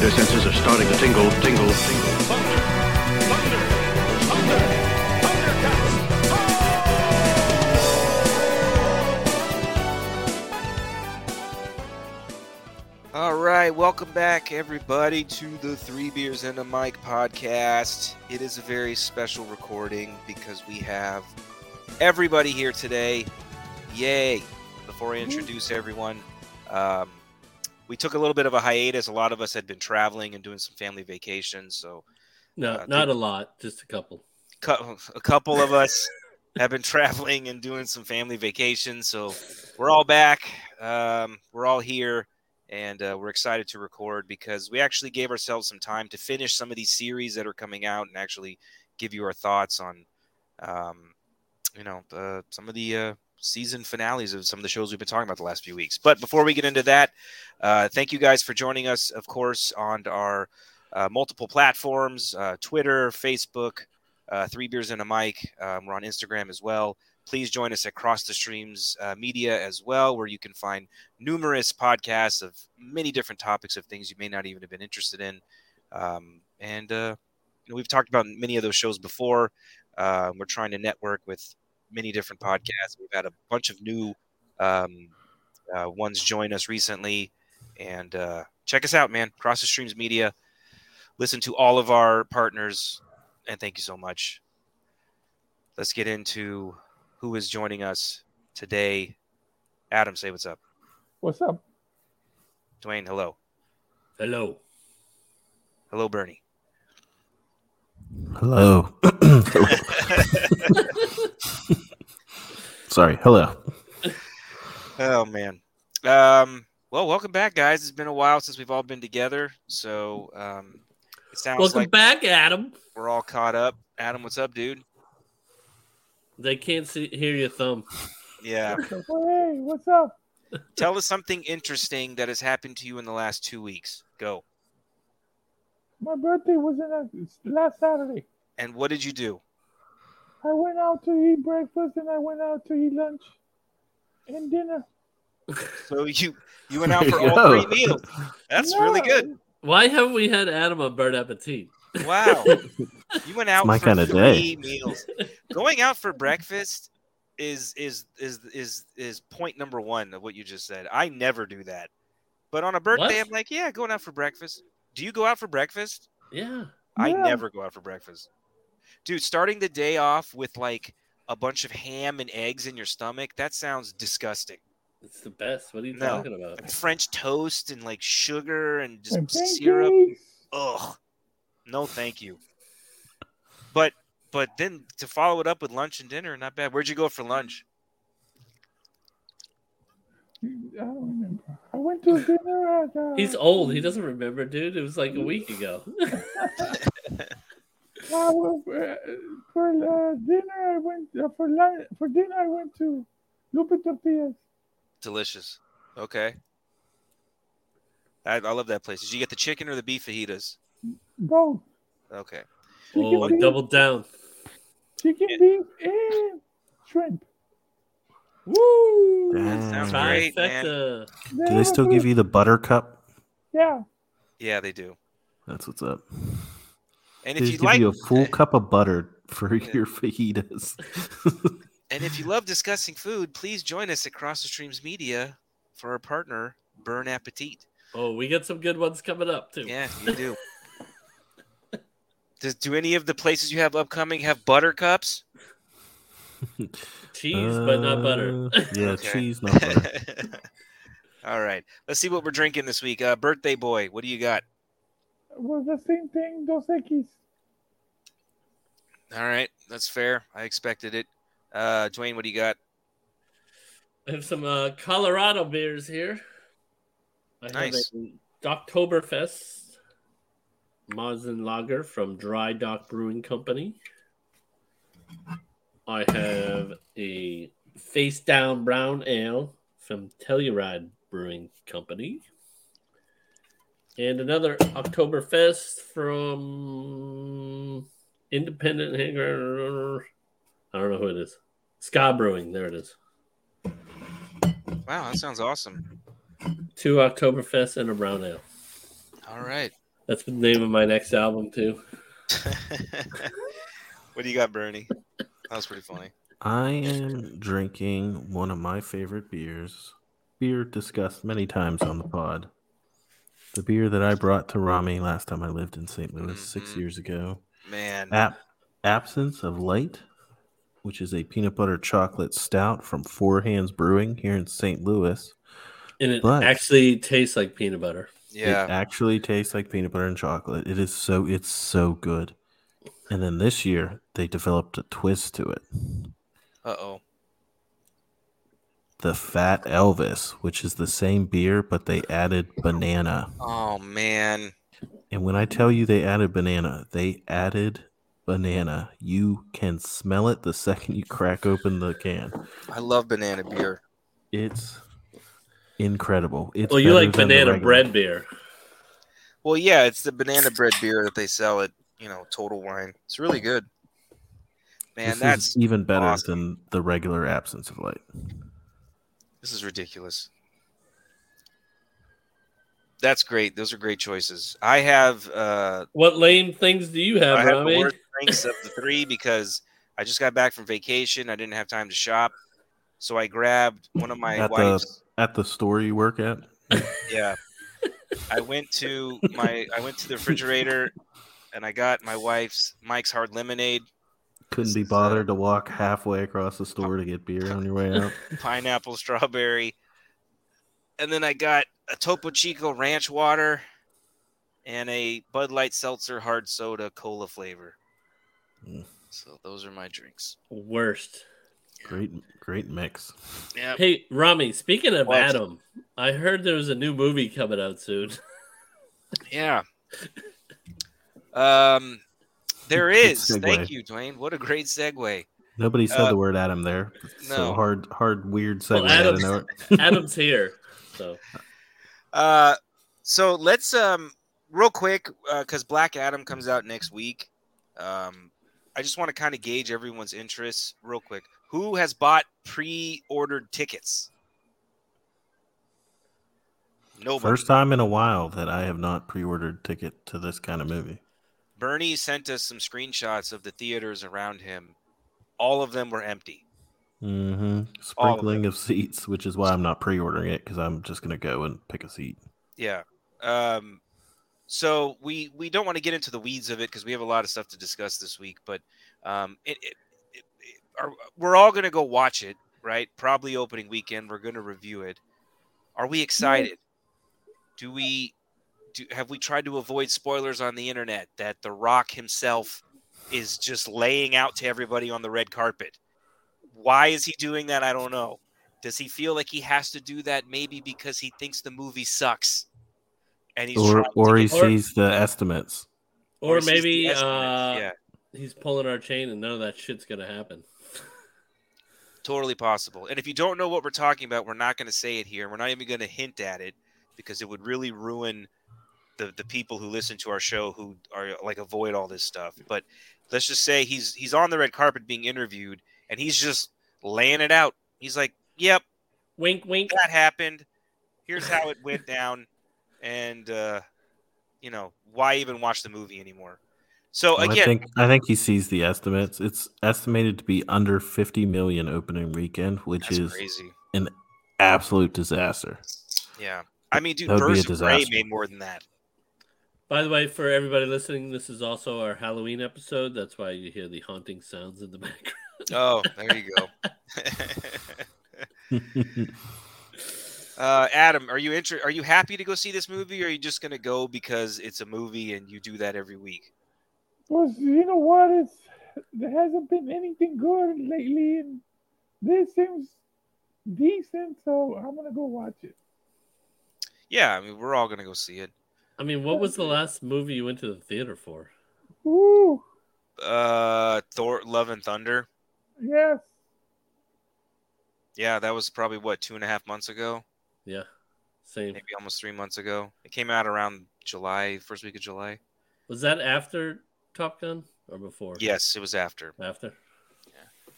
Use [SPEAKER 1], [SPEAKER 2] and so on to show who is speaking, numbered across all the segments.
[SPEAKER 1] spider senses are starting to tingle, tingle, tingle.
[SPEAKER 2] All right, welcome back, everybody, to the Three Beers and a Mic podcast. It is a very special recording because we have everybody here today. Yay! Before I introduce everyone, um, we took a little bit of a hiatus. A lot of us had been traveling and doing some family vacations, so
[SPEAKER 3] No,
[SPEAKER 2] Uh,
[SPEAKER 3] not a lot, just a couple.
[SPEAKER 2] cou- a couple of us have been traveling and doing some family vacations. So we're all back. Um, we're all here, and uh, we're excited to record because we actually gave ourselves some time to finish some of these series that are coming out and actually give you our thoughts on, um, you know, uh, some of the uh, season finales of some of the shows we've been talking about the last few weeks. But before we get into that, uh, thank you guys for joining us, of course, on our uh, multiple platforms uh, Twitter, Facebook, uh, Three Beers and a Mic. Um, we're on Instagram as well. Please join us at Cross the Streams uh, Media as well, where you can find numerous podcasts of many different topics of things you may not even have been interested in. Um, and uh, you know, we've talked about many of those shows before. Uh, we're trying to network with many different podcasts. We've had a bunch of new um, uh, ones join us recently. And uh, check us out, man. Cross the Streams Media. Listen to all of our partners and thank you so much. Let's get into who is joining us today. Adam, say what's up.
[SPEAKER 4] What's up?
[SPEAKER 2] Dwayne, hello.
[SPEAKER 3] Hello.
[SPEAKER 2] Hello, Bernie.
[SPEAKER 5] Hello. Sorry. Hello.
[SPEAKER 2] oh man. Um, well, welcome back, guys. It's been a while since we've all been together, so um, it sounds
[SPEAKER 3] Welcome
[SPEAKER 2] like
[SPEAKER 3] back, Adam.
[SPEAKER 2] we're all caught up. Adam, what's up, dude?
[SPEAKER 3] They can't see hear your thumb.
[SPEAKER 2] Yeah.
[SPEAKER 4] Hey, what's up?
[SPEAKER 2] Tell us something interesting that has happened to you in the last two weeks. Go.
[SPEAKER 4] My birthday was in a, last Saturday.
[SPEAKER 2] And what did you do?
[SPEAKER 4] I went out to eat breakfast and I went out to eat lunch and dinner.
[SPEAKER 2] So you you went out for all three meals. That's really good.
[SPEAKER 3] Why haven't we had Adam on Bird Appetit?
[SPEAKER 2] Wow. You went out
[SPEAKER 5] my
[SPEAKER 2] for
[SPEAKER 5] kinda
[SPEAKER 2] three
[SPEAKER 5] day.
[SPEAKER 2] meals. Going out for breakfast is is is is is point number one of what you just said. I never do that. But on a birthday,
[SPEAKER 3] What?
[SPEAKER 2] I'm like, yeah, going out for breakfast. Do you go out for breakfast?
[SPEAKER 3] Yeah.
[SPEAKER 2] I
[SPEAKER 4] Yeah.
[SPEAKER 2] never go out for breakfast. Dude, starting the day off with like a bunch of ham and eggs in your stomach, that sounds disgusting.
[SPEAKER 3] It's the best. What are you
[SPEAKER 2] No.
[SPEAKER 3] talking about?
[SPEAKER 2] Like French toast and like sugar and just
[SPEAKER 4] And
[SPEAKER 2] syrup. Ugh. No, thank you. But but then to follow it up with lunch and dinner, not bad. Where'd you go for lunch?
[SPEAKER 4] I don't remember. I went to dinner at. Uh,
[SPEAKER 3] He's old. He doesn't remember, dude. It was like a week ago.
[SPEAKER 4] Well, uh, for uh, dinner, I went uh, for lunch. For dinner, I went to Lupe Tortillas.
[SPEAKER 2] Delicious. Okay. I, I love that place. Did you get the chicken or the beef fajitas?
[SPEAKER 4] Both
[SPEAKER 2] Okay.
[SPEAKER 3] oh,
[SPEAKER 4] beef,
[SPEAKER 3] I doubled down.
[SPEAKER 4] chicken beef and shrimp.
[SPEAKER 3] Woo!
[SPEAKER 5] Damn.
[SPEAKER 2] Sounds great, man.
[SPEAKER 5] Do they still give you the butter cup?
[SPEAKER 4] Yeah.
[SPEAKER 2] Yeah, they do.
[SPEAKER 5] That's what's up.
[SPEAKER 2] And
[SPEAKER 5] They
[SPEAKER 2] if you
[SPEAKER 5] give
[SPEAKER 2] like
[SPEAKER 5] you a full cup of butter for
[SPEAKER 2] Yeah.
[SPEAKER 5] your fajitas.
[SPEAKER 2] and if you love discussing food, please join us at Cross the Streams Media for our partner, Burn Appetit.
[SPEAKER 3] Oh, we got some good ones coming up too.
[SPEAKER 2] Yeah, you do. Does, do any of the places you have upcoming have butter cups?
[SPEAKER 3] Cheese, but not butter.
[SPEAKER 5] Uh, yeah,
[SPEAKER 2] Okay.
[SPEAKER 5] cheese, not butter.
[SPEAKER 2] All right. Let's see what we're drinking this week. Uh, birthday boy, what do you got?
[SPEAKER 4] Was the same thing, Dos Equis.
[SPEAKER 2] All right. That's fair. I expected it. Uh, Dwayne, what do you got?
[SPEAKER 3] I have some uh, Colorado beers here. I
[SPEAKER 2] Nice.
[SPEAKER 3] have a Oktoberfest Märzen Lager from Dry Dock Brewing Company. I have a Face Down Brown Ale from Telluride Brewing Company. And another Oktoberfest from Independent Hanger. I don't know who it is. Ska Brewing. There it is.
[SPEAKER 2] Wow, that sounds awesome.
[SPEAKER 3] Two Oktoberfest and a brown ale.
[SPEAKER 2] All right.
[SPEAKER 3] That's the name of my next album too.
[SPEAKER 2] what do you got, Bernie? That was pretty funny.
[SPEAKER 5] I am drinking one of my favorite beers. Beer discussed many times on the pod. The beer that I brought to Rami last time I lived in St. Louis six
[SPEAKER 2] Mhm.
[SPEAKER 5] years ago.
[SPEAKER 2] Man,
[SPEAKER 5] Ap- Absence of Light, which is a peanut butter chocolate stout from Four Hands Brewing here in St. Louis.
[SPEAKER 3] And it
[SPEAKER 5] But-
[SPEAKER 3] actually tastes like peanut butter.
[SPEAKER 2] yeah.
[SPEAKER 5] It actually tastes like peanut butter and chocolate. It is so it's so good. And then this year they developed a twist to it.
[SPEAKER 2] Uh oh.
[SPEAKER 5] The Fat Elvis, which is the same beer, but they added banana.
[SPEAKER 2] Oh man.
[SPEAKER 5] And when I tell you they added banana, they added banana. You can smell it the second you crack open the can.
[SPEAKER 2] I love banana beer.
[SPEAKER 5] It's incredible. It's
[SPEAKER 3] well, you
[SPEAKER 5] better
[SPEAKER 3] like banana bread beer.
[SPEAKER 2] Well, yeah, it's the banana bread beer that they sell at you know Total Wine. It's really good. Man,
[SPEAKER 5] This
[SPEAKER 2] that's
[SPEAKER 5] is even better
[SPEAKER 2] awesome.
[SPEAKER 5] than the regular absence of light.
[SPEAKER 2] this is ridiculous. That's great. Those are great choices. I have uh
[SPEAKER 3] What lame things do you have,
[SPEAKER 2] I have the worst drinks of the three because I just got back from vacation. I didn't have time to shop. So I grabbed one of my
[SPEAKER 5] At the- At the store you work at,
[SPEAKER 2] Yeah. I went to my I went to the refrigerator and I got my wife's Mike's Hard Lemonade,
[SPEAKER 5] couldn't be
[SPEAKER 2] This is,
[SPEAKER 5] bothered to walk halfway across the store to get beer on your way out.
[SPEAKER 2] pineapple strawberry. And then I got a Topo Chico ranch water and a Bud Light Seltzer hard soda cola flavor.
[SPEAKER 5] Mm.
[SPEAKER 2] So those are my drinks.
[SPEAKER 3] Worst.
[SPEAKER 5] Great, great mix.
[SPEAKER 2] Yeah.
[SPEAKER 3] Hey, Rami, speaking of
[SPEAKER 2] What?
[SPEAKER 3] Adam, I heard there was a new movie coming out soon.
[SPEAKER 2] Yeah. Um there
[SPEAKER 5] Good
[SPEAKER 2] is.
[SPEAKER 5] segue.
[SPEAKER 2] Thank you, Dwayne. What a great segue.
[SPEAKER 5] Nobody said
[SPEAKER 2] Uh,
[SPEAKER 5] the word Adam there. So hard, hard, weird
[SPEAKER 3] Well,
[SPEAKER 5] segue. out of
[SPEAKER 3] Adam's- Adam's here. So
[SPEAKER 2] Uh, so let's um real quick because Black Adam comes out next week. Um, I just want to kind of gauge everyone's interests real quick. Who has bought pre-ordered tickets? Nobody.
[SPEAKER 5] First time in a while that I have not pre-ordered ticket to this kind of movie.
[SPEAKER 2] Bernie sent us some screenshots of the theaters around him. All of them were empty.
[SPEAKER 5] Mm-hmm.
[SPEAKER 2] All of
[SPEAKER 5] Sprinkling of seats, which is why I'm not pre-ordering it because I'm just gonna go and pick a seat.
[SPEAKER 2] Yeah. Um, so we we don't want to get into the weeds of it because we have a lot of stuff to discuss this week. But um, it, it, it, it- are, we're all going to go watch it, right? Probably opening weekend. We're going to review it. Are we excited? Do we do? Have we tried to avoid spoilers on the internet that The Rock himself is just laying out to everybody on the red carpet? Why is he doing that? I don't know. Does he feel like he has to do that? Maybe because he thinks the movie sucks, and he's
[SPEAKER 5] Or
[SPEAKER 2] trying
[SPEAKER 5] or he
[SPEAKER 2] get-
[SPEAKER 3] Or-
[SPEAKER 5] sees the estimates.
[SPEAKER 3] or
[SPEAKER 2] he sees the
[SPEAKER 3] maybe
[SPEAKER 2] estimates.
[SPEAKER 3] uh,
[SPEAKER 2] yeah,
[SPEAKER 3] he's pulling our chain and none of that shit's gonna happen.
[SPEAKER 2] totally possible. And if you don't know what we're talking about, we're not going to say it here. We're not even going to hint at it because it would really ruin the the people who listen to our show who are like avoid all this stuff. But let's just say he's he's on the red carpet being interviewed, and he's just laying it out. He's like, "Yep,
[SPEAKER 3] Wink, wink.
[SPEAKER 2] that happened. Here's how it went down, and uh, you know why even watch the movie anymore." So
[SPEAKER 5] Well,
[SPEAKER 2] again,
[SPEAKER 5] I think I think he sees the estimates. It's estimated to be under 50 million opening weekend, which is
[SPEAKER 2] crazy.
[SPEAKER 5] absolute disaster.
[SPEAKER 2] Yeah, I mean, dude,
[SPEAKER 5] That would be a
[SPEAKER 2] Birds of Prey
[SPEAKER 5] disaster.
[SPEAKER 2] made more than that.
[SPEAKER 3] By the way, for everybody listening, this is also our Halloween episode. That's why you hear the haunting sounds in the background.
[SPEAKER 2] Oh, there you go. uh, Adam, are you inter- Are you happy to go see this movie, or are you just gonna go because it's a movie and you do that every week?
[SPEAKER 4] Well, you know what? It's there hasn't been anything good lately, and this seems decent, so I'm gonna go watch it.
[SPEAKER 2] Yeah, I mean, we're all gonna go see it.
[SPEAKER 3] I mean, what was the last movie you went to the theater for?
[SPEAKER 4] Ooh,
[SPEAKER 2] Uh, Thor: Love and Thunder.
[SPEAKER 4] Yes.
[SPEAKER 2] Yeah, that was probably what two and a half months ago,
[SPEAKER 3] Yeah, same.
[SPEAKER 2] maybe almost three months ago. It came out around July, first week of July.
[SPEAKER 3] Was that after Top Gun or before?
[SPEAKER 2] Yes, it was after.
[SPEAKER 3] After. Yeah.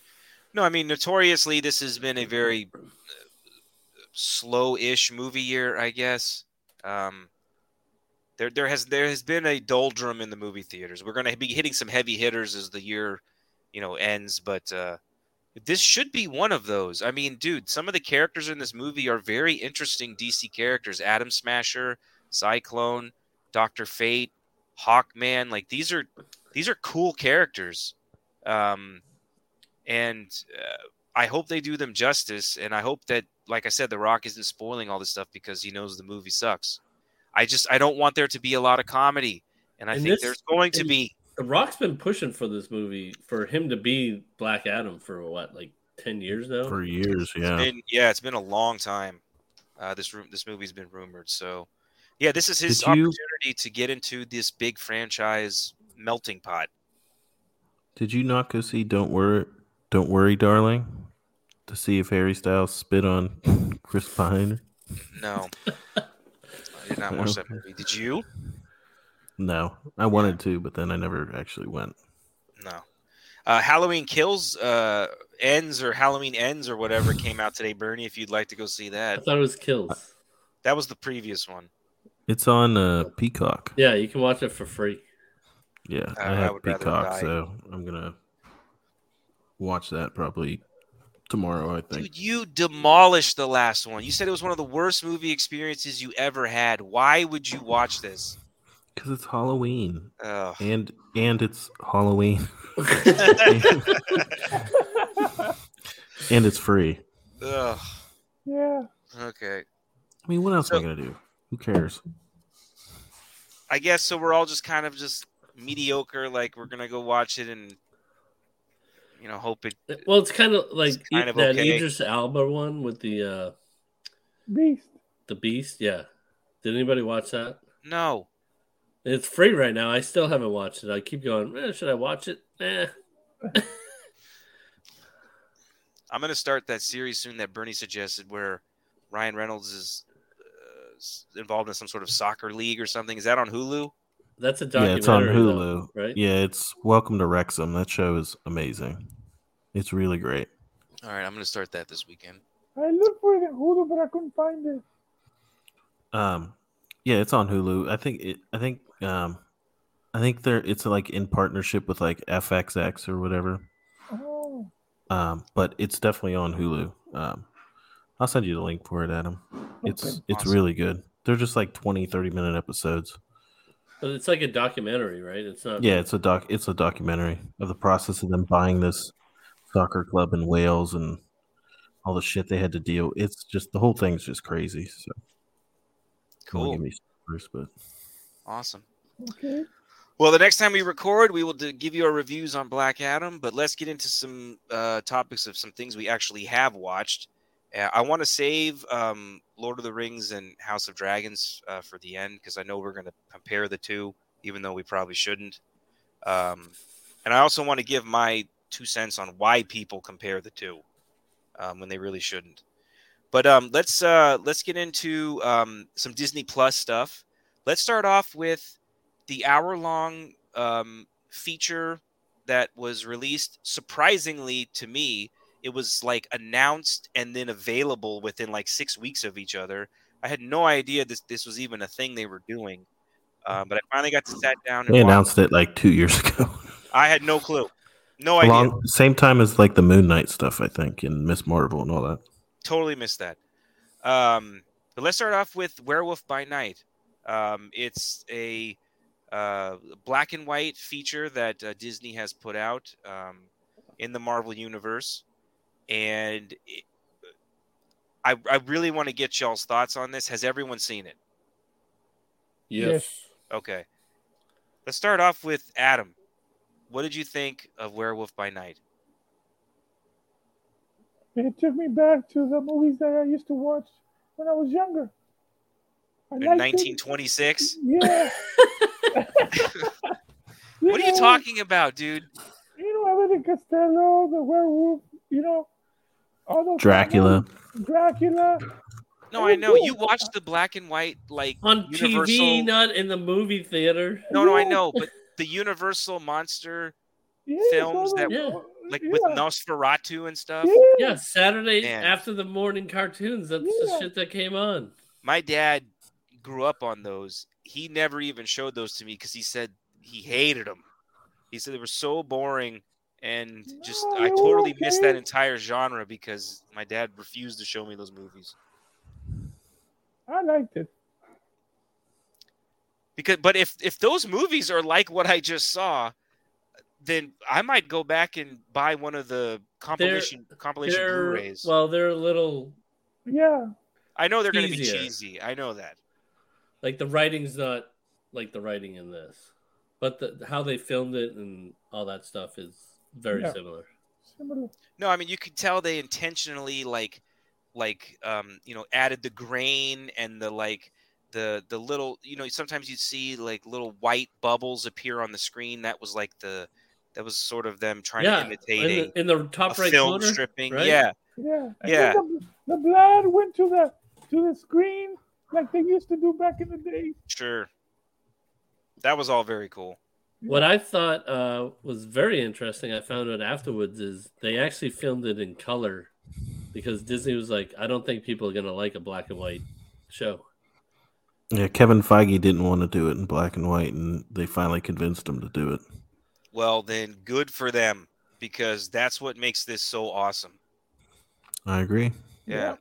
[SPEAKER 2] No, I mean, notoriously, this has been a very uh, slow-ish movie year, I guess. Um, there there has there has been a doldrum in the movie theaters. We're going to be hitting some heavy hitters as the year, you know, ends, but uh this should be one of those. I mean, dude, some of the characters in this movie are very interesting DC characters. Atom Smasher, Cyclone, Doctor Fate, Hawkman. Like these are these are cool characters, um, and uh, I hope they do them justice. And I hope that, like I said, The Rock isn't spoiling all this stuff because he knows the movie sucks. I just I don't want there to be a lot of comedy, and I
[SPEAKER 3] And
[SPEAKER 2] think
[SPEAKER 3] this-
[SPEAKER 2] there's going to be.
[SPEAKER 3] The Rock's been pushing for this movie for him to be Black Adam for what, like ten years now.
[SPEAKER 5] For years, yeah.
[SPEAKER 2] Been, yeah, it's been a long time. Uh, this room, this movie's been rumored. So, yeah, this is his
[SPEAKER 5] Did you-
[SPEAKER 2] opportunity to get into this big franchise melting pot.
[SPEAKER 5] Did you not go see Don't Worry Don't Worry, Darling? To see if Harry Styles spit on Chris Pine?
[SPEAKER 2] No, I did not watch that movie. Did you?
[SPEAKER 5] No. I wanted to, but then I never actually went.
[SPEAKER 2] No. Uh, Halloween Kills uh, ends or Halloween ends or whatever came out today, Bernie. If you'd like to go see that, I
[SPEAKER 3] thought it was Kills.
[SPEAKER 2] that was the previous one.
[SPEAKER 5] It's on uh, Peacock.
[SPEAKER 3] Yeah, you can watch it for free.
[SPEAKER 5] Yeah,
[SPEAKER 2] I-
[SPEAKER 5] I
[SPEAKER 2] I
[SPEAKER 5] have
[SPEAKER 2] would
[SPEAKER 5] Peacock, so I'm gonna watch that probably tomorrow. I think.
[SPEAKER 2] Dude, you demolished the last one. You said it was one of the worst movie experiences you ever had. Why would you watch this?
[SPEAKER 5] Because it's Halloween,
[SPEAKER 2] Ugh.
[SPEAKER 5] and and it's Halloween, and it's free.
[SPEAKER 2] Ugh.
[SPEAKER 4] Yeah.
[SPEAKER 2] Okay.
[SPEAKER 5] I mean, what else am
[SPEAKER 2] So-
[SPEAKER 5] I gonna do? Who cares?
[SPEAKER 2] I guess so. We're all just kind of just mediocre. Like we're gonna go watch it and you know hope it.
[SPEAKER 3] Well, it's kind of like
[SPEAKER 2] It's kind of
[SPEAKER 3] that
[SPEAKER 2] okay.
[SPEAKER 3] Idris Elba one with the uh
[SPEAKER 4] Beast.
[SPEAKER 3] the Beast. Yeah, did anybody watch that?
[SPEAKER 2] No.
[SPEAKER 3] It's free right now. I still haven't watched it. I keep going. Eh, should I watch it? Eh.
[SPEAKER 2] I'm gonna start that series soon that Bernie suggested, where Ryan Reynolds is uh, involved in some sort of soccer league or something. Is that on Hulu?
[SPEAKER 3] That's a
[SPEAKER 5] Yeah,
[SPEAKER 3] documentary.
[SPEAKER 5] it's on
[SPEAKER 3] though,
[SPEAKER 5] Hulu.
[SPEAKER 3] right?
[SPEAKER 5] Yeah, it's Welcome to Wrexham. That show is amazing. It's really great.
[SPEAKER 2] All right, I'm gonna start that this weekend.
[SPEAKER 4] I looked for it in Hulu, but I couldn't find it.
[SPEAKER 5] Um, yeah, it's on Hulu. I think it. I think. Um, I think they're. It's like in partnership with like FXX or whatever.
[SPEAKER 4] Oh,
[SPEAKER 5] Um, but it's definitely on Hulu. Um, I'll send you the link for it, Adam. It's
[SPEAKER 4] Okay.
[SPEAKER 5] it's
[SPEAKER 2] Awesome.
[SPEAKER 5] really good. They're just like 20, 30 minute episodes.
[SPEAKER 3] But it's like a documentary, right? It's not.
[SPEAKER 5] Yeah, it's a doc. It's a documentary of the process of them buying this soccer club in Wales and all the shit they had to deal. It's just the whole thing's just crazy. So don't wanna
[SPEAKER 2] Cool.
[SPEAKER 5] give me spoilers, but
[SPEAKER 2] Awesome.
[SPEAKER 4] okay.
[SPEAKER 2] Well, the next time we record, we will do, give you our reviews on Black Adam. But let's get into some uh, topics of some things we actually have watched. Uh, I want to save um, Lord of the Rings and House of Dragons uh, for the end because I know we're going to compare the two, even though we probably shouldn't. Um, and I also want to give my two cents on why people compare the two um, when they really shouldn't. But um, let's uh, let's get into um, some Disney Plus stuff. Let's start off with the hour long um, feature that was released. Surprisingly to me, it was like announced and then available within like six weeks of each other. I had no idea this this was even a thing they were doing. Uh, but I finally got to sat down and
[SPEAKER 5] they announced it like two years ago.
[SPEAKER 2] I had no clue, no idea.
[SPEAKER 5] Along same time as like the Moon Knight stuff, I think, and Miss Marvel and all that.
[SPEAKER 2] Totally missed that. Um, but let's start off with Werewolf by Night. Um, it's a uh, black and white feature that uh, Disney has put out um, in the Marvel universe, and it, I, I really want to get y'all's thoughts on this. Has everyone seen it?
[SPEAKER 3] Yes.
[SPEAKER 2] Okay, let's start off with Adam. What did you think of Werewolf by Night?
[SPEAKER 4] It took me back to the movies that I used to watch when I was younger. I
[SPEAKER 2] In 1926?
[SPEAKER 4] Yeah.
[SPEAKER 2] What are you talking about, dude?
[SPEAKER 4] You know, Abbott and Costello, the werewolf, you know, all those
[SPEAKER 5] Dracula.
[SPEAKER 4] Dracula.
[SPEAKER 2] No, I know you watched the black and white like
[SPEAKER 3] On
[SPEAKER 2] Universal.
[SPEAKER 3] TV, not in the movie theater.
[SPEAKER 2] No, no, I know, but the Universal monster,
[SPEAKER 4] Yeah,
[SPEAKER 2] films that-
[SPEAKER 4] those-
[SPEAKER 3] Yeah.
[SPEAKER 2] Like
[SPEAKER 4] yeah.
[SPEAKER 2] with Nosferatu and stuff.
[SPEAKER 4] Yeah.
[SPEAKER 3] Yeah, Saturday
[SPEAKER 2] Man.
[SPEAKER 3] after the morning cartoons. That's the shit that came on.
[SPEAKER 2] My dad grew up on those. He never even showed those to me because he said he hated them. He said they were so boring and just
[SPEAKER 4] No,
[SPEAKER 2] I
[SPEAKER 4] they were
[SPEAKER 2] totally missed that entire genre because my dad refused to show me those movies.
[SPEAKER 4] I liked it.
[SPEAKER 2] Because but if if those movies are like what I just saw, then I might go back and buy one of the compilation compilation
[SPEAKER 3] They're
[SPEAKER 2] Blu-rays.
[SPEAKER 3] well, they're a little
[SPEAKER 4] Yeah.
[SPEAKER 2] I know they're going to be cheesy. I know that.
[SPEAKER 3] like the writing's not like the writing in this, but the, how they filmed it and all that stuff is very
[SPEAKER 4] Yeah.
[SPEAKER 3] similar.
[SPEAKER 4] Similar.
[SPEAKER 2] No, I mean you could tell they intentionally like like um you know added the grain and the like the the little you know sometimes you'd see like little white bubbles appear on the screen that was like the that was sort of them trying
[SPEAKER 3] yeah,
[SPEAKER 2] to imitate
[SPEAKER 3] in
[SPEAKER 2] a,
[SPEAKER 3] the, in the
[SPEAKER 2] a
[SPEAKER 3] top right
[SPEAKER 2] film
[SPEAKER 3] corner,
[SPEAKER 2] stripping.
[SPEAKER 3] right?
[SPEAKER 2] Yeah.
[SPEAKER 4] Yeah.
[SPEAKER 2] Yeah.
[SPEAKER 4] The, the blood went to the to the screen like they used to do back in the day.
[SPEAKER 2] Sure. That was all very cool.
[SPEAKER 3] What I thought uh, was very interesting, I found out afterwards, is they actually filmed it in color because Disney was like, I don't think people are going to like a black and white show.
[SPEAKER 5] Yeah, Kevin Feige didn't want to do it in black and white, and they finally convinced him to do it.
[SPEAKER 2] Well, then good for them because that's what makes this so awesome.
[SPEAKER 5] I agree.
[SPEAKER 2] Yeah.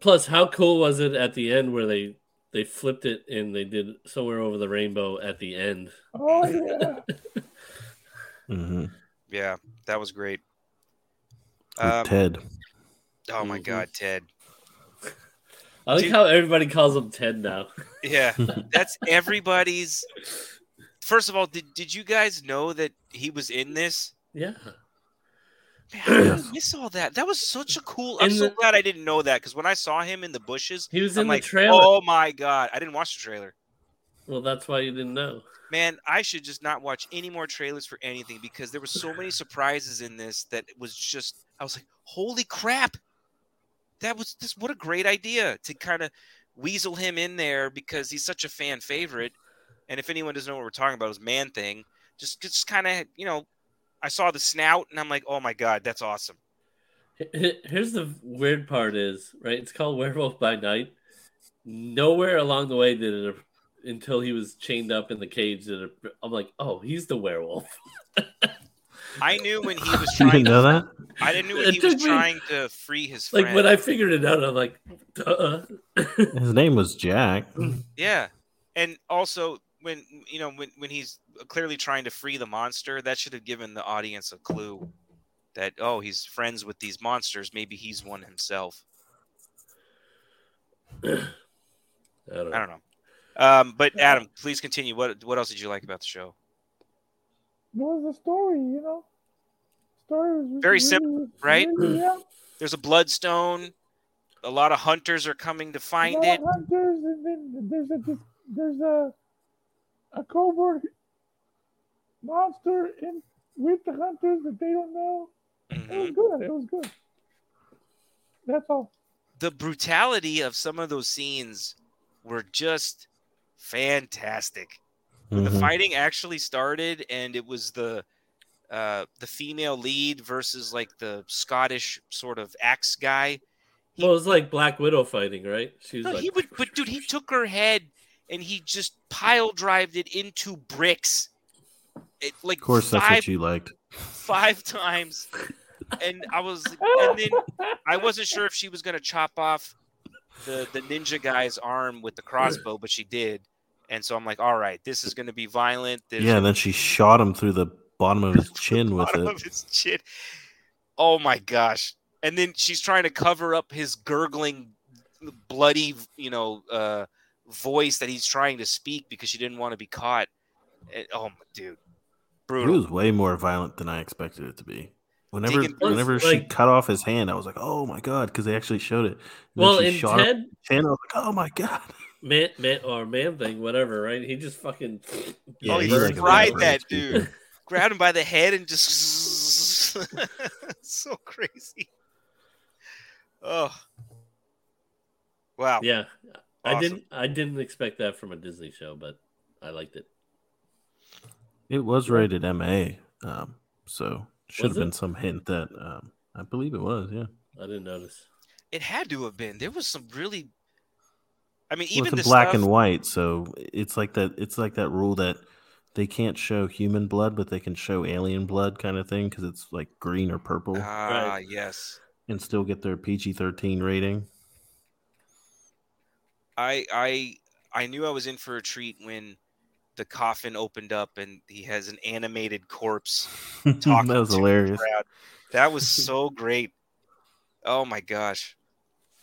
[SPEAKER 3] Plus, how cool was it at the end where they they flipped it and they did somewhere over the rainbow at the end?
[SPEAKER 4] Oh yeah.
[SPEAKER 5] hmm
[SPEAKER 2] Yeah, that was great. Um,
[SPEAKER 5] Ted.
[SPEAKER 2] oh my
[SPEAKER 3] Mhm.
[SPEAKER 2] god, Ted.
[SPEAKER 3] I like
[SPEAKER 2] Dude.
[SPEAKER 3] how everybody calls him Ted now.
[SPEAKER 2] Yeah, that's everybody's. First of all, did, did you guys know that he was in this?
[SPEAKER 3] Yeah.
[SPEAKER 2] Man, I
[SPEAKER 5] Yes.
[SPEAKER 2] miss all that. That was such a cool. I'm
[SPEAKER 3] In
[SPEAKER 2] so
[SPEAKER 3] the-
[SPEAKER 2] glad I didn't know that because when I saw him in the bushes,
[SPEAKER 3] He was
[SPEAKER 2] I'm
[SPEAKER 3] in
[SPEAKER 2] like,
[SPEAKER 3] the trailer.
[SPEAKER 2] oh my god, I didn't watch the trailer.
[SPEAKER 3] Well, that's why you didn't know.
[SPEAKER 2] Man, I should just not watch any more trailers for anything because there were so many surprises in this that it was just. I was like, holy crap! That was just what a great idea to kind of weasel him in there because he's such a fan favorite. And if anyone doesn't know what we're talking about, it was Man Thing. Just, just kind of, you know, I saw the snout and I'm like, oh my god, that's awesome.
[SPEAKER 3] Here's the weird part is, right? It's called Werewolf by Night. Nowhere along the way did it until he was chained up in the cage did it I'm like, "Oh, he's the werewolf."
[SPEAKER 2] I knew when he was
[SPEAKER 5] You
[SPEAKER 2] trying.
[SPEAKER 5] didn't know that?
[SPEAKER 2] I didn't know when
[SPEAKER 3] It
[SPEAKER 2] he was
[SPEAKER 3] me-
[SPEAKER 2] trying to free his friend.
[SPEAKER 3] Like when I figured it out, I'm like, "Uh."
[SPEAKER 5] His name was Jack.
[SPEAKER 2] Yeah, and also when you know when when he's clearly trying to free the monster, that should have given the audience a clue that oh he's friends with these monsters. Maybe he's one himself.
[SPEAKER 3] I don't know.
[SPEAKER 2] I don't know. Um, but Adam, please continue. What what else did you like about the show?
[SPEAKER 4] It was a story, you know. Story was
[SPEAKER 2] Very
[SPEAKER 4] really,
[SPEAKER 2] simple, right?
[SPEAKER 4] really, yeah.
[SPEAKER 2] There's a bloodstone. A lot of hunters are coming to find
[SPEAKER 4] Lot
[SPEAKER 2] it.
[SPEAKER 4] of Hunters, and then there's a there's a a covert monster in with the hunters that they don't know. It was
[SPEAKER 2] Mhm.
[SPEAKER 4] good. It was good. That's all.
[SPEAKER 2] The brutality of some of those scenes were just fantastic. the
[SPEAKER 5] Mhm.
[SPEAKER 2] fighting actually started and it was the uh the female lead versus like the scottish sort of axe guy
[SPEAKER 3] Well, it was like Black Widow fighting, right? She was
[SPEAKER 2] no,
[SPEAKER 3] like,
[SPEAKER 2] he would but dude he took her head and he just pile drived it into bricks it like
[SPEAKER 5] Of course, that's
[SPEAKER 2] five
[SPEAKER 5] what you liked.
[SPEAKER 2] five times and i was and then i wasn't sure if she was going to chop off the the ninja guy's arm with the crossbow but she did and so i'm like all right this is going to be violent There's
[SPEAKER 5] Yeah, and then she shot him through the bottom of his chin with it.
[SPEAKER 2] of his chin. Oh my gosh! And then she's trying to cover up his gurgling, bloody, you know, uh, voice that he's trying to speak because she didn't want to be caught. And- oh, my dude,
[SPEAKER 5] It was way more violent than I expected it to be. Whenever,
[SPEAKER 2] Digging-
[SPEAKER 5] whenever
[SPEAKER 3] Like-
[SPEAKER 5] she cut off his hand, I was like, "Oh my god!" Because they actually showed it. And
[SPEAKER 3] "Well, in
[SPEAKER 5] shot him
[SPEAKER 3] Ted,
[SPEAKER 5] in the chin. I was like, "Oh my god!"
[SPEAKER 3] man, man, or man thing, whatever, right? He just fucking
[SPEAKER 5] Yeah,
[SPEAKER 2] oh,
[SPEAKER 5] he
[SPEAKER 2] he
[SPEAKER 5] like
[SPEAKER 2] fried that dude. Grabbed him by the head and just so crazy. Oh, wow!
[SPEAKER 3] yeah. I didn't, I didn't expect that from a Disney show, but I liked it.
[SPEAKER 5] It was rated MA, um, so should
[SPEAKER 3] Was
[SPEAKER 5] have been some hint that um, I believe it was. Yeah,
[SPEAKER 3] I didn't notice.
[SPEAKER 2] It had to have been. There was some really. I mean,
[SPEAKER 5] Well,
[SPEAKER 2] even
[SPEAKER 5] it's
[SPEAKER 2] the
[SPEAKER 5] black
[SPEAKER 2] stuff,
[SPEAKER 5] and white, so it's like that. It's like that rule that they can't show human blood, but they can show alien blood, kind of thing, because it's like green or purple,
[SPEAKER 2] Ah, yes.
[SPEAKER 5] and still get their PG thirteen rating.
[SPEAKER 2] I I I knew I was in for a treat when the coffin opened up and he has an animated corpse
[SPEAKER 5] that was
[SPEAKER 2] to the
[SPEAKER 5] hilarious.
[SPEAKER 2] crowd. That was so great. Oh my gosh.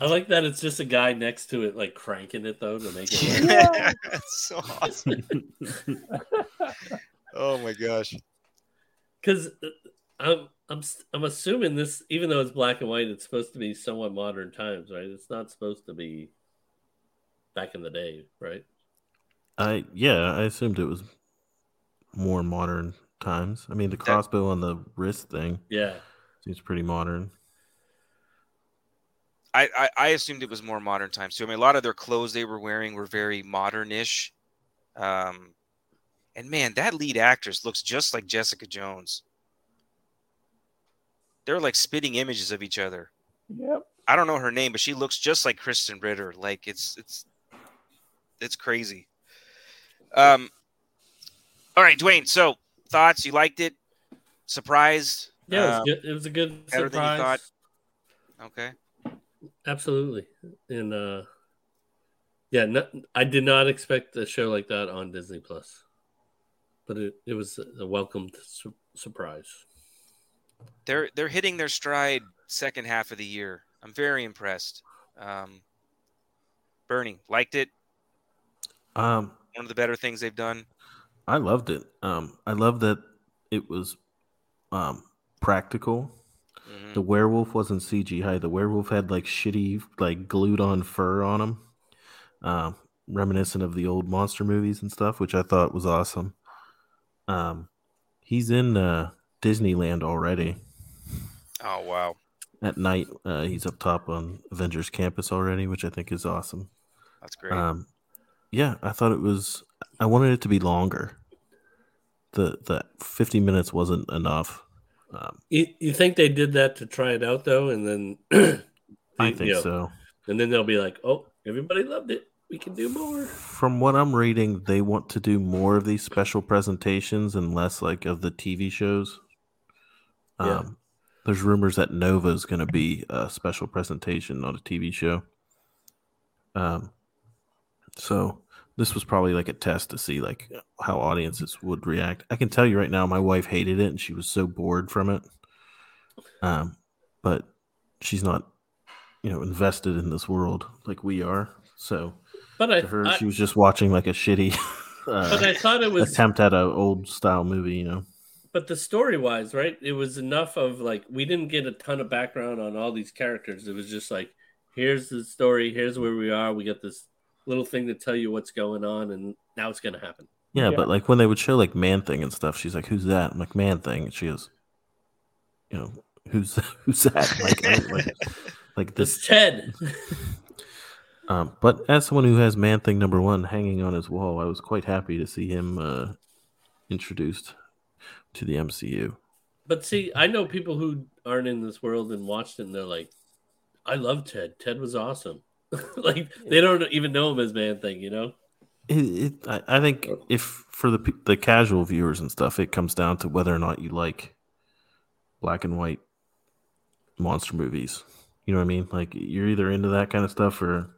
[SPEAKER 3] I like that it's just a guy next to it, like cranking it though to make it.
[SPEAKER 4] Yeah.
[SPEAKER 2] That's so awesome. Oh my gosh.
[SPEAKER 3] Because uh, I'm I'm I'm assuming this, even though it's black and white, it's supposed to be somewhat modern times, right? It's not supposed to be back in the day, right?
[SPEAKER 5] I yeah, I assumed it was more modern times. I mean, the crossbow on the wrist thing
[SPEAKER 3] Yeah.
[SPEAKER 5] seems pretty modern.
[SPEAKER 2] I, I, I assumed it was more modern times too. I mean, a lot of their clothes they were wearing were very modern-ish. Um, and man, that lead actress looks just like Jessica Jones. They're like spitting images of each other.
[SPEAKER 4] Yep.
[SPEAKER 2] I don't know her name, but she looks just like Krysten Ritter. Like it's it's it's crazy. Um. All right, Dwayne. So thoughts? You liked it? Surprised?
[SPEAKER 3] Yeah, it was
[SPEAKER 2] Um,
[SPEAKER 3] good. It was a good
[SPEAKER 2] better than you
[SPEAKER 3] surprise.
[SPEAKER 2] thought? Okay.
[SPEAKER 3] Absolutely. And uh yeah, no, I did not expect a show like that on Disney Plus. But it, it was a welcomed su- surprise.
[SPEAKER 2] they're they're hitting their stride second half of the year. I'm very impressed. Um, Bernie liked it.
[SPEAKER 5] Um,
[SPEAKER 2] One of the better things they've done.
[SPEAKER 5] I loved it. Um, I love that it was um practical.
[SPEAKER 2] Mhm.
[SPEAKER 5] The werewolf wasn't CGI. The werewolf had like shitty, like glued on fur on him, um, reminiscent of the old monster movies and stuff, which I thought was awesome. Um, he's in uh, Disneyland already.
[SPEAKER 2] Oh wow!
[SPEAKER 5] At night, uh, he's up top on Avengers Campus already, which I think is awesome.
[SPEAKER 2] That's great.
[SPEAKER 5] Um, yeah, I thought it was. I wanted it to be longer. The the fifty minutes wasn't enough. Um,
[SPEAKER 3] You, you think they did that to try it out though, and then they-
[SPEAKER 5] I
[SPEAKER 3] you
[SPEAKER 5] think
[SPEAKER 3] know,
[SPEAKER 5] so.
[SPEAKER 3] And then they'll be like, "Oh, everybody loved it. We can do more."
[SPEAKER 5] From what I'm reading, they want to do more of these special presentations and less like of the TV shows.
[SPEAKER 3] Yeah.
[SPEAKER 5] Um, there's rumors that Nova is going to be a special presentation, not a TV show. Um, so this was probably like a test to see like how audiences would react. I can tell you right now, my wife hated it and she was so bored from it. Um, but she's not, you know, invested in this world like we are. So
[SPEAKER 3] But I,
[SPEAKER 5] to her,
[SPEAKER 3] I
[SPEAKER 5] she was just watching like a shitty
[SPEAKER 3] but
[SPEAKER 5] uh,
[SPEAKER 3] I thought it was
[SPEAKER 5] attempt at an old style movie. You know,
[SPEAKER 3] But the story wise, right? It was enough of like we didn't get a ton of background on all these characters. It was just like, here's the story, here's where we are. We got this little thing to tell you what's going on, and now it's gonna happen.
[SPEAKER 5] yeah,
[SPEAKER 4] Yeah.
[SPEAKER 5] But like when they would show like Man Thing and stuff, she's like, "Who's that?" I'm like, "Man Thing," and she goes, "You know, who's who's that?" Like, like, like
[SPEAKER 3] This
[SPEAKER 5] this.
[SPEAKER 3] Ted.
[SPEAKER 5] Um, but as someone who has Man Thing number one hanging on his wall, I was quite happy to see him uh, introduced to the MCU.
[SPEAKER 3] but see, I know people who aren't in this world and watched it, and they're like, I love Ted. Ted was awesome. like they don't even know him as Man Thing, you know?
[SPEAKER 5] It, it, I, I think if for the the casual viewers and stuff, it comes down to whether or not you like black and white monster movies. You know what I mean? Like you're either into that kind of stuff or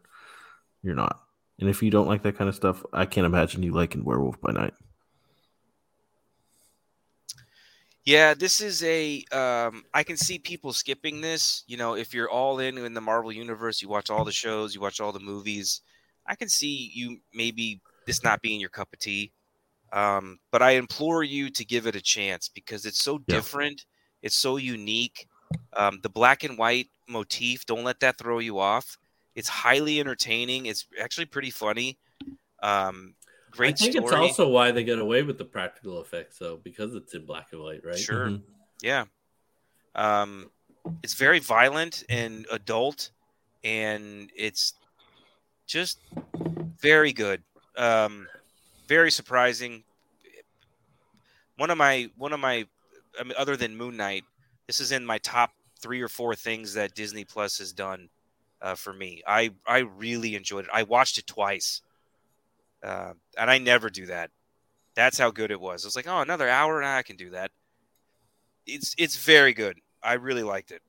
[SPEAKER 5] you're not. And if you don't like that kind of stuff, I can't imagine you liking Werewolf by Night.
[SPEAKER 2] Yeah, this is a. Um, I can see people skipping this. You know, if you're all in in the Marvel universe, you watch all the shows, you watch all the movies. I can see you maybe this not being your cup of tea. Um, but I implore you to give it a chance because it's so
[SPEAKER 5] Yeah.
[SPEAKER 2] different. It's so unique. Um, the black and white motif, don't let that throw you off. It's highly entertaining. It's actually pretty funny. Um, great
[SPEAKER 3] I think
[SPEAKER 2] story.
[SPEAKER 3] it's also why they got away with the practical effects, though, because it's in black and white, right?
[SPEAKER 2] Sure.
[SPEAKER 5] Mhm.
[SPEAKER 2] Yeah. Um, it's very violent and adult, and it's just very good. Um, very surprising. One of my one of my, I mean, other than Moon Knight, this is in my top three or four things that Disney Plus has done. uh, for me. I I really enjoyed it. I watched it twice, uh, and I never do that. That's how good it was. I was like, oh, another hour, and I can do that. It's it's very good. I really liked it.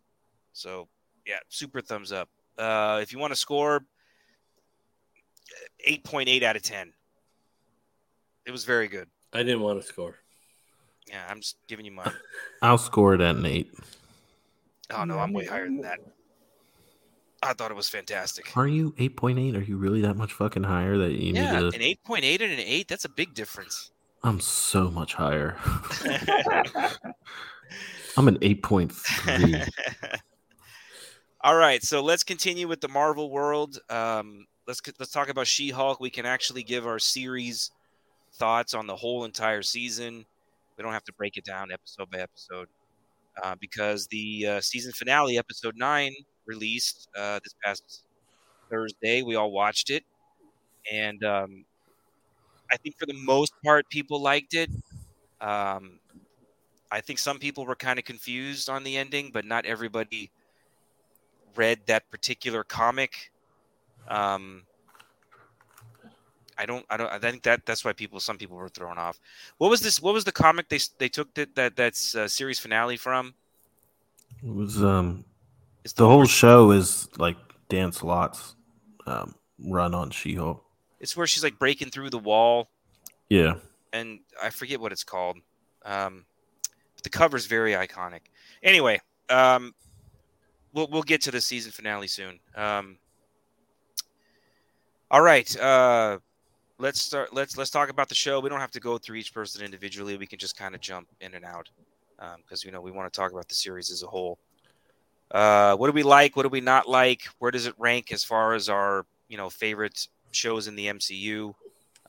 [SPEAKER 2] So yeah, super thumbs up. Uh, if you want to score, eight point eight out of ten. It was very good.
[SPEAKER 3] I didn't want to score.
[SPEAKER 2] Yeah, I'm just giving you mine.
[SPEAKER 5] I'll score it at an eight.
[SPEAKER 2] Oh no, I'm way higher than that. I thought it was fantastic.
[SPEAKER 5] Are you eight point eight? Are you really that much fucking higher that you
[SPEAKER 2] Yeah,
[SPEAKER 5] need
[SPEAKER 2] an eight point eight and an eight, that's a big difference.
[SPEAKER 5] I'm so much higher. I'm an eight point three.
[SPEAKER 2] All right, so let's continue with the Marvel world. Um, let's let's talk about She-Hulk. We can actually give our series thoughts on the whole entire season. We don't have to break it down episode by episode uh, because the uh, season finale, episode nine, released uh, this past Thursday. We all watched it, and um, I think for the most part, people liked it. Um, I think some people were kind of confused on the ending, but not everybody read that particular comic. Um, I don't, I don't, I think that that's why people, some people were thrown off. What was this? What was the comic they they took that that that's uh, series finale from?
[SPEAKER 5] It was um
[SPEAKER 2] It's
[SPEAKER 5] the whole show is like Dan Slott's um run on She-Hulk.
[SPEAKER 2] It's where she's like breaking through the wall,
[SPEAKER 5] Yeah.
[SPEAKER 2] and I forget what it's called. Um, but the cover's very iconic. Anyway, um, we'll we'll get to the season finale soon. Um, all right, uh, let's start. Let's let's talk about the show. We don't have to go through each person individually. We can just kind of jump in and out because you know we want to talk about the series as a whole. Uh, what do we like? What do we not like? Where does it rank as far as our you know favorite shows in the MCU?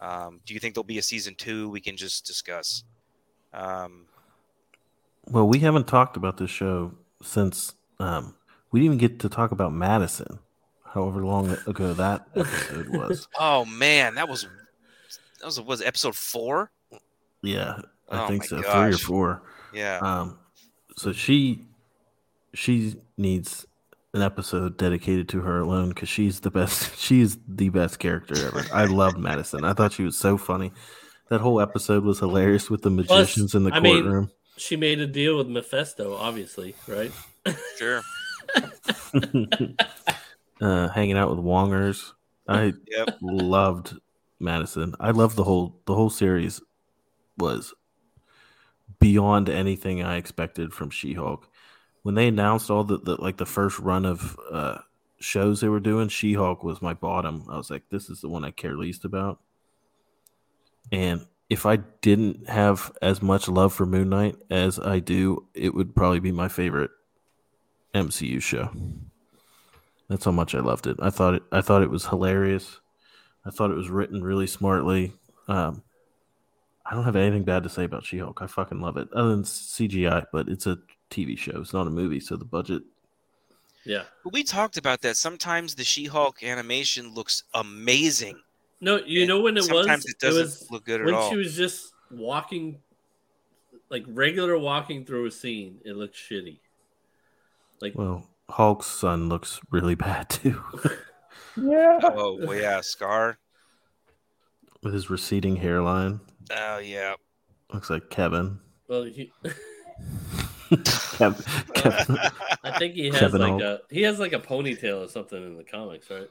[SPEAKER 2] Um, do you think there'll be a season two? We can just discuss. Um,
[SPEAKER 5] Well, we haven't talked about this show since um we didn't even get to talk about Madison. However long ago that episode was.
[SPEAKER 2] oh man, that was that was was episode four.
[SPEAKER 5] Yeah, I
[SPEAKER 2] Oh
[SPEAKER 5] think
[SPEAKER 2] my
[SPEAKER 5] so. Three or four.
[SPEAKER 2] Yeah,
[SPEAKER 5] Um, so she she needs an episode dedicated to her alone because she's the best. She's the best character ever. I love Madison. I thought she was so funny. That whole episode was hilarious with the magicians in the
[SPEAKER 3] I mean-
[SPEAKER 5] courtroom.
[SPEAKER 3] She made a deal with Mephisto, obviously, right?
[SPEAKER 2] sure.
[SPEAKER 5] uh, hanging out with Wongers. I
[SPEAKER 2] Yep.
[SPEAKER 5] loved Madison. I loved the whole the whole series was beyond anything I expected from She-Hulk. When they announced all the, the like the first run of uh shows they were doing, She-Hulk was my bottom. I was like, this is the one I care least about. And if I didn't have as much love for Moon Knight as I do, it would probably be my favorite MCU show. That's how much I loved it. I thought it. I thought it was hilarious. I thought it was written really smartly. Um, I don't have anything bad to say about She-Hulk. I fucking love it. Other than CGI, but it's a TV show. It's not a movie, so the budget.
[SPEAKER 3] Yeah.
[SPEAKER 2] But we talked about that. Sometimes the She-Hulk animation looks amazing.
[SPEAKER 3] No, you
[SPEAKER 2] And
[SPEAKER 3] know when it
[SPEAKER 2] sometimes
[SPEAKER 3] was?
[SPEAKER 2] it doesn't
[SPEAKER 3] was
[SPEAKER 2] look good at
[SPEAKER 3] when she was just walking, like regular walking through a scene. It looked shitty. Like
[SPEAKER 5] Well, Hulk's son looks really bad too,
[SPEAKER 4] Yeah.
[SPEAKER 2] Oh well, yeah, Skaar.
[SPEAKER 5] with his receding hairline.
[SPEAKER 2] Oh yeah.
[SPEAKER 5] Looks like Kevin.
[SPEAKER 3] well, he,
[SPEAKER 5] Kev, Kevin.
[SPEAKER 3] I think he has
[SPEAKER 5] Kevin
[SPEAKER 3] like
[SPEAKER 5] Hulk.
[SPEAKER 3] a he has like a ponytail or something in the comics, right?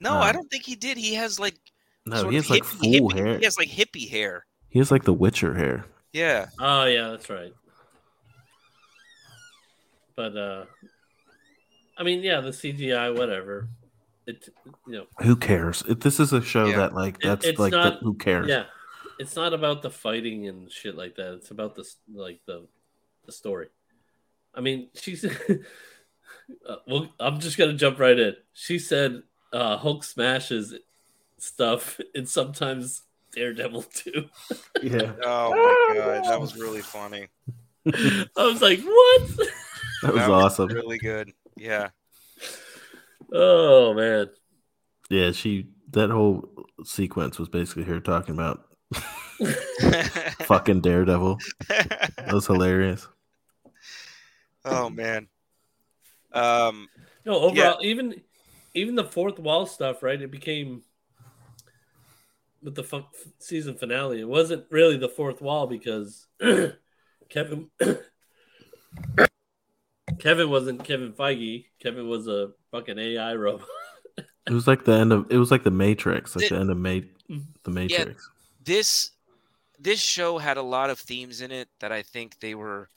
[SPEAKER 2] no,
[SPEAKER 5] Um,
[SPEAKER 2] I don't think he did. He has like
[SPEAKER 5] No,
[SPEAKER 2] sort
[SPEAKER 5] he
[SPEAKER 2] of
[SPEAKER 5] has like
[SPEAKER 2] hippie-
[SPEAKER 5] full
[SPEAKER 2] hippie-
[SPEAKER 5] hair.
[SPEAKER 2] He has like hippie hair.
[SPEAKER 5] He has like the Witcher hair.
[SPEAKER 2] Yeah.
[SPEAKER 3] Oh yeah, that's right. But uh I mean, yeah, the CGI, whatever. It you know,
[SPEAKER 5] Who cares? If this is a show
[SPEAKER 2] Yeah.
[SPEAKER 5] that like
[SPEAKER 3] It-
[SPEAKER 5] that's
[SPEAKER 3] it's
[SPEAKER 5] like the,
[SPEAKER 3] not-
[SPEAKER 5] who cares?
[SPEAKER 3] yeah, it's not about the fighting and shit like that. It's about the like the the story. I mean, she's. uh, well, I'm just gonna jump right in. She said uh, Hulk smashes stuff, and sometimes Daredevil too.
[SPEAKER 5] yeah.
[SPEAKER 2] Oh my god, that was really funny.
[SPEAKER 3] I was like, what?
[SPEAKER 5] That was
[SPEAKER 2] That
[SPEAKER 5] awesome.
[SPEAKER 2] Really good. Yeah.
[SPEAKER 3] oh man.
[SPEAKER 5] Yeah, she that whole sequence was basically her talking about fucking Daredevil. That was hilarious.
[SPEAKER 2] oh man. Um
[SPEAKER 3] No, overall, even even the fourth wall stuff, right? It became with the fu- season finale. It wasn't really the fourth wall because Kevin Kevin wasn't Kevin Feige. Kevin was a fucking AI robot.
[SPEAKER 5] It was like the end of it was like the Matrix, like
[SPEAKER 2] It-
[SPEAKER 5] the end of Ma- the Matrix.
[SPEAKER 2] This this show had a lot of themes in it that I think they were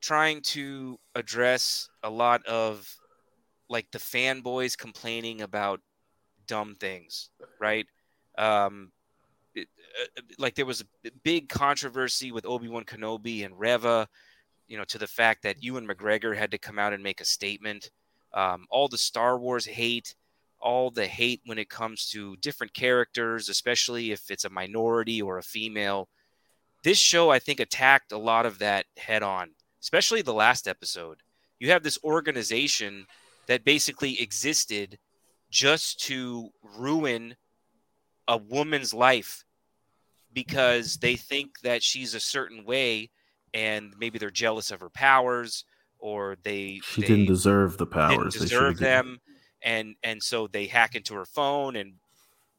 [SPEAKER 2] trying to address a lot of like the fanboys complaining about dumb things, right? Um, it, uh, like there was a big controversy with Obi Wan Kenobi and Reva, you know, to the fact that Ewan McGregor had to come out and make a statement. Um, all the Star Wars hate, all the hate when it comes to different characters, especially if it's a minority or a female. This show, I think, attacked a lot of that head on, especially the last episode. You have this organization that basically existed just to ruin a woman's life because they think that she's a certain way and maybe they're jealous of her powers or they
[SPEAKER 5] She
[SPEAKER 2] they,
[SPEAKER 5] didn't deserve the powers.
[SPEAKER 2] didn't deserve them and and so they hack into her phone and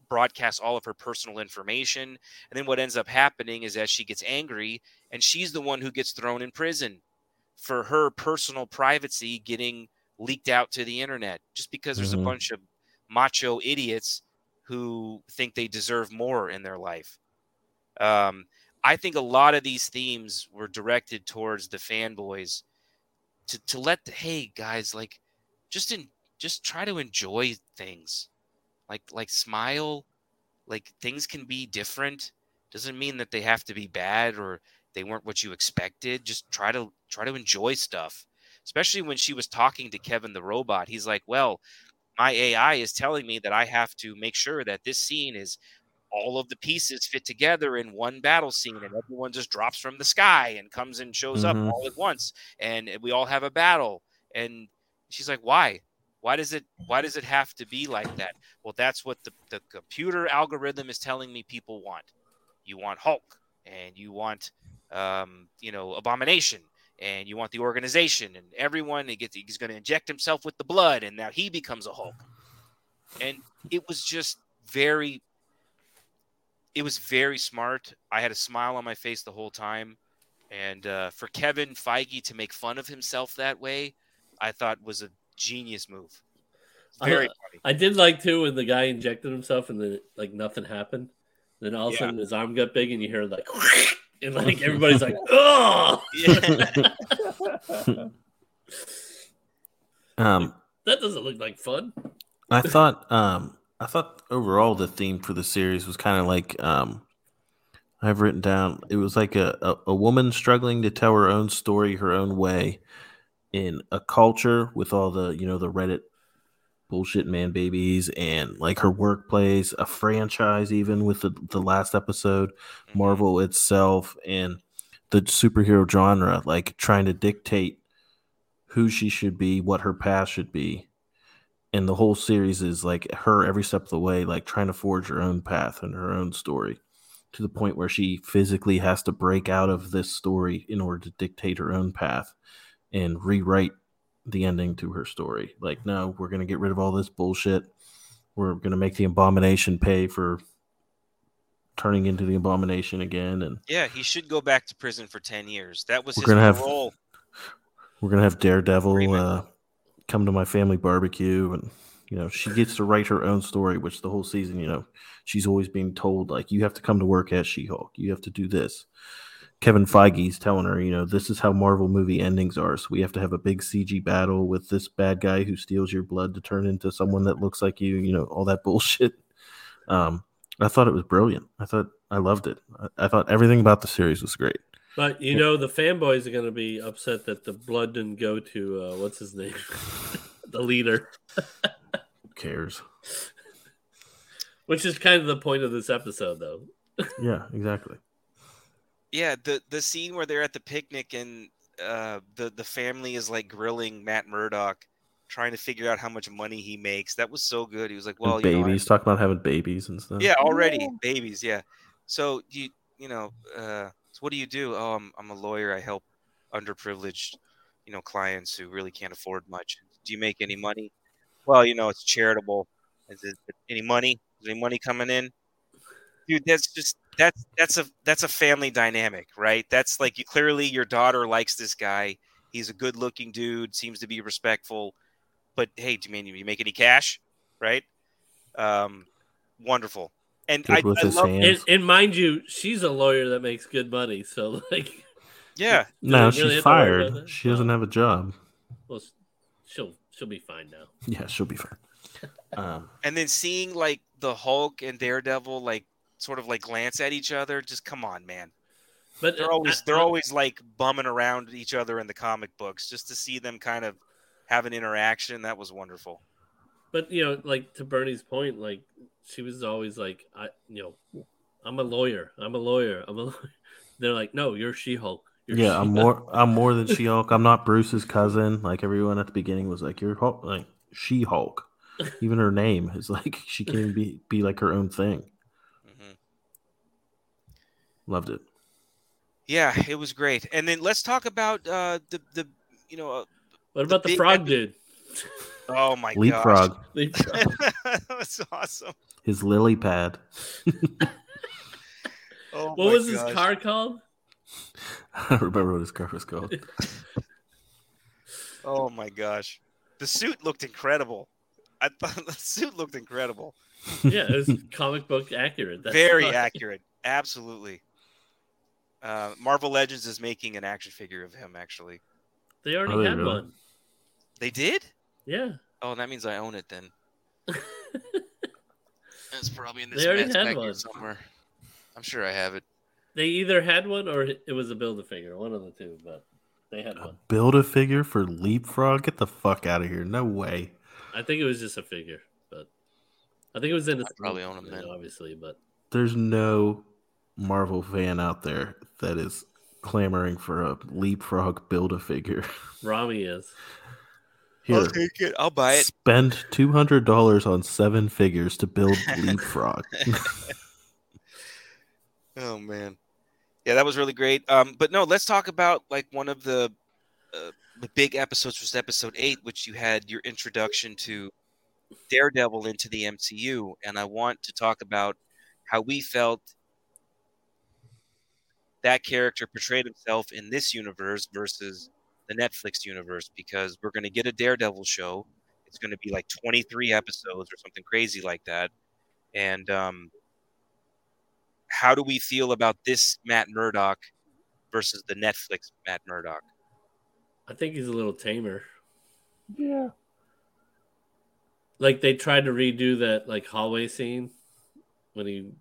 [SPEAKER 2] broadcast all of her personal information and then what ends up happening is that she gets angry and she's the one who gets thrown in prison for her personal privacy getting leaked out to the internet just because there's
[SPEAKER 5] Mhm.
[SPEAKER 2] a bunch of macho idiots who think they deserve more in their life um, i think a lot of these themes were directed towards the fanboys to, to let the, hey guys like just in just try to enjoy things. Like like smile like things can be different. Doesn't mean that they have to be bad or they weren't what you expected. Just try to try to enjoy stuff. Especially when she was talking to kevin the robot he's like well my ai is telling me that i have to make sure that this scene is all of the pieces fit together in one battle scene and everyone just drops from the sky and comes and shows
[SPEAKER 5] Mhm.
[SPEAKER 2] up all at once and we all have a battle. And she's like why why does it why does it have to be like that? Well that's what the, the computer algorithm is telling me people want. You want hulk and you want um, you know abomination and you want the organization and everyone he gets he's going to inject himself with the blood and now he becomes a hulk. And it was just very it was very smart. I had a smile on my face the whole time. And uh, for kevin feige to make fun of himself that way i thought was a genius move very
[SPEAKER 3] Uh,
[SPEAKER 2] funny
[SPEAKER 3] I did like too when the guy injected himself and then like nothing happened. Then all of a
[SPEAKER 2] Yeah.
[SPEAKER 3] sudden his arm got big and you hear like and like everybody's like, oh
[SPEAKER 2] yeah.
[SPEAKER 5] Um,
[SPEAKER 3] that doesn't look like fun.
[SPEAKER 5] I thought um I thought overall the theme for the series was kind of like um I've written down it was like a, a, a woman struggling to tell her own story her own way in a culture with all the you know the Reddit bullshit man babies and like her workplace, a franchise even with the, the last episode, mm-hmm. Marvel itself and the superhero genre, like trying to dictate who she should be, what her path should be. And the whole series is like her every step of the way like trying to forge her own path and her own story to the point where she physically has to break out of this story in order to dictate her own path and rewrite the ending to her story. Like no we're going to get rid of all this bullshit. We're going to make the abomination pay for turning into the abomination again and
[SPEAKER 2] yeah he should go back to prison for 10 years. That was
[SPEAKER 5] We're
[SPEAKER 2] his
[SPEAKER 5] gonna have-
[SPEAKER 2] parole
[SPEAKER 5] we're gonna have Daredevil uh, come to my family barbecue, and you know she gets to write her own story. Which the whole season, you know, she's always being told like you have to come to work as She-Hulk, you have to do this. Kevin Feige's telling her, you know, this is how Marvel movie endings are. So we have to have a big CG battle with this bad guy who steals your blood to turn into someone that looks like you. You know, all that bullshit. Um, I thought it was brilliant. I thought I loved it. I, I thought everything about the series was great.
[SPEAKER 3] But you know the fanboys are gonna be upset that the blood didn't go to uh, what's his name? the leader.
[SPEAKER 5] Who cares?
[SPEAKER 3] Which is kind of the point of this episode though.
[SPEAKER 5] Yeah, exactly.
[SPEAKER 2] Yeah, the the scene where they're at the picnic and uh, the the family is like grilling Matt Murdock, trying to figure out how much money he makes. That was so good. He was like, "Well,
[SPEAKER 5] and
[SPEAKER 2] you know, I-
[SPEAKER 5] babies, talking about having babies and stuff.
[SPEAKER 2] yeah, already
[SPEAKER 4] Yeah.
[SPEAKER 2] babies, yeah." So you you know, uh, so what do you do? Oh, I'm I'm a lawyer. I help underprivileged, you know, clients who really can't afford much. Do you make any money? Well, you know, it's charitable. Is it any money? Is any money coming in? Dude, that's just that's that's a that's a family dynamic, right? That's like you clearly your daughter likes this guy. He's a good looking dude, seems to be respectful. But hey, do you mean you make any cash? Right? Um, wonderful. And
[SPEAKER 5] Good
[SPEAKER 2] I, I love.
[SPEAKER 3] And, and mind you, she's a lawyer that makes good money. So like,
[SPEAKER 2] yeah,
[SPEAKER 5] no,
[SPEAKER 3] Do really
[SPEAKER 5] she's
[SPEAKER 3] have to worry about
[SPEAKER 5] fired. She doesn't have a job.
[SPEAKER 3] well, she'll she'll be fine now.
[SPEAKER 5] Yeah, she'll be fine. Um,
[SPEAKER 2] and then seeing like the Hulk and Daredevil like sort of like glance at each other, just come on, man.
[SPEAKER 3] But
[SPEAKER 2] They're
[SPEAKER 3] uh,
[SPEAKER 2] always
[SPEAKER 3] I-
[SPEAKER 2] they're
[SPEAKER 3] I-
[SPEAKER 2] always like bumming around each other in the comic books just to see them kind of have an interaction. That was wonderful.
[SPEAKER 3] But you know, like to Bernie's point, like she was always like, I, you know, I'm a lawyer. I'm a lawyer. I'm a. Lawyer. They're like, no, you're She-Hulk. You're
[SPEAKER 5] yeah, I'm more. I'm more than She Hulk. I'm not Bruce's cousin. Like everyone at the beginning was like, "You're Hulk," like She Hulk. Even her name is like she can even be be like her own thing. Loved it.
[SPEAKER 2] Yeah, it was great. And then let's talk about uh, the the you know. Uh,
[SPEAKER 3] What about the
[SPEAKER 2] big
[SPEAKER 3] frog
[SPEAKER 2] epi-
[SPEAKER 3] dude?
[SPEAKER 2] oh my
[SPEAKER 5] Leapfrog.
[SPEAKER 3] Leapfrog.
[SPEAKER 2] gosh, that's awesome.
[SPEAKER 5] His lily pad.
[SPEAKER 2] Oh
[SPEAKER 3] what
[SPEAKER 2] my
[SPEAKER 3] was his car called?
[SPEAKER 5] I don't remember what his car was called.
[SPEAKER 2] Oh my gosh, the suit looked incredible. I thought the suit looked incredible.
[SPEAKER 3] Yeah, it was comic book accurate. That's
[SPEAKER 2] Very
[SPEAKER 3] fine.
[SPEAKER 2] accurate. Absolutely. Uh, Marvel Legends is making an action figure of him. Actually,
[SPEAKER 3] They already
[SPEAKER 5] Oh, they
[SPEAKER 3] had
[SPEAKER 5] really?
[SPEAKER 3] one.
[SPEAKER 2] they did.
[SPEAKER 3] Yeah.
[SPEAKER 2] Oh, that means I own it then. It's probably in this
[SPEAKER 3] They already had one.
[SPEAKER 2] somewhere. I'm sure I have it.
[SPEAKER 3] They either had one or it was a build a figure, one of the two, but they had
[SPEAKER 5] A
[SPEAKER 3] one.
[SPEAKER 5] Build a figure for Leapfrog? Get the fuck out of here! No way.
[SPEAKER 3] I think it was just a figure, but I think it was in. a
[SPEAKER 2] I probably own 'em then.
[SPEAKER 3] obviously, but
[SPEAKER 5] There's no Marvel fan out there that is clamoring for a Leapfrog build a figure.
[SPEAKER 3] Rami is.
[SPEAKER 5] Here,
[SPEAKER 2] I'll take it. I'll buy it.
[SPEAKER 5] spend two hundred dollars on seven figures to build Leapfrog.
[SPEAKER 2] Oh man, yeah, that was really great. Um, but no, let's talk about like one of the uh, the big episodes was episode eight, which you had your introduction to Daredevil into the MCU, and I want to talk about how we felt that character portrayed himself in this universe versus the Netflix universe, because we're going to get a Daredevil show. It's going to be like 23 episodes or something crazy like that, and um, how do we feel about this Matt Murdock versus the Netflix Matt Murdock?
[SPEAKER 3] I think he's a little tamer.
[SPEAKER 4] Yeah.
[SPEAKER 3] Like they tried to redo that like hallway scene when he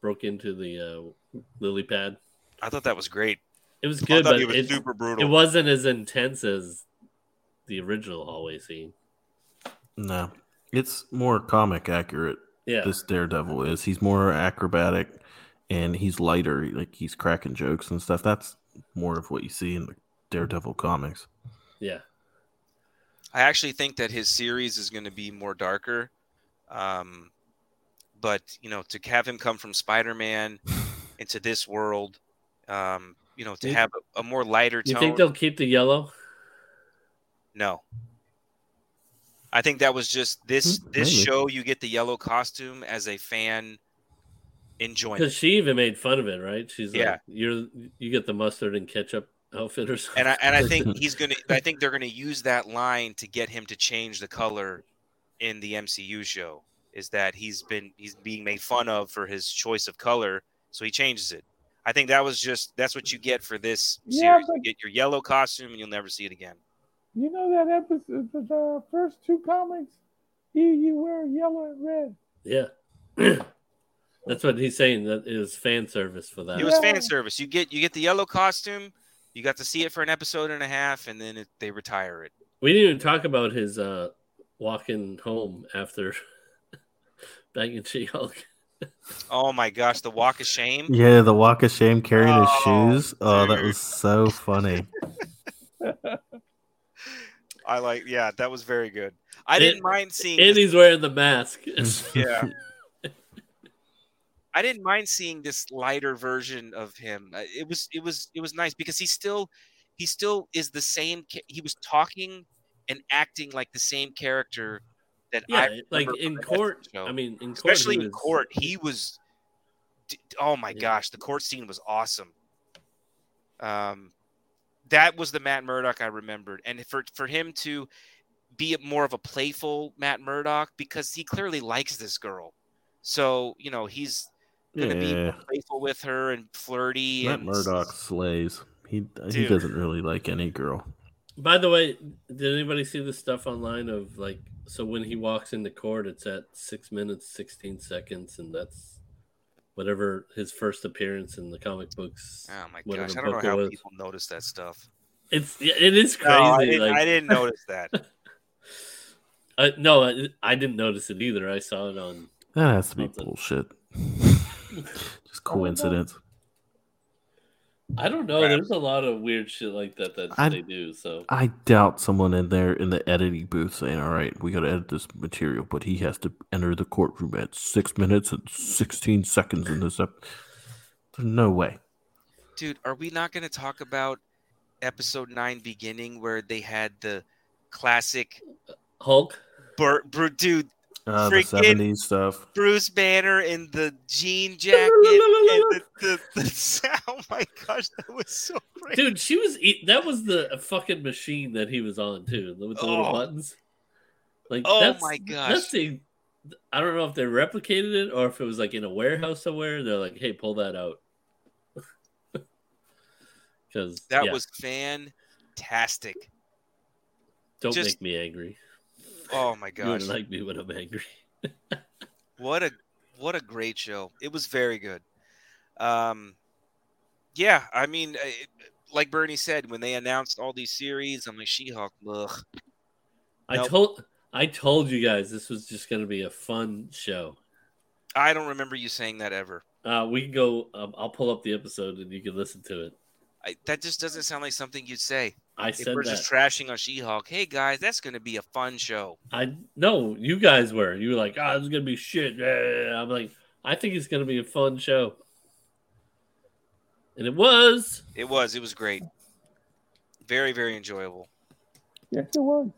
[SPEAKER 3] broke into the uh, lily pad.
[SPEAKER 2] I thought that was great.
[SPEAKER 3] It was good,
[SPEAKER 2] thought
[SPEAKER 3] but
[SPEAKER 2] he was
[SPEAKER 3] it,
[SPEAKER 2] super
[SPEAKER 3] it wasn't as intense as the original hallway scene.
[SPEAKER 5] no, it's more comic accurate.
[SPEAKER 3] Yeah,
[SPEAKER 5] This Daredevil is. He's more acrobatic, and he's lighter. Like he's cracking jokes and stuff. That's more of what you see in the Daredevil comics.
[SPEAKER 3] yeah.
[SPEAKER 2] I actually think that his series is going to be more darker. Um, but you know, to have him come from Spider-Man into this world, um, you know, to
[SPEAKER 3] You-
[SPEAKER 2] have a, a more lighter tone.
[SPEAKER 3] You think they'll keep the yellow?
[SPEAKER 2] No. I think that was just this
[SPEAKER 5] Hmm,
[SPEAKER 2] this show. You get the yellow costume as a fan enjoyment.
[SPEAKER 3] Because she even made fun of it, right? She's
[SPEAKER 2] Yeah.
[SPEAKER 3] like, "You're you get the mustard and ketchup outfit or something."
[SPEAKER 2] and I and I think he's gonna. I think they're gonna use that line to get him to change the color in the MCU show. Is that he's been he's being made fun of for his choice of color, so he changes it. I think that was just that's what you get for this
[SPEAKER 4] Yeah,
[SPEAKER 2] series. You get your yellow costume, and you'll never see it again.
[SPEAKER 4] You know that episode, the, the first two comics, he, he wear yellow and red.
[SPEAKER 3] yeah. That's what he's saying. That is fan service for that.
[SPEAKER 2] It was
[SPEAKER 4] Yeah.
[SPEAKER 2] fan service. You get you get the yellow costume. You got to see it for an episode and a half, and then it, they retire it.
[SPEAKER 3] We didn't even talk about his uh, walking home after banging She-Hulk.
[SPEAKER 2] Oh my gosh, the walk of shame.
[SPEAKER 5] Yeah, the walk of shame carrying his
[SPEAKER 2] Oh,
[SPEAKER 5] shoes. Oh, that was so funny.
[SPEAKER 2] I like. Yeah, that was very good. I
[SPEAKER 3] And-
[SPEAKER 2] didn't mind seeing.
[SPEAKER 3] And he's wearing the mask.
[SPEAKER 2] yeah. I didn't mind seeing this lighter version of him. Uh, It was it was it was nice because he still he still is the same. He was talking and acting like the same character that
[SPEAKER 3] Yeah,
[SPEAKER 2] I
[SPEAKER 3] like in court.
[SPEAKER 2] Show.
[SPEAKER 3] I mean, in court,
[SPEAKER 2] especially
[SPEAKER 3] he
[SPEAKER 2] in
[SPEAKER 3] was-
[SPEAKER 2] court, he was. Oh my
[SPEAKER 3] Yeah.
[SPEAKER 2] gosh, the court scene was awesome. Um, that was the Matt Murdock I remembered, and for for him to be more of a playful Matt Murdock because he clearly likes this girl, so you know he's gonna be
[SPEAKER 5] Yeah,
[SPEAKER 2] more playful with her and flirty.
[SPEAKER 5] Matt
[SPEAKER 2] and
[SPEAKER 5] Murdock slays. He he doesn't really like any girl.
[SPEAKER 3] By the way, did anybody see the stuff online of like so when he walks into court, it's at six minutes sixteen seconds, and that's whatever his first appearance in the comic books.
[SPEAKER 2] Oh my gosh, I don't know how
[SPEAKER 3] was.
[SPEAKER 2] people notice that stuff.
[SPEAKER 3] It's it is crazy.
[SPEAKER 2] No, I didn't,
[SPEAKER 3] like,
[SPEAKER 2] I didn't notice that.
[SPEAKER 3] uh, no, I, I didn't notice it either. I saw it on.
[SPEAKER 5] That has to be
[SPEAKER 3] Something.
[SPEAKER 5] bullshit. Just coincidence.
[SPEAKER 3] I don't know.
[SPEAKER 2] Crap.
[SPEAKER 3] There's a lot of weird shit like that that
[SPEAKER 5] I-
[SPEAKER 3] they do. So
[SPEAKER 5] I doubt someone in there in the editing booth saying, "All right, we got to edit this material, but he has to enter the courtroom at six minutes and sixteen seconds in this ep." There's no way.
[SPEAKER 2] Dude, are we not going to talk about episode nine beginning where they had the classic
[SPEAKER 3] Hulk.
[SPEAKER 2] Bur- Bru- dude
[SPEAKER 5] Uh, the seventies stuff.
[SPEAKER 2] Bruce Banner in the jean jacket and the, the, the oh my gosh, that was so great.
[SPEAKER 3] Dude, she was that was the fucking machine that he was on too, with the little
[SPEAKER 2] Oh.
[SPEAKER 3] buttons. Like,
[SPEAKER 2] Oh
[SPEAKER 3] that's,
[SPEAKER 2] my gosh.
[SPEAKER 3] that's the. I don't know if they replicated it or if it was like in a warehouse somewhere. They're like, "Hey, pull that out," because
[SPEAKER 2] that was fantastic.
[SPEAKER 3] Don't
[SPEAKER 2] just-
[SPEAKER 3] make me angry.
[SPEAKER 2] Oh my
[SPEAKER 3] You
[SPEAKER 2] gosh.
[SPEAKER 3] wouldn't like me when I'm angry.
[SPEAKER 2] what a what a great show it was very good um yeah i mean it, like bernie said when they announced all these series i'm like she-hulk ugh.
[SPEAKER 3] I
[SPEAKER 2] Nope.
[SPEAKER 3] told I told you guys this was just going to be a fun show.
[SPEAKER 2] i don't remember you saying that ever
[SPEAKER 3] Uh, we can go. Um, I'll pull up the episode and you can listen to it.
[SPEAKER 2] I, that just doesn't sound like something you'd say
[SPEAKER 3] I
[SPEAKER 2] if
[SPEAKER 3] said
[SPEAKER 2] we're
[SPEAKER 3] that.
[SPEAKER 2] just trashing on she-hulk hey guys that's going to be a fun show
[SPEAKER 3] I no, you guys were. You were like, "Ah, this is gonna be shit." I'm like, I think it's gonna be a fun show, and it was.
[SPEAKER 2] it was it was great very very enjoyable
[SPEAKER 4] Yes, it was.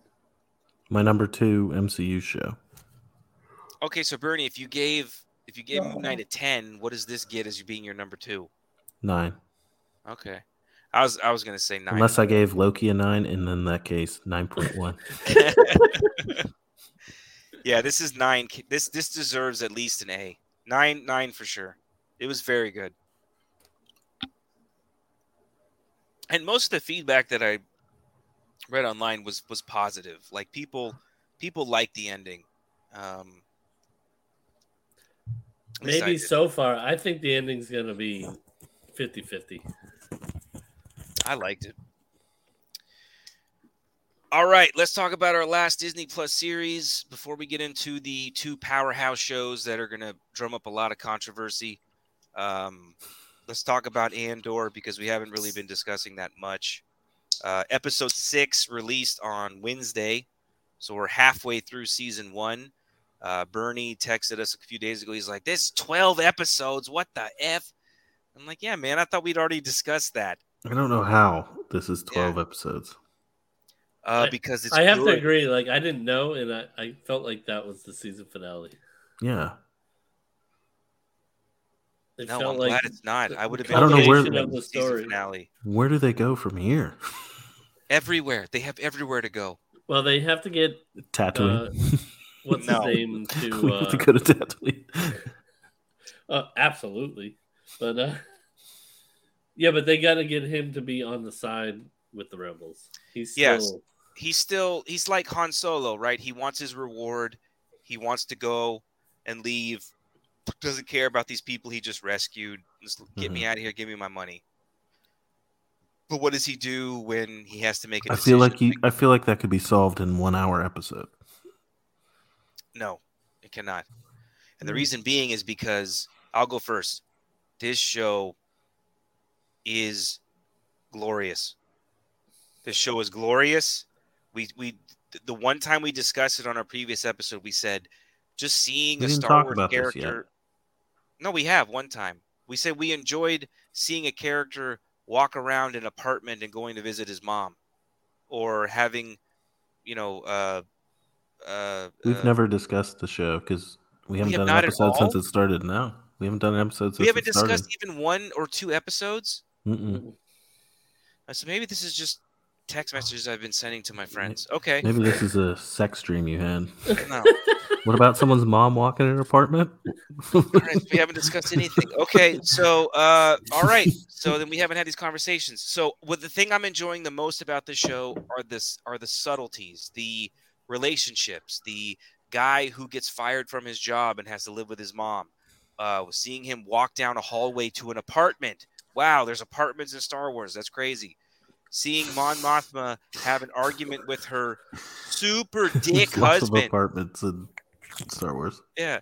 [SPEAKER 5] My number two MCU show.
[SPEAKER 2] okay so bernie if you gave if you gave
[SPEAKER 4] No.
[SPEAKER 2] moon knight a 10 what does this get as you being your number two
[SPEAKER 5] Nine.
[SPEAKER 2] okay i was i was going to say nine
[SPEAKER 5] Unless I gave Loki a nine, and in that case, nine point one.
[SPEAKER 2] yeah, this is nine. This this deserves at least an A. Nine nine for sure. It was very good. And most of the feedback that I read online was was positive. Like people people liked the ending. Um, at least I
[SPEAKER 3] Maybe so far. I think the ending's gonna be 50-50.
[SPEAKER 2] I liked it. All right, let's talk about our last Disney Plus series before we get into the two powerhouse shows that are going to drum up a lot of controversy. Um, let's talk about Andor because we haven't really been discussing that much. Uh, episode six released on Wednesday, so we're halfway through season one. Uh, Bernie texted us a few days ago. He's like, "This is twelve episodes. What the f?" I'm like, "Yeah, man. I thought we'd already discussed that."
[SPEAKER 5] I don't know how this is twelve episodes.
[SPEAKER 2] Uh, because it's
[SPEAKER 3] I have to agree. Like I didn't know, and I, I felt like that was the season finale.
[SPEAKER 5] Yeah,
[SPEAKER 3] It
[SPEAKER 2] No,
[SPEAKER 3] felt
[SPEAKER 2] I'm
[SPEAKER 3] like
[SPEAKER 2] glad it's not. I would have been.
[SPEAKER 5] I don't know where-
[SPEAKER 3] culmination of the
[SPEAKER 2] season
[SPEAKER 3] story.
[SPEAKER 2] finale.
[SPEAKER 5] where do they go from here?
[SPEAKER 2] Everywhere they have everywhere to go.
[SPEAKER 3] Well, they have to get
[SPEAKER 5] Tatooine.
[SPEAKER 3] what's
[SPEAKER 2] No.
[SPEAKER 3] his name
[SPEAKER 5] we
[SPEAKER 3] to.
[SPEAKER 5] have to
[SPEAKER 3] Uh,
[SPEAKER 5] go to Tatooine.
[SPEAKER 3] uh, absolutely, but uh, yeah, but they got to get him to be on the side with the rebels. He's still,
[SPEAKER 2] Yes. He's still he's like Han Solo, right? He wants his reward. He wants to go and leave. Doesn't care about these people he just rescued. Just get me mm-hmm. out of here. Give me my money. But what does he do when he has to make a
[SPEAKER 5] I
[SPEAKER 2] decision?
[SPEAKER 5] feel like you. I feel like that could be solved in one hour episode.
[SPEAKER 2] No, it cannot. And the mm. reason being is because I'll go first. This show is glorious. This show is glorious. We we the one time we discussed it on our previous episode, we said just seeing
[SPEAKER 5] We
[SPEAKER 2] a Star Wars
[SPEAKER 5] about this yet.
[SPEAKER 2] character. No, we have one time. We said we enjoyed seeing a character walk around an apartment and going to visit his mom, or having, you know, uh, uh,
[SPEAKER 5] We've
[SPEAKER 2] uh,
[SPEAKER 5] never discussed the show because we haven't
[SPEAKER 2] have
[SPEAKER 5] done an episode since it started. No, we haven't done an episode since
[SPEAKER 2] we haven't
[SPEAKER 5] it started.
[SPEAKER 2] discussed even one or two episodes.
[SPEAKER 5] Mm-mm.
[SPEAKER 2] Uh, So maybe this is just text messages I've been sending to my friends. Okay.
[SPEAKER 5] Maybe this is a sex dream you had.
[SPEAKER 2] No.
[SPEAKER 5] What about someone's mom walking in her apartment?
[SPEAKER 2] All right, we haven't discussed anything. Okay, so uh, all right, so then we haven't had these conversations. So, what the thing I'm enjoying the most about the show are this are the subtleties, the relationships, the guy who gets fired from his job and has to live with his mom. Uh, seeing him walk down a hallway to an apartment. Wow, there's apartments in Star Wars. That's crazy. Seeing Mon Mothma have an argument with her super dick
[SPEAKER 5] There's lots of
[SPEAKER 2] husband.
[SPEAKER 5] apartments in Star Wars.
[SPEAKER 2] Yeah,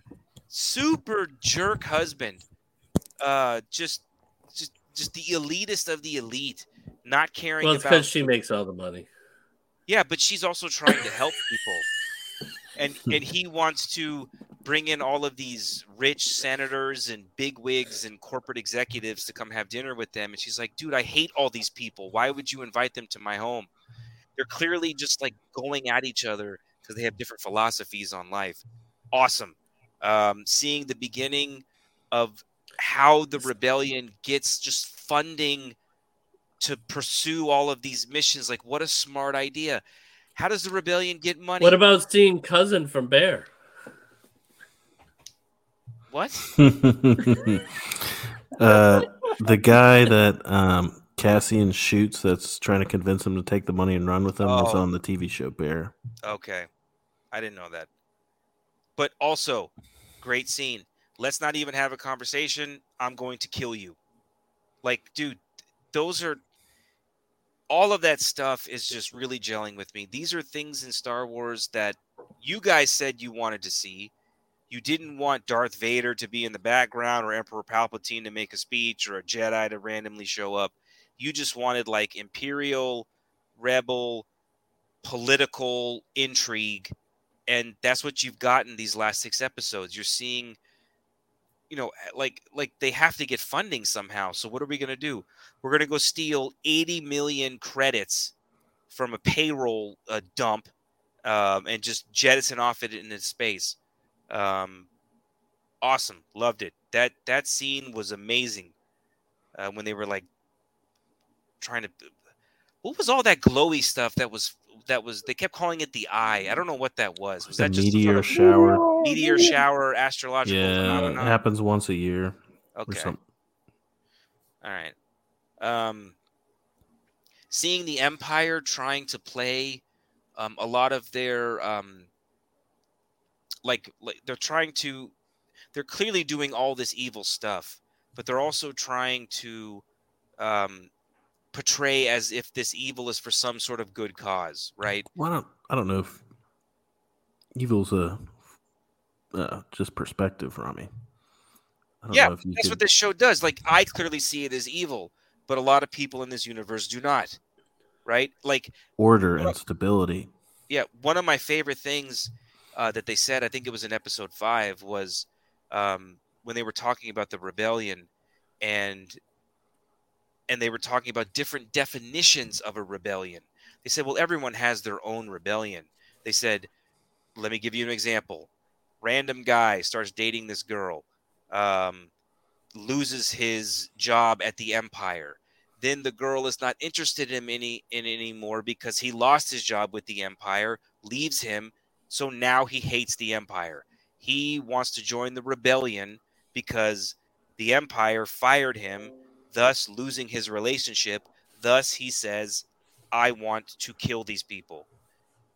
[SPEAKER 2] super jerk husband. Uh, just, just, just the elitist of the elite, not caring
[SPEAKER 3] Well, it's because she makes all the money.
[SPEAKER 2] Yeah, but she's also trying to help people, and and he wants to bring in all of these rich senators and big wigs and corporate executives to come have dinner with them. And she's like, "Dude, I hate all these people. Why would you invite them to my home? They're clearly just like going at each other because they have different philosophies on life. Awesome. Um, seeing the beginning of how the rebellion gets just funding to pursue all of these missions. Like, what a smart idea. How does the rebellion get money?
[SPEAKER 3] What about seeing cousin from Bear?
[SPEAKER 2] What?
[SPEAKER 5] uh, the guy that um, Cassian shoots that's trying to convince him to take the money and run with him was
[SPEAKER 2] Oh.
[SPEAKER 5] on the TV show Bear.
[SPEAKER 2] Okay. I didn't know that. But also, great scene. Let's not even have a conversation. I'm going to kill you. Like, dude, those are all of that stuff is just really gelling with me. These are things in Star Wars that you guys said you wanted to see. You didn't want Darth Vader to be in the background or Emperor Palpatine to make a speech or a Jedi to randomly show up. You just wanted like imperial, rebel, political intrigue and that's what you've gotten these last six episodes. You're seeing you know like like they have to get funding somehow. So what are we going to do? We're going to go steal 80 million credits from a payroll uh, dump um, and just jettison off it into space um, awesome. Loved it. That that scene was amazing uh, when they were like trying to what was all that glowy stuff that was that was they kept calling it the eye? I don't know what that was. Was
[SPEAKER 5] The
[SPEAKER 2] that just
[SPEAKER 5] meteor shower.
[SPEAKER 2] Meteor shower astrological
[SPEAKER 5] Yeah, it happens once a year
[SPEAKER 2] okay. all right. Um seeing the empire trying to play um, a lot of their um like, like they're trying to they're clearly doing all this evil stuff but they're also trying to um portray as if this evil is for some sort of good cause right
[SPEAKER 5] Well, I don't. I don't know if evil's a uh, just perspective, Rami. I don't
[SPEAKER 2] Yeah,
[SPEAKER 5] know if you
[SPEAKER 2] that's
[SPEAKER 5] could-
[SPEAKER 2] what this show does like i clearly see it as evil but a lot of people in this universe do not right like
[SPEAKER 5] order and stability.
[SPEAKER 2] yeah one of my favorite things uh, that they said i think it was in episode five was um, when they were talking about the rebellion and and they were talking about different definitions of a rebellion. They said well everyone has their own rebellion. They said let me give you an example. Random guy starts dating this girl um, loses his job at the empire. Then the girl is not interested in any in anymore because he lost his job with the empire leaves him so now he hates the empire he wants to join the rebellion because the empire fired him thus losing his relationship thus he says i want to kill these people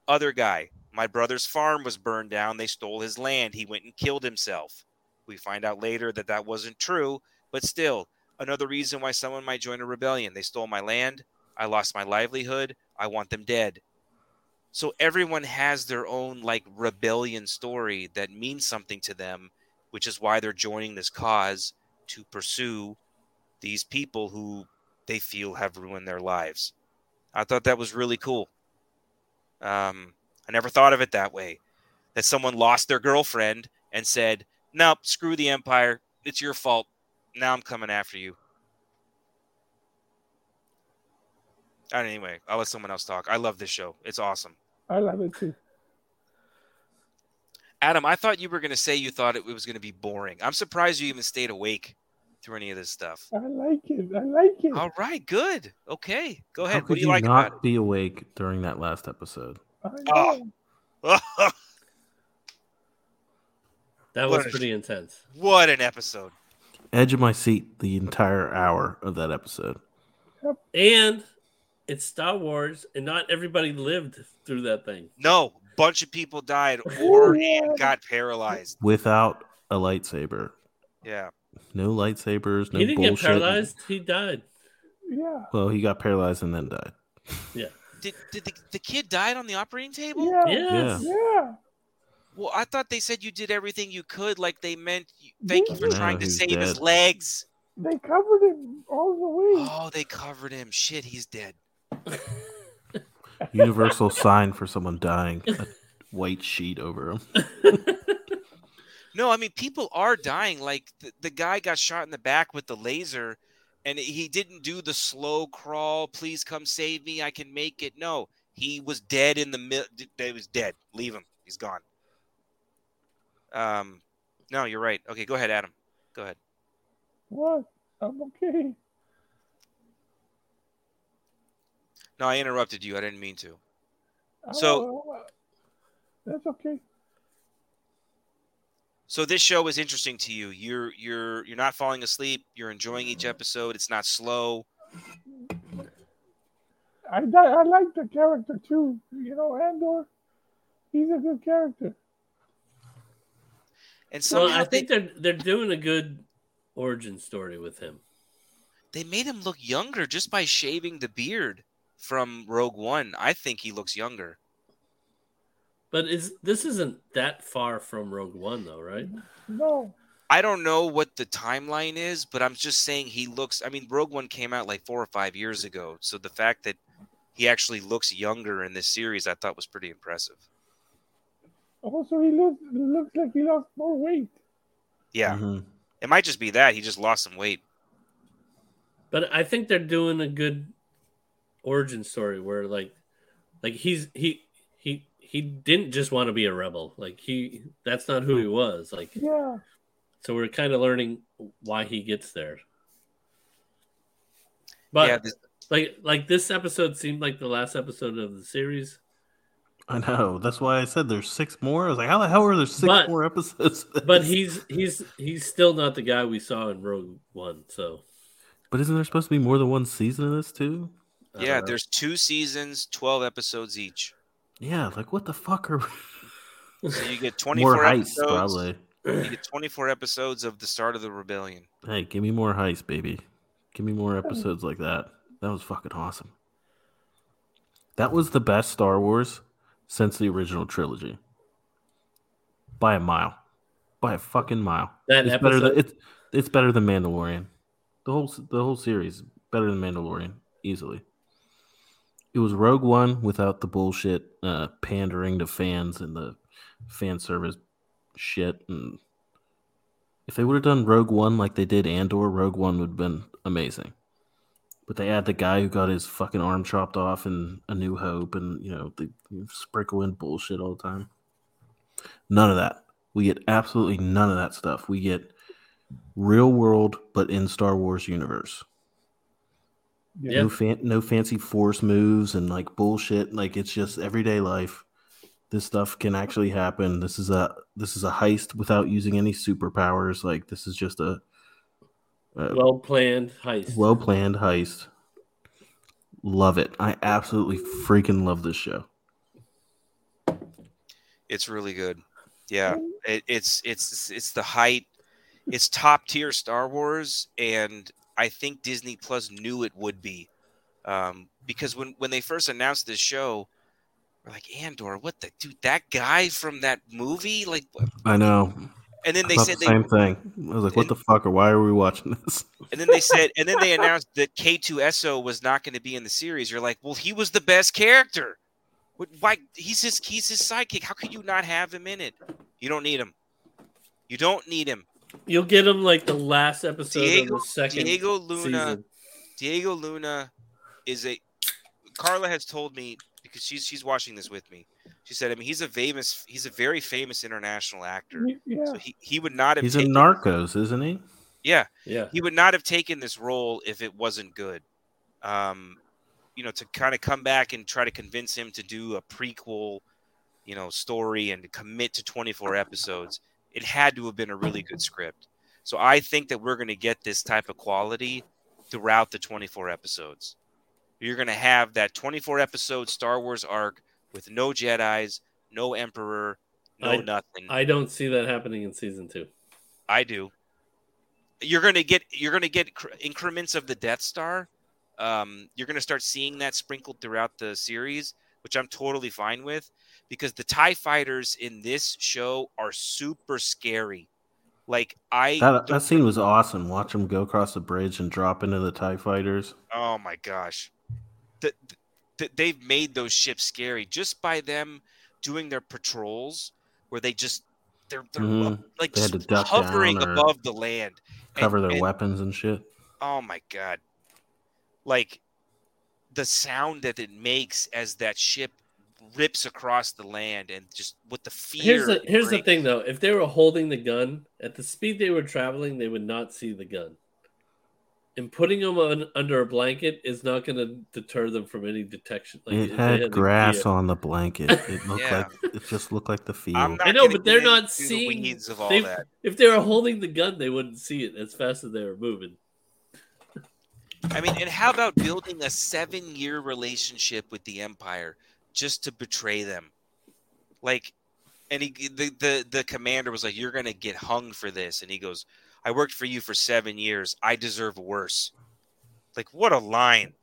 [SPEAKER 2] other guy my brother's farm was burned down they stole his land he went and killed himself we find out later that that wasn't true but still another reason why someone might join a rebellion. They stole my land. I lost my livelihood. I want them dead. So everyone has their own like rebellion story that means something to them, which is why they're joining this cause to pursue these people who they feel have ruined their lives. I thought that was really cool. Um, I never thought of it that way. That someone lost their girlfriend and said, "Nope, screw the empire. It's your fault. Now I'm coming after you." Anyway, I'll let someone else talk. I love this show. It's awesome.
[SPEAKER 4] I love it too.
[SPEAKER 2] Adam, I thought you were going to say you thought it was going to be boring. I'm surprised you even stayed awake through any of this stuff.
[SPEAKER 4] I like it. I like it.
[SPEAKER 2] All right, good. Okay, go ahead.
[SPEAKER 5] How
[SPEAKER 2] ahead.
[SPEAKER 5] could
[SPEAKER 2] What do you,
[SPEAKER 5] you
[SPEAKER 2] like
[SPEAKER 5] not
[SPEAKER 2] about
[SPEAKER 5] be awake during that last episode?
[SPEAKER 2] Oh.
[SPEAKER 3] That
[SPEAKER 2] What
[SPEAKER 3] was
[SPEAKER 2] a-
[SPEAKER 3] pretty intense.
[SPEAKER 2] what an episode!
[SPEAKER 5] Edge of my seat the entire hour of that episode.
[SPEAKER 3] And it's Star Wars, and not everybody lived through that thing.
[SPEAKER 2] No, bunch of people died or got paralyzed.
[SPEAKER 5] Without a lightsaber.
[SPEAKER 2] Yeah.
[SPEAKER 5] No lightsabers, no
[SPEAKER 3] he didn't
[SPEAKER 5] bullshit.
[SPEAKER 3] get paralyzed. He died.
[SPEAKER 4] Yeah.
[SPEAKER 5] Well, he got paralyzed and then died. Yeah.
[SPEAKER 2] Did, did the, the kid died on the operating table?
[SPEAKER 4] Yeah.
[SPEAKER 3] Yes.
[SPEAKER 4] Yeah.
[SPEAKER 2] Well, I thought they said you did everything you could, like they meant you, thank you for
[SPEAKER 5] No,
[SPEAKER 2] trying to
[SPEAKER 5] he's
[SPEAKER 2] save his legs.
[SPEAKER 4] They covered him all the way.
[SPEAKER 2] Oh, they covered him. Shit, he's dead.
[SPEAKER 5] Universal sign for someone dying. A white sheet over him.
[SPEAKER 2] No, I mean people are dying. Like the, the guy got shot in the back with the laser, and he didn't do the slow crawl. Please come save me. I can make it. No, he was dead in the middle. He was dead. Leave him. He's gone. Um, no, you're right. Okay, go ahead, Adam. Go ahead.
[SPEAKER 4] What? I'm okay.
[SPEAKER 2] No, I interrupted you. I didn't mean to.
[SPEAKER 4] Oh,
[SPEAKER 2] so-
[SPEAKER 4] all- that's okay.
[SPEAKER 2] So this show is interesting to you. You're you're you're not falling asleep. You're enjoying each episode. It's not slow.
[SPEAKER 4] I I like the character too. You know, Andor. He's a good character.
[SPEAKER 2] And
[SPEAKER 3] Well, I think
[SPEAKER 2] they,
[SPEAKER 3] they're they're doing a good origin story with him.
[SPEAKER 2] they made him look younger just by shaving the beard from Rogue One. I think he looks younger.
[SPEAKER 3] But is this isn't that far from Rogue One though, right?
[SPEAKER 4] No.
[SPEAKER 2] I don't know what the timeline is, but I'm just saying he looks. I mean, Rogue One came out like four or five years ago, so the fact that he actually looks younger in this series, I thought was pretty impressive.
[SPEAKER 4] Also, he looks looks like he lost more weight.
[SPEAKER 2] Yeah,
[SPEAKER 5] Mhm.
[SPEAKER 2] it might just be that he just lost some weight.
[SPEAKER 3] But I think they're doing a good origin story where like like he's he he he didn't just want to be a rebel. Like he that's not who he was. Like
[SPEAKER 4] Yeah.
[SPEAKER 3] so we're kind of learning why he gets there. But
[SPEAKER 2] yeah, this,
[SPEAKER 3] like like this episode seemed like the last episode of the series.
[SPEAKER 5] I know. That's why I said there's six more. I was like, how the hell are there six
[SPEAKER 3] But-
[SPEAKER 5] more episodes?
[SPEAKER 3] But he's he's he's still not the guy we saw in Rogue One. So
[SPEAKER 5] But isn't there supposed to be more than one season of this too?
[SPEAKER 3] I don't
[SPEAKER 2] yeah,
[SPEAKER 3] know.
[SPEAKER 2] there's two seasons, twelve episodes each.
[SPEAKER 5] Yeah, like what the fuck are
[SPEAKER 2] So you get
[SPEAKER 5] more
[SPEAKER 2] 24
[SPEAKER 5] heist
[SPEAKER 2] episodes.
[SPEAKER 5] probably?
[SPEAKER 2] You get 24 episodes of the start of the rebellion.
[SPEAKER 5] Hey, give me more heist, baby. Give me more episodes like that. That was fucking awesome. That was the best Star Wars since the original trilogy. By a mile. By a fucking mile.
[SPEAKER 3] that
[SPEAKER 5] It's better than it's it's better than Mandalorian. The whole the whole series better than Mandalorian easily. It was Rogue One without the bullshit uh, pandering to fans and the fan service shit. And if they would have done Rogue One like they did Andor, Rogue One would have been amazing. But they had the guy who got his fucking arm chopped off in A New Hope, and you know they sprinkle in bullshit all the time. None of that. We get absolutely none of that stuff. We get real world, but in Star Wars universe.
[SPEAKER 3] Yeah.
[SPEAKER 5] No, fan- no fancy force moves and like bullshit. Like it's just everyday life. This stuff can actually happen. This is a this is a heist without using any superpowers. Like this is just a, a
[SPEAKER 3] well planned heist.
[SPEAKER 5] well planned heist. Love it. I absolutely freaking love this show.
[SPEAKER 2] It's really good. Yeah, it, it's it's it's the height. It's top tier Star Wars, and I think Disney Plus knew it would be, um, because when when they first announced this show, we're like Andor, what the dude? That guy from that movie, like.
[SPEAKER 5] I know.
[SPEAKER 2] and then they said
[SPEAKER 5] the
[SPEAKER 2] they,
[SPEAKER 5] same thing. I was like, "What the fuck? Or why are we watching this?"
[SPEAKER 2] and then they said, and then they announced that K2SO was not going to be in the series. You're like, well, he was the best character. What- Why? He's his he's his sidekick. How could you not have him in it? You don't need him. You don't need him.
[SPEAKER 3] You'll get him like the last episode
[SPEAKER 2] Diego-
[SPEAKER 3] of the second
[SPEAKER 2] Diego Luna.
[SPEAKER 3] season.
[SPEAKER 2] Diego Luna is a. Carla has told me because she's she's watching this with me. She said, I mean, he's a famous, he's a very famous international actor.
[SPEAKER 4] Yeah.
[SPEAKER 2] So he, he would not have
[SPEAKER 5] He's in
[SPEAKER 2] taken,
[SPEAKER 5] Narcos, isn't he?
[SPEAKER 2] yeah,
[SPEAKER 3] Yeah.
[SPEAKER 2] he would not have taken this role if it wasn't good. Um, you know, to kind of come back and try to convince him to do a prequel, you know, story and to commit to 24 episodes, it had to have been a really good script. So I think that we're going to get this type of quality throughout the 24 episodes. You're going to have that 24 episode Star Wars arc with no Jedi's, no Emperor, no
[SPEAKER 3] I-
[SPEAKER 2] nothing.
[SPEAKER 3] I don't see that happening in season two.
[SPEAKER 2] I do. You're gonna get you're gonna get increments of the Death Star. Um, you're gonna start seeing that sprinkled throughout the series, which I'm totally fine with, because the Tie Fighters in this show are super scary. Like I,
[SPEAKER 5] That, that scene was awesome. Watch them go across the bridge and drop into the Tie Fighters.
[SPEAKER 2] oh my gosh, the, the, they've made those ships scary just by them doing their patrols, where they just they're, they're
[SPEAKER 5] Mhm.
[SPEAKER 2] like
[SPEAKER 5] They
[SPEAKER 2] just hovering above the land, And-
[SPEAKER 5] Cover their
[SPEAKER 2] and-
[SPEAKER 5] weapons and shit.
[SPEAKER 2] oh my god like the sound that it makes as that ship rips across the land and just with the fear
[SPEAKER 3] Here's the here's the thing though. If they were holding the gun at the speed they were traveling, they would not see the gun. And putting them on, under a blanket is not going to deter them from any detection. Like,
[SPEAKER 5] it
[SPEAKER 3] if they
[SPEAKER 5] had grass
[SPEAKER 3] gear.
[SPEAKER 5] on the blanket. It looked
[SPEAKER 2] Yeah.
[SPEAKER 5] like it just looked like the field.
[SPEAKER 2] I'm not
[SPEAKER 3] I know, but they're not
[SPEAKER 2] into the
[SPEAKER 3] seeing-
[SPEAKER 2] weeds of all
[SPEAKER 3] They,
[SPEAKER 2] that
[SPEAKER 3] if they were holding the gun, they wouldn't see it as fast as they were moving.
[SPEAKER 2] i mean and how about building a seven year relationship with the empire just to betray them. Like and he the, the the commander was like you're gonna get hung for this. And he goes i worked for you for seven years. I deserve worse. Like what a line.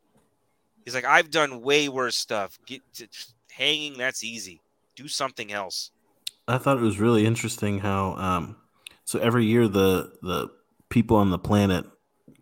[SPEAKER 2] He's like i've done way worse stuff. Get to, hanging that's easy. Do something else.
[SPEAKER 5] I thought it was really interesting how um so every year the the people on the planet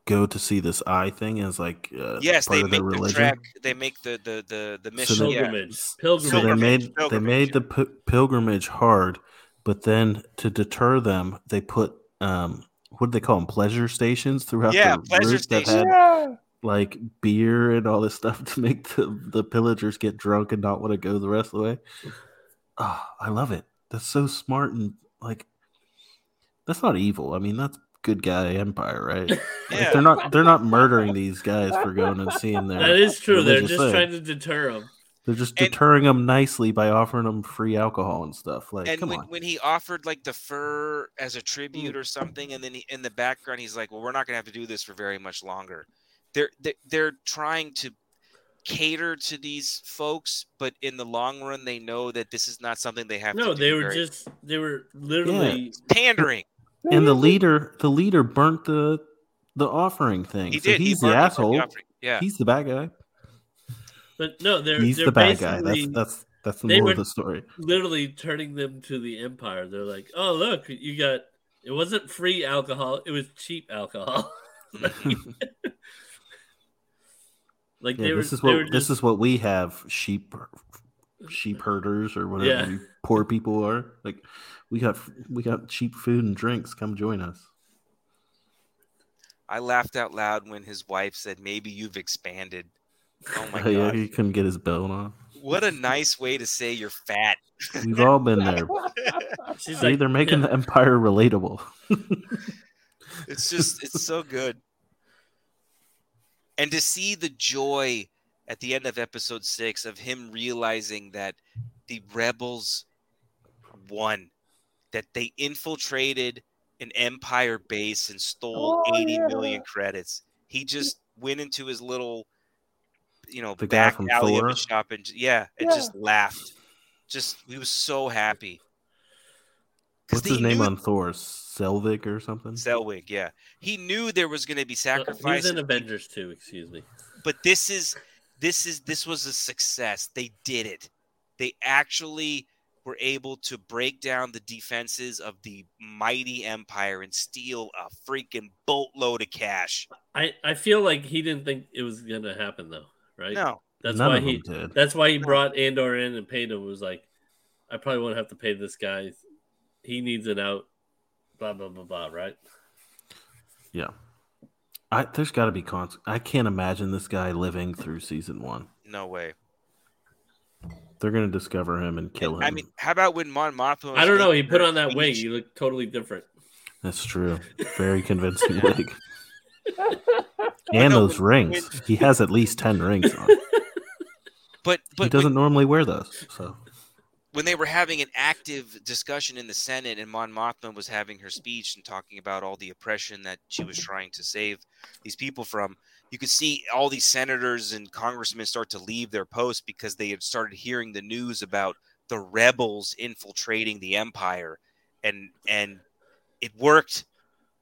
[SPEAKER 5] go to see this eye thing as like uh,
[SPEAKER 2] yes
[SPEAKER 5] part
[SPEAKER 2] they
[SPEAKER 5] of their
[SPEAKER 2] make the
[SPEAKER 5] religion.
[SPEAKER 2] track they make the the the, the mission
[SPEAKER 5] they-
[SPEAKER 2] yeah.
[SPEAKER 3] Pilgrimage.
[SPEAKER 5] So
[SPEAKER 3] Pilgrimage.
[SPEAKER 5] they
[SPEAKER 2] Pilgrimage,
[SPEAKER 5] made they made the p- pilgrimage hard, but then to deter them, they put um what do they call them pleasure stations throughout
[SPEAKER 2] Yeah,
[SPEAKER 5] the
[SPEAKER 2] pleasure
[SPEAKER 5] route that
[SPEAKER 2] stations.
[SPEAKER 5] had
[SPEAKER 4] Yeah.
[SPEAKER 5] like beer and all this stuff to make the, the pillagers get drunk and not want to go the rest of the way. Oh, I love it. That's so smart and like that's not evil. I mean, that's good guy empire, right? Like, they're not they're not murdering these guys for going and seeing their
[SPEAKER 3] That is true. They're just
[SPEAKER 5] thing.
[SPEAKER 3] trying to deter them.
[SPEAKER 5] They're just
[SPEAKER 2] And-
[SPEAKER 5] deterring them nicely by offering them free alcohol and stuff. Like,
[SPEAKER 2] and
[SPEAKER 5] come
[SPEAKER 2] when,
[SPEAKER 5] on.
[SPEAKER 2] when he offered like the fur as a tribute or something and then he, in the background he's like well we're not going to have to do this for very much longer they're, they're they're trying to cater to these folks but in the long run they know that this is not something they have
[SPEAKER 3] No,
[SPEAKER 2] to do
[SPEAKER 3] they were
[SPEAKER 2] very-
[SPEAKER 3] just they were literally
[SPEAKER 2] pandering
[SPEAKER 5] and the leader, the leader burnt the the offering thing.
[SPEAKER 2] he
[SPEAKER 5] so
[SPEAKER 2] did
[SPEAKER 5] he's
[SPEAKER 2] he
[SPEAKER 5] the
[SPEAKER 2] burned- he burned
[SPEAKER 5] asshole.
[SPEAKER 2] offering. yeah
[SPEAKER 5] He's the bad guy.
[SPEAKER 3] but no, they're
[SPEAKER 5] He's
[SPEAKER 3] they're
[SPEAKER 5] the bad guy. That's
[SPEAKER 3] basically
[SPEAKER 5] that's that's the
[SPEAKER 3] they
[SPEAKER 5] moral of the story.
[SPEAKER 3] literally turning them to the empire. They're like, "Oh, look, you got it wasn't free alcohol, it was cheap alcohol." like
[SPEAKER 5] Yeah,
[SPEAKER 3] they were
[SPEAKER 5] this is what
[SPEAKER 3] were
[SPEAKER 5] this is what we have sheep sheep herders or whatever
[SPEAKER 3] Yeah.
[SPEAKER 5] you poor people are. Like we got we got cheap food and drinks. Come join us.
[SPEAKER 2] i laughed out loud when his wife said maybe you've expanded oh my
[SPEAKER 5] Oh, yeah,
[SPEAKER 2] god
[SPEAKER 5] he couldn't get his belt on.
[SPEAKER 2] what a nice way to say you're fat
[SPEAKER 5] We've all been there.
[SPEAKER 3] she's
[SPEAKER 5] See,
[SPEAKER 3] like,
[SPEAKER 5] they're making
[SPEAKER 3] yeah.
[SPEAKER 5] the empire relatable.
[SPEAKER 2] it's just it's so good and to see the joy at the end of episode six of him realizing that the rebels won that they infiltrated an empire base and stole
[SPEAKER 4] Oh,
[SPEAKER 2] eighty million
[SPEAKER 4] yeah.
[SPEAKER 2] credits he just went into his little you know
[SPEAKER 5] The
[SPEAKER 2] back
[SPEAKER 5] from
[SPEAKER 2] alley of
[SPEAKER 5] Thor?
[SPEAKER 2] his shop and yeah and
[SPEAKER 4] Yeah.
[SPEAKER 2] just laughed just he was so happy.
[SPEAKER 5] What's his name
[SPEAKER 2] knew-
[SPEAKER 5] on Thor? Selvig or something?
[SPEAKER 2] Selvig, yeah. He knew there was going to be sacrifice.
[SPEAKER 3] He was
[SPEAKER 2] sacrifice,
[SPEAKER 3] in Avengers too. Excuse me.
[SPEAKER 2] but this is this is this was a success. They did it. They actually were able to break down the defenses of the mighty empire and steal a freaking boatload of cash.
[SPEAKER 3] I I feel like he didn't think it was gonna happen though, right?
[SPEAKER 2] No,
[SPEAKER 3] that's
[SPEAKER 5] None
[SPEAKER 3] why
[SPEAKER 5] of
[SPEAKER 3] he
[SPEAKER 5] them did.
[SPEAKER 3] that's why he brought Andor in and paid him. Was like, I probably won't have to pay this guy. He needs it out. Blah blah blah blah. Right?
[SPEAKER 5] Yeah. I there's got to be cons. I can't imagine this guy living through season one.
[SPEAKER 2] no way.
[SPEAKER 5] They're gonna discover him and kill him.
[SPEAKER 2] I mean, how about when Mon Mothma?
[SPEAKER 3] I don't know. He put on that wig.
[SPEAKER 2] speech?
[SPEAKER 3] He looked totally different.
[SPEAKER 5] That's true. Very convincing wig. And
[SPEAKER 2] know,
[SPEAKER 5] those
[SPEAKER 2] when-
[SPEAKER 5] rings. He has at least ten rings on.
[SPEAKER 2] But
[SPEAKER 5] he doesn't
[SPEAKER 2] when,
[SPEAKER 5] normally wear those. So
[SPEAKER 2] when they were having an active discussion in the Senate, and Mon Mothma was having her speech and talking about all the oppression that she was trying to save these people from, you could see all these senators and congressmen start to leave their posts because they had started hearing the news about the rebels infiltrating the empire, and and it worked.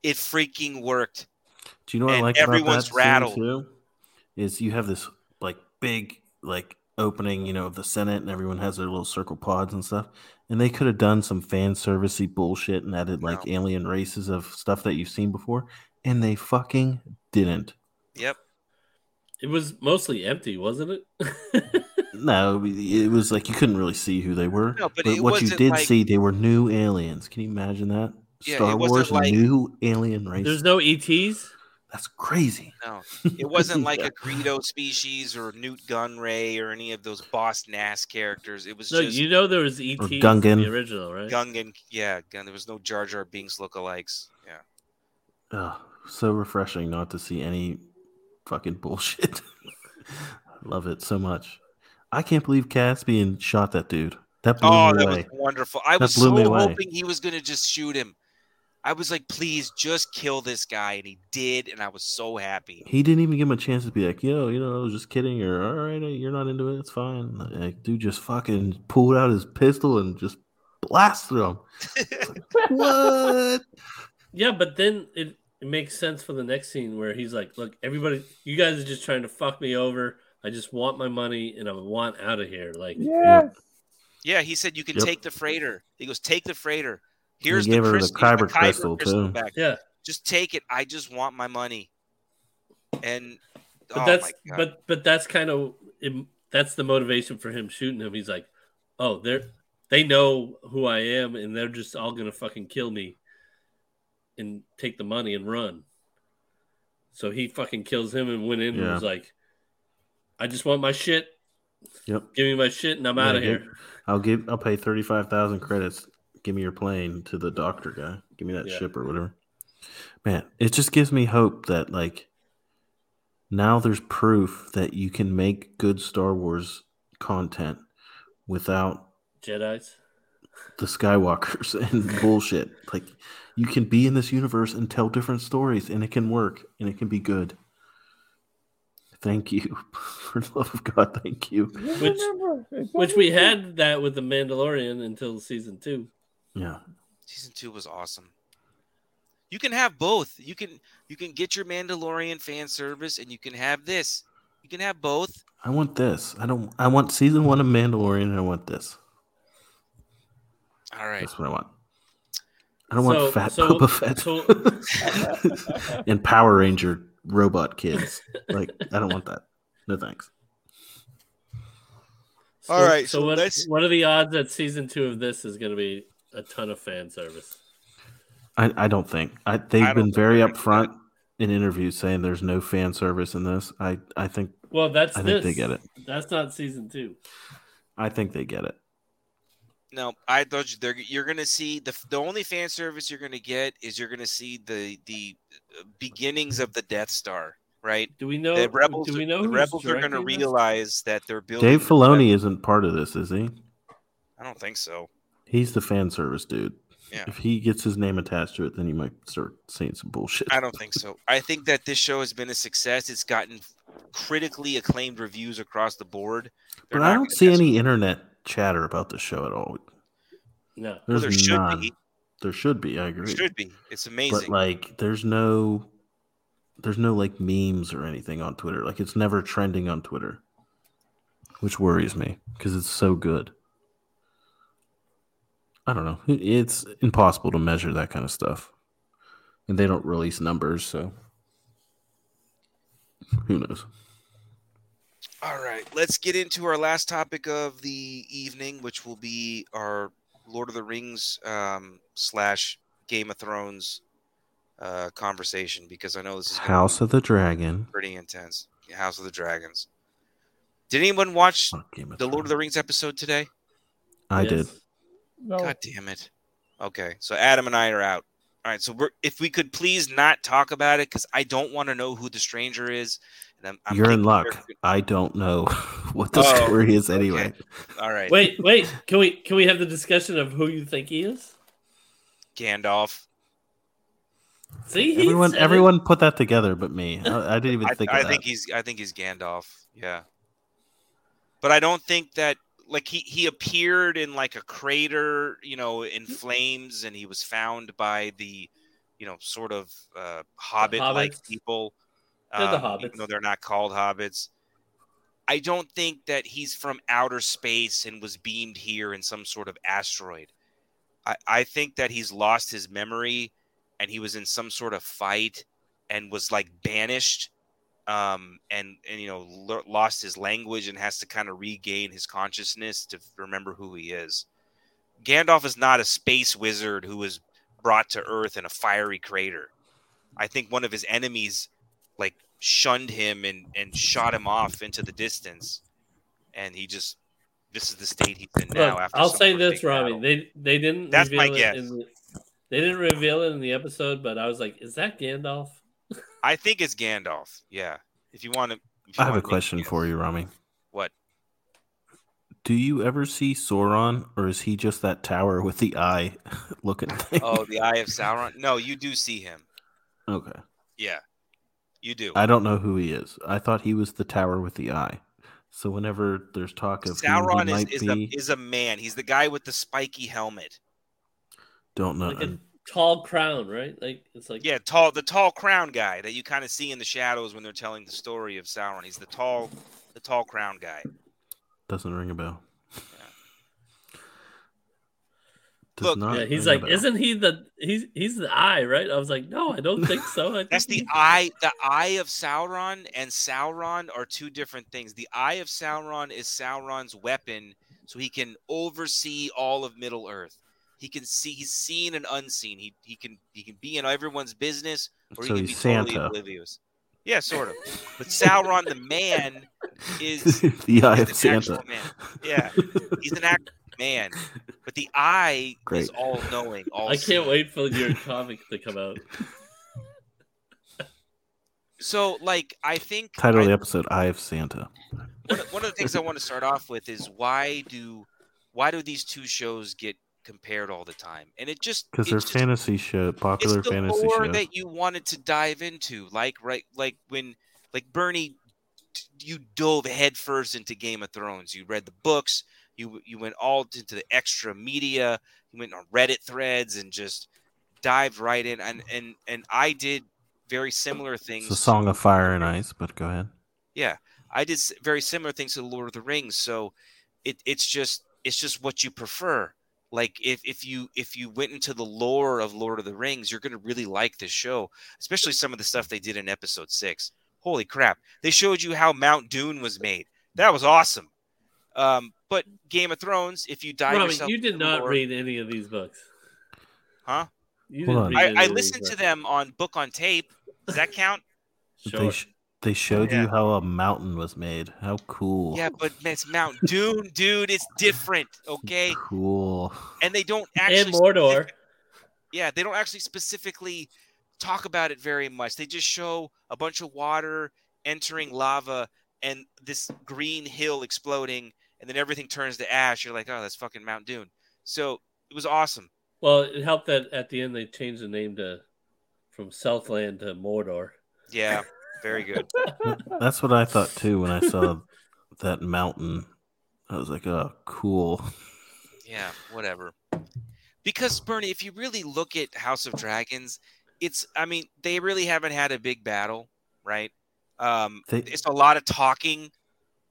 [SPEAKER 2] It freaking worked.
[SPEAKER 5] do you know what I like
[SPEAKER 2] everyone's
[SPEAKER 5] about that
[SPEAKER 2] rattled.
[SPEAKER 5] too? Is you have this like big like opening, you know, of the Senate and everyone has their little circle pods and stuff. And they could have done some fan servicey bullshit and added like
[SPEAKER 2] No.
[SPEAKER 5] alien races of stuff that you've seen before. And they fucking didn't.
[SPEAKER 2] Yep.
[SPEAKER 3] It was mostly empty, wasn't it?
[SPEAKER 5] No, it was like you couldn't really see who they were.
[SPEAKER 2] No, but
[SPEAKER 5] but what you did
[SPEAKER 2] like-
[SPEAKER 5] see, they were new aliens. Can you imagine that?
[SPEAKER 2] Yeah,
[SPEAKER 5] Star Wars,
[SPEAKER 2] like-
[SPEAKER 5] new alien race.
[SPEAKER 3] There's no ETs.
[SPEAKER 5] That's crazy.
[SPEAKER 2] No, it wasn't like
[SPEAKER 5] Yeah.
[SPEAKER 2] a Greedo species or Nute Gunray or any of those Boss Nass characters. It was
[SPEAKER 3] No,
[SPEAKER 2] just
[SPEAKER 3] you know there was ETs in
[SPEAKER 5] Gungan.
[SPEAKER 3] the original, right?
[SPEAKER 2] Gungan. Yeah, Gun. There was no Jar Jar Binks lookalikes. Yeah.
[SPEAKER 5] Oh, so refreshing not to see any fucking bullshit. Love it so much. I can't believe Cassian shot that dude. That blew
[SPEAKER 2] Oh,
[SPEAKER 5] me
[SPEAKER 2] that
[SPEAKER 5] away.
[SPEAKER 2] was wonderful. I
[SPEAKER 5] That
[SPEAKER 2] was so hoping he was gonna just shoot him. I was like, please just kill this guy, and he did, and I was so happy.
[SPEAKER 5] He didn't even give him a chance to be like, yo, you know, I was just kidding, or all right, uh, you're not into it, it's fine. Like, dude just fucking pulled out his pistol and just blasted him. What?
[SPEAKER 3] Yeah, but then it, it makes sense for the next scene where he's like, "Look, everybody, you guys are just trying to fuck me over. I just want my money and I want out of here." Like,
[SPEAKER 4] Yes.
[SPEAKER 2] yeah, he said you can
[SPEAKER 5] Yep.
[SPEAKER 2] take the freighter. He goes, take the freighter. Here's
[SPEAKER 5] gave
[SPEAKER 2] the,
[SPEAKER 5] her the
[SPEAKER 2] crystal,
[SPEAKER 5] Kyber crystal, too.
[SPEAKER 2] back.
[SPEAKER 3] yeah,
[SPEAKER 2] Just take it. I just want my money. And
[SPEAKER 3] but
[SPEAKER 2] oh
[SPEAKER 3] that's but but that's kind of it, that's the motivation for him shooting him. He's like, "Oh, they're they know who I am and they're just all gonna fucking kill me and take the money and run." So he fucking kills him and went in and was like, "I just want my shit.
[SPEAKER 5] Yep.
[SPEAKER 3] Give me my shit and I'm
[SPEAKER 5] Yeah,
[SPEAKER 3] out of
[SPEAKER 5] give-
[SPEAKER 3] here."
[SPEAKER 5] I'll give I'll pay thirty five thousand credits. Give me your plane to the doctor guy. Give me that
[SPEAKER 3] Yeah.
[SPEAKER 5] ship or whatever. Man, it just gives me hope that like now there's proof that you can make good Star Wars content without
[SPEAKER 3] Jedi's.
[SPEAKER 5] The Skywalkers and bullshit. Like you can be in this universe and tell different stories and it can work and it can be good. Thank you. For the love of God, thank you.
[SPEAKER 3] Which- Which we had that with the Mandalorian until season two.
[SPEAKER 5] Yeah.
[SPEAKER 2] season two was awesome. You can have both. You can you can get your Mandalorian fan service, and you can have this. You can have both.
[SPEAKER 5] I want this. I don't I want season one of Mandalorian and I want this.
[SPEAKER 2] All right.
[SPEAKER 5] That's what I want. I don't
[SPEAKER 3] So-
[SPEAKER 5] want fat
[SPEAKER 3] so-
[SPEAKER 5] Boba Fett and Power Ranger robot kids. Like I don't want that. No thanks.
[SPEAKER 3] So,
[SPEAKER 2] All right,
[SPEAKER 3] So,
[SPEAKER 2] so
[SPEAKER 3] what,
[SPEAKER 2] let's-
[SPEAKER 3] what are the odds that season two of this is going to be a ton of fan service?
[SPEAKER 5] I, I don't think. I they've
[SPEAKER 2] I don't
[SPEAKER 5] been
[SPEAKER 2] think
[SPEAKER 5] very
[SPEAKER 2] they're
[SPEAKER 5] upfront in interviews saying there's no fan service in this. I I think
[SPEAKER 3] Well, that's
[SPEAKER 5] I
[SPEAKER 3] this.
[SPEAKER 5] think they get it.
[SPEAKER 3] That's not season two.
[SPEAKER 5] I think they get it.
[SPEAKER 2] No, I thought you, they're, you're going to see the the only fan service you're going to get is you're going to see the the uh, beginnings of the Death Star, right?
[SPEAKER 3] Do we know?
[SPEAKER 2] The rebels,
[SPEAKER 3] Do we know
[SPEAKER 2] the rebels are going to
[SPEAKER 3] directing this?
[SPEAKER 2] realize that they're building.
[SPEAKER 5] Dave
[SPEAKER 2] the
[SPEAKER 5] Filoni isn't part of this, is he?
[SPEAKER 2] I don't think so.
[SPEAKER 5] He's the fan service dude.
[SPEAKER 2] Yeah.
[SPEAKER 5] If he gets his name attached to it, then you might start seeing some bullshit.
[SPEAKER 2] I don't think so. I think that this show has been a success. It's gotten critically acclaimed reviews across the board. They're
[SPEAKER 5] But I don't see
[SPEAKER 2] mess
[SPEAKER 5] any internet chatter about the show at all.
[SPEAKER 3] No.
[SPEAKER 2] Well, there should
[SPEAKER 5] none.
[SPEAKER 2] be.
[SPEAKER 5] There should be. I
[SPEAKER 2] There
[SPEAKER 5] agree.
[SPEAKER 2] should be. It's amazing.
[SPEAKER 5] but
[SPEAKER 2] amazing.
[SPEAKER 5] like, there's no, there's no like memes or anything on Twitter. Like, it's never trending on Twitter, which worries me because it's so good. I don't know. It's impossible to measure that kind of stuff, and they don't release numbers, so who knows?
[SPEAKER 2] All right, let's get into our last topic of the evening, which will be our Lord of the Rings um, slash Game of Thrones uh, conversation because I know this is
[SPEAKER 5] House of the Dragon.
[SPEAKER 2] pretty intense. House of the Dragons. Did anyone watch
[SPEAKER 5] Fuck Game of
[SPEAKER 2] the Lord of the Rings episode today?
[SPEAKER 5] I
[SPEAKER 3] Yes.
[SPEAKER 5] did.
[SPEAKER 4] No,
[SPEAKER 2] God damn it. Okay, so Adam and I are out. All right, so we're, if we could please not talk about it because I don't want to know who the stranger is. And I'm, I'm
[SPEAKER 5] You're in luck.
[SPEAKER 2] they're-
[SPEAKER 5] I don't know what the
[SPEAKER 2] Oh,
[SPEAKER 5] story is
[SPEAKER 2] okay.
[SPEAKER 5] anyway.
[SPEAKER 2] All right,
[SPEAKER 3] Wait, wait. Can we can we have the discussion of who you think he is?
[SPEAKER 2] Gandalf.
[SPEAKER 3] See, he
[SPEAKER 5] Everyone,
[SPEAKER 3] said it.
[SPEAKER 5] everyone put that together, but me. I, I didn't even think
[SPEAKER 2] I
[SPEAKER 5] of that.
[SPEAKER 2] think he's I think he's Gandalf. Yeah, but I don't think that like he he appeared in like a crater, you know, in flames, and he was found by the, you know, sort of uh, hobbit-like people.
[SPEAKER 3] They're the
[SPEAKER 2] um, even
[SPEAKER 3] hobbits.
[SPEAKER 2] though they're not called hobbits. I don't think that he's from outer space and was beamed here in some sort of asteroid. I, I think that he's lost his memory and he was in some sort of fight and was like banished um, and, and, you know, lo- lost his language and has to kind of regain his consciousness to remember who he is. Gandalf is not a space wizard who was brought to Earth in a fiery crater. I think one of his enemies like shunned him and and shot him off into the distance and he just this is the state he's in now
[SPEAKER 3] Look,
[SPEAKER 2] after
[SPEAKER 3] I'll say this, Robbie.
[SPEAKER 2] Battle.
[SPEAKER 3] They they didn't.
[SPEAKER 2] That's my guess.
[SPEAKER 3] The, they didn't reveal it in the episode, but I was like, "Is that Gandalf?"
[SPEAKER 2] I think it's gandalf yeah if you want to
[SPEAKER 5] I have a question for you, Rami.
[SPEAKER 2] What?
[SPEAKER 5] Do you ever see Sauron, or is he just that tower with the eye looking thing?
[SPEAKER 2] oh the eye of sauron no you do see him
[SPEAKER 5] okay.
[SPEAKER 2] yeah you do
[SPEAKER 5] I don't know who he is. I thought he was the tower with the eye. So whenever there's talk of
[SPEAKER 2] sauron is, is, a, is a man he's the guy with the spiky helmet
[SPEAKER 5] don't know.
[SPEAKER 3] Like a tall crown, right? Like it's like
[SPEAKER 2] yeah tall the tall crown guy that you kind of see in the shadows when they're telling the story of sauron he's the tall the tall crown guy
[SPEAKER 5] Doesn't ring a bell. Does
[SPEAKER 2] Look,
[SPEAKER 5] not
[SPEAKER 3] Yeah, he's like, isn't he the he's he's the eye, right? I was like, no, I don't think so. I think
[SPEAKER 2] That's the eye. The eye of Sauron and Sauron are two different things. The eye of Sauron is Sauron's weapon, so he can oversee all of Middle Earth. He can see. He's seen and unseen. He he can he can be in everyone's business, or he
[SPEAKER 5] So
[SPEAKER 2] can be
[SPEAKER 5] he's
[SPEAKER 2] totally
[SPEAKER 5] Santa.
[SPEAKER 2] oblivious. Yeah, sort of. But Sauron, the man, is
[SPEAKER 5] the eye
[SPEAKER 2] is
[SPEAKER 5] of
[SPEAKER 2] an
[SPEAKER 5] Santa.
[SPEAKER 2] actual man. Yeah, he's an actual man. But the eye is all knowing. All
[SPEAKER 3] I can't wait for your comic to come out.
[SPEAKER 2] So, like, I think
[SPEAKER 5] Title
[SPEAKER 2] I
[SPEAKER 5] of the episode: Eye of Santa.
[SPEAKER 2] one one of the things I want to start off with is why do why do these two shows get compared all the time? And it just
[SPEAKER 5] Because they're
[SPEAKER 2] just-
[SPEAKER 5] fantasy show, popular
[SPEAKER 2] it's the
[SPEAKER 5] fantasy
[SPEAKER 2] lore that you wanted to dive into, like right, like when like Bernie, you dove headfirst into Game of Thrones. You read the books. You you went all into the extra media. You went on Reddit threads and just dived right in. And and and I did very similar things.
[SPEAKER 5] It's a song of fire and ice. But go ahead.
[SPEAKER 2] Yeah, I did very similar things to the Lord of the Rings. So it it's just it's just what you prefer. Like if if you if you went into the lore of Lord of the Rings, you're gonna really like this show, especially some of the stuff they did in Episode Six. Holy crap! They showed you how Mount Doom was made. That was awesome. Um, but Game of Thrones, if you dive
[SPEAKER 3] Rami,
[SPEAKER 2] yourself
[SPEAKER 3] you did not
[SPEAKER 2] lore-
[SPEAKER 3] read any of these books.
[SPEAKER 2] Huh?
[SPEAKER 3] You didn't
[SPEAKER 5] on.
[SPEAKER 3] read any
[SPEAKER 2] I, I
[SPEAKER 3] of these
[SPEAKER 2] listened to
[SPEAKER 3] books.
[SPEAKER 2] them on book on tape. Does that count?
[SPEAKER 5] They sh- they showed
[SPEAKER 2] Yeah.
[SPEAKER 5] you how a mountain was made. How cool.
[SPEAKER 2] Yeah, but it's Mount Doom, dude. It's different, okay?
[SPEAKER 5] Cool.
[SPEAKER 2] And they don't actually
[SPEAKER 3] and Mordor.
[SPEAKER 2] specific- yeah, they don't actually specifically talk about it very much. They just show a bunch of water entering lava and this green hill exploding, and then everything turns to ash. You're like, oh, that's fucking Mount Doom. So it was awesome.
[SPEAKER 3] Well, it helped that at the end they changed the name to from Southland to Mordor.
[SPEAKER 2] Yeah, very good.
[SPEAKER 5] That's what I thought too when I saw that mountain. I was like, oh, cool.
[SPEAKER 2] Yeah, whatever. Because Bernie, if you really look at House of Dragons, it's I mean, they really haven't had a big battle, right? Um
[SPEAKER 5] They-
[SPEAKER 2] it's a lot of talking.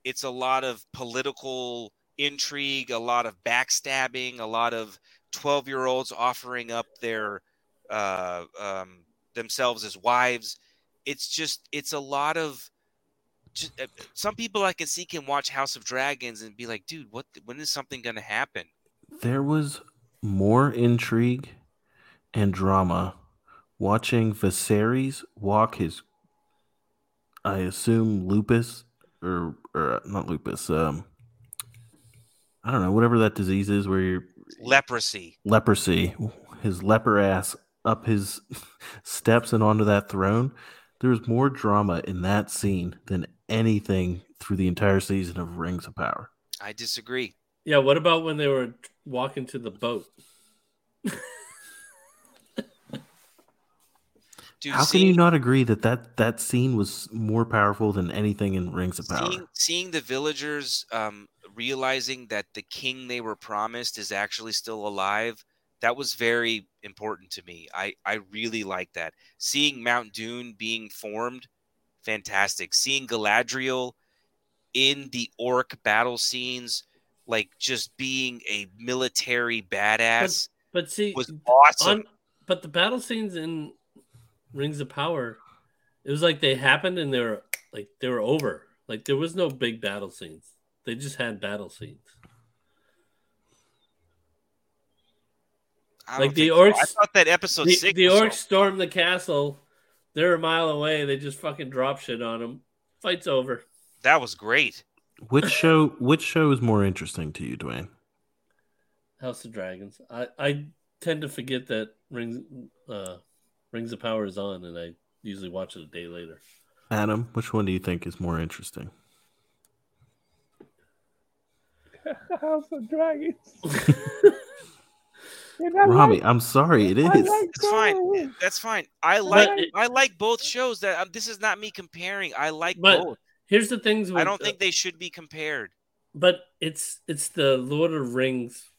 [SPEAKER 2] It's a lot of political intrigue, a lot of backstabbing, a lot of 12-year-olds offering up their uh um themselves as wives. It's just it's a lot of just, uh, some people I can see can watch House of Dragons and be like, dude, what? When is something going to happen?
[SPEAKER 5] There was more intrigue and drama watching Viserys walk his, I assume, lupus or or uh, not lupus. Um, I don't know, whatever that disease is, where you're
[SPEAKER 2] Leprosy.
[SPEAKER 5] leprosy, his leper ass up his steps and onto that throne. There's more drama in that scene than anything through the entire season of Rings of Power.
[SPEAKER 2] I disagree.
[SPEAKER 3] Yeah, what about when they were walking to the boat?
[SPEAKER 2] Dude,
[SPEAKER 5] How can you not agree that, that that scene was more powerful than anything in Rings of Power?
[SPEAKER 2] seeing, seeing the villagers um, realizing that the king they were promised is actually still alive? That was very important to me. I, I really like that. Seeing Mount Doom being formed, fantastic. Seeing Galadriel in the orc battle scenes, like just being a military badass,
[SPEAKER 3] But see,
[SPEAKER 2] was awesome.
[SPEAKER 3] on, but the battle scenes in Rings of Power, it was like they happened and they were like they were over. Like there was no big battle scenes. They just had battle scenes. Like the
[SPEAKER 2] think so. I
[SPEAKER 3] orcs-
[SPEAKER 2] thought that episode
[SPEAKER 3] The,
[SPEAKER 2] six.
[SPEAKER 3] the orcs
[SPEAKER 2] so-
[SPEAKER 3] stormed the castle. They're a mile away. They just fucking drop shit on them. Fight's over.
[SPEAKER 2] that was great.
[SPEAKER 5] Which show which show is more interesting to you, Dwayne?
[SPEAKER 3] House of Dragons. I, I tend to forget that Rings uh, Rings of Power is on, and I usually watch it a day later.
[SPEAKER 5] Adam, which one do you think is more interesting?
[SPEAKER 4] House of Dragons. And I
[SPEAKER 5] Robbie,
[SPEAKER 4] like-
[SPEAKER 5] I'm sorry, it is.
[SPEAKER 4] Like
[SPEAKER 2] It's fine. That's fine. I like
[SPEAKER 3] it-
[SPEAKER 2] I like both shows. That um, this is not me comparing. I like
[SPEAKER 3] But
[SPEAKER 2] both.
[SPEAKER 3] Here's the things. With,
[SPEAKER 2] I don't think they should be compared.
[SPEAKER 3] but it's it's the Lord of Rings